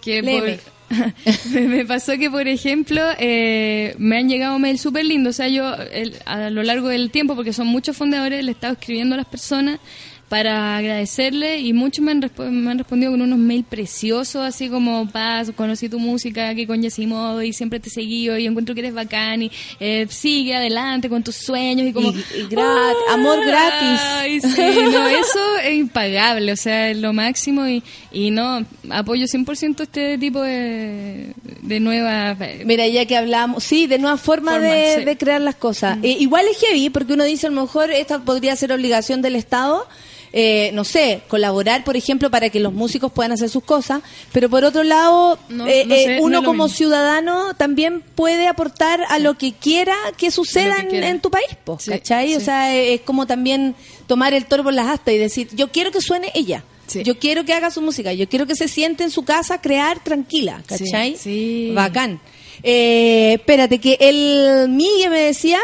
que por- me pasó que, por ejemplo, eh, me han llegado mails súper lindos. O sea, yo el- a lo largo del tiempo, porque son muchos fundadores, le he estado escribiendo a las personas para agradecerle y muchos me han, me han respondido con unos mails preciosos, así como, Paz, conocí tu música aquí con Yasimodo y siempre te he seguido y encuentro que eres bacán y eh, sigue adelante con tus sueños y como... Y- y gra- amor gratis. Ay, sí, no, eso es impagable, o sea, es lo máximo y, y no, apoyo 100% este tipo de, de nueva... Mira, ya que hablamos, sí, de nueva forma Forma, de, sí. Mm. de crear las cosas. Eh, igual es heavy, porque uno dice a lo mejor esta podría ser obligación del Estado, eh, no sé, colaborar, por ejemplo, para que los músicos puedan hacer sus cosas, pero por otro lado, No, eh, no eh, sé, uno como mismo. ciudadano también puede aportar a lo que quiera que suceda que en, quiera. en tu país, po, Sí, ¿cachai? O sea, eh, es como también tomar el toro por las astas y decir, yo quiero que suene ella. Sí. Yo quiero que haga su música, yo quiero que se siente en su casa crear tranquila, ¿cachai? sí. Bacán. Eh, espérate, que el Migue me decía,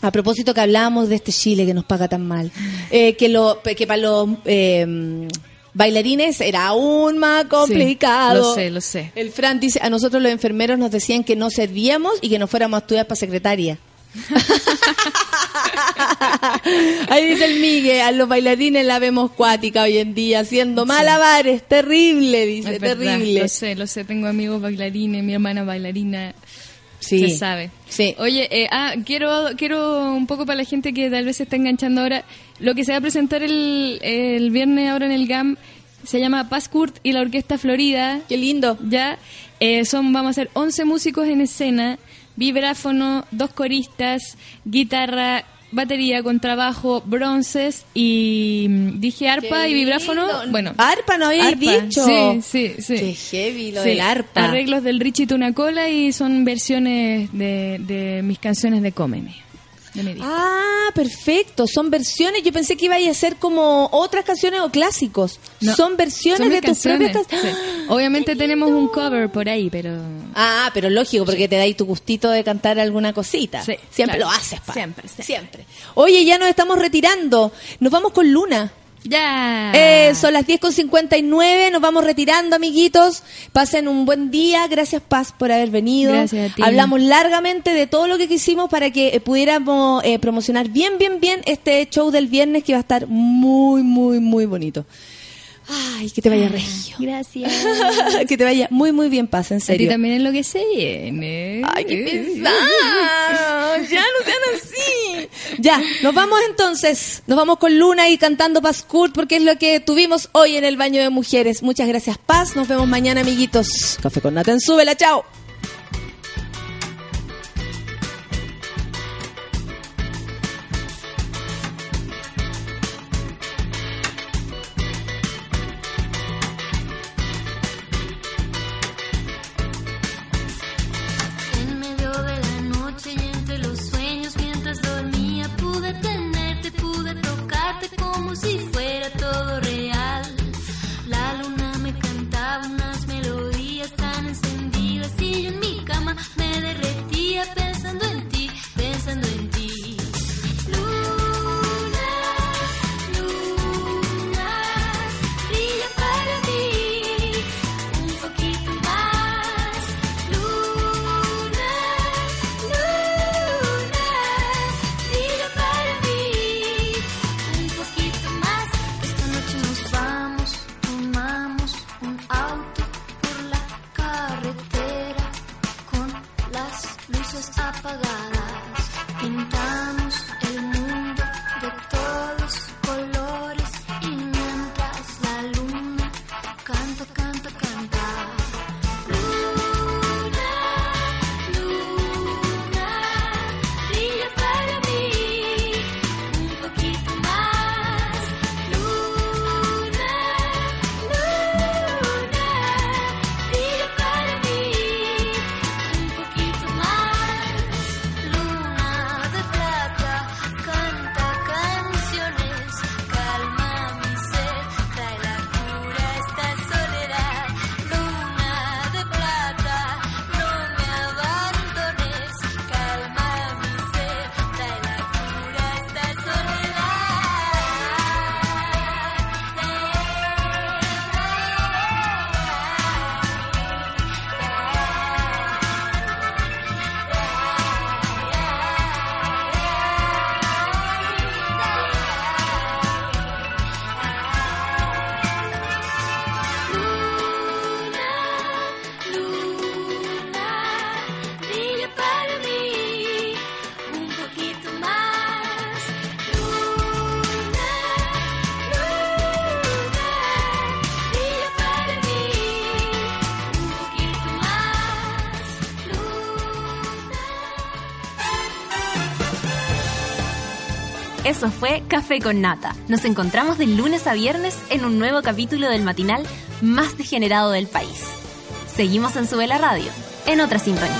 a propósito que hablábamos de este Chile que nos paga tan mal, eh, que, lo, que para los eh, bailarines era aún más complicado. lo sé, lo sé. El Fran dice, a nosotros los enfermeros nos decían que no servíamos y que no fuéramos a estudiar para secretaria. Ahí dice el Migue, a los bailarines la vemos cuática hoy en día, haciendo malabares, terrible, dice, Es verdad, terrible. Lo sé, lo sé, tengo amigos bailarines, mi hermana bailarina. Sí. Se sabe. Sí. Oye, eh, ah, quiero, quiero un poco para la gente que tal vez se está enganchando ahora, lo que se va a presentar el, el viernes ahora en el GAM se llama Paz Kurt y la Orquesta Florida. Qué lindo. Ya, eh, son, vamos a hacer 11 músicos en escena, vibráfono, dos coristas, guitarra, batería, contrabajo, bronces y mm, dije arpa Qué y vibráfono. Bueno, Arpa no arpa, dicho. Sí, sí, sí. Qué heavy lo Sí, del arpa. Arreglos del Richie Tunacola y son versiones de, de mis canciones de Cómeme. De mi disco. Ah, perfecto. Son versiones. Yo pensé que iba a ser como otras canciones o clásicos. No, son versiones son de tus propias canciones, sí. Obviamente tenemos un cover por ahí, pero... Ah, pero lógico, porque te dais tu gustito de cantar alguna cosita. Sí, siempre claro. lo haces, pa. Siempre, siempre. Siempre. Oye, ya nos estamos retirando. Nos vamos con Luna. ¡Ya! Eh, son las 10 con 59, nos vamos retirando, amiguitos. Pasen un buen día. Gracias, Paz, por haber venido. Gracias a ti. Hablamos largamente de todo lo que quisimos para que eh, pudiéramos eh, promocionar bien, bien, bien este show del viernes que va a estar muy, muy, muy bonito. Ay, que te vaya regio. Gracias. que te vaya muy, muy bien, Paz, en A ti serio. también es lo que se viene. Ay, qué pesado. Ya no sean así. Ya, nos vamos entonces. Nos vamos con Luna y cantando Paz Kurt porque es lo que tuvimos hoy en el baño de mujeres. Muchas gracias, Paz. Nos vemos mañana, amiguitos. Café con Nathan, súbela, chao. Eso fue Café con Nata. Nos encontramos de lunes a viernes en un nuevo capítulo del matinal más degenerado del país. Seguimos en Sube la Radio, en otra sintonía.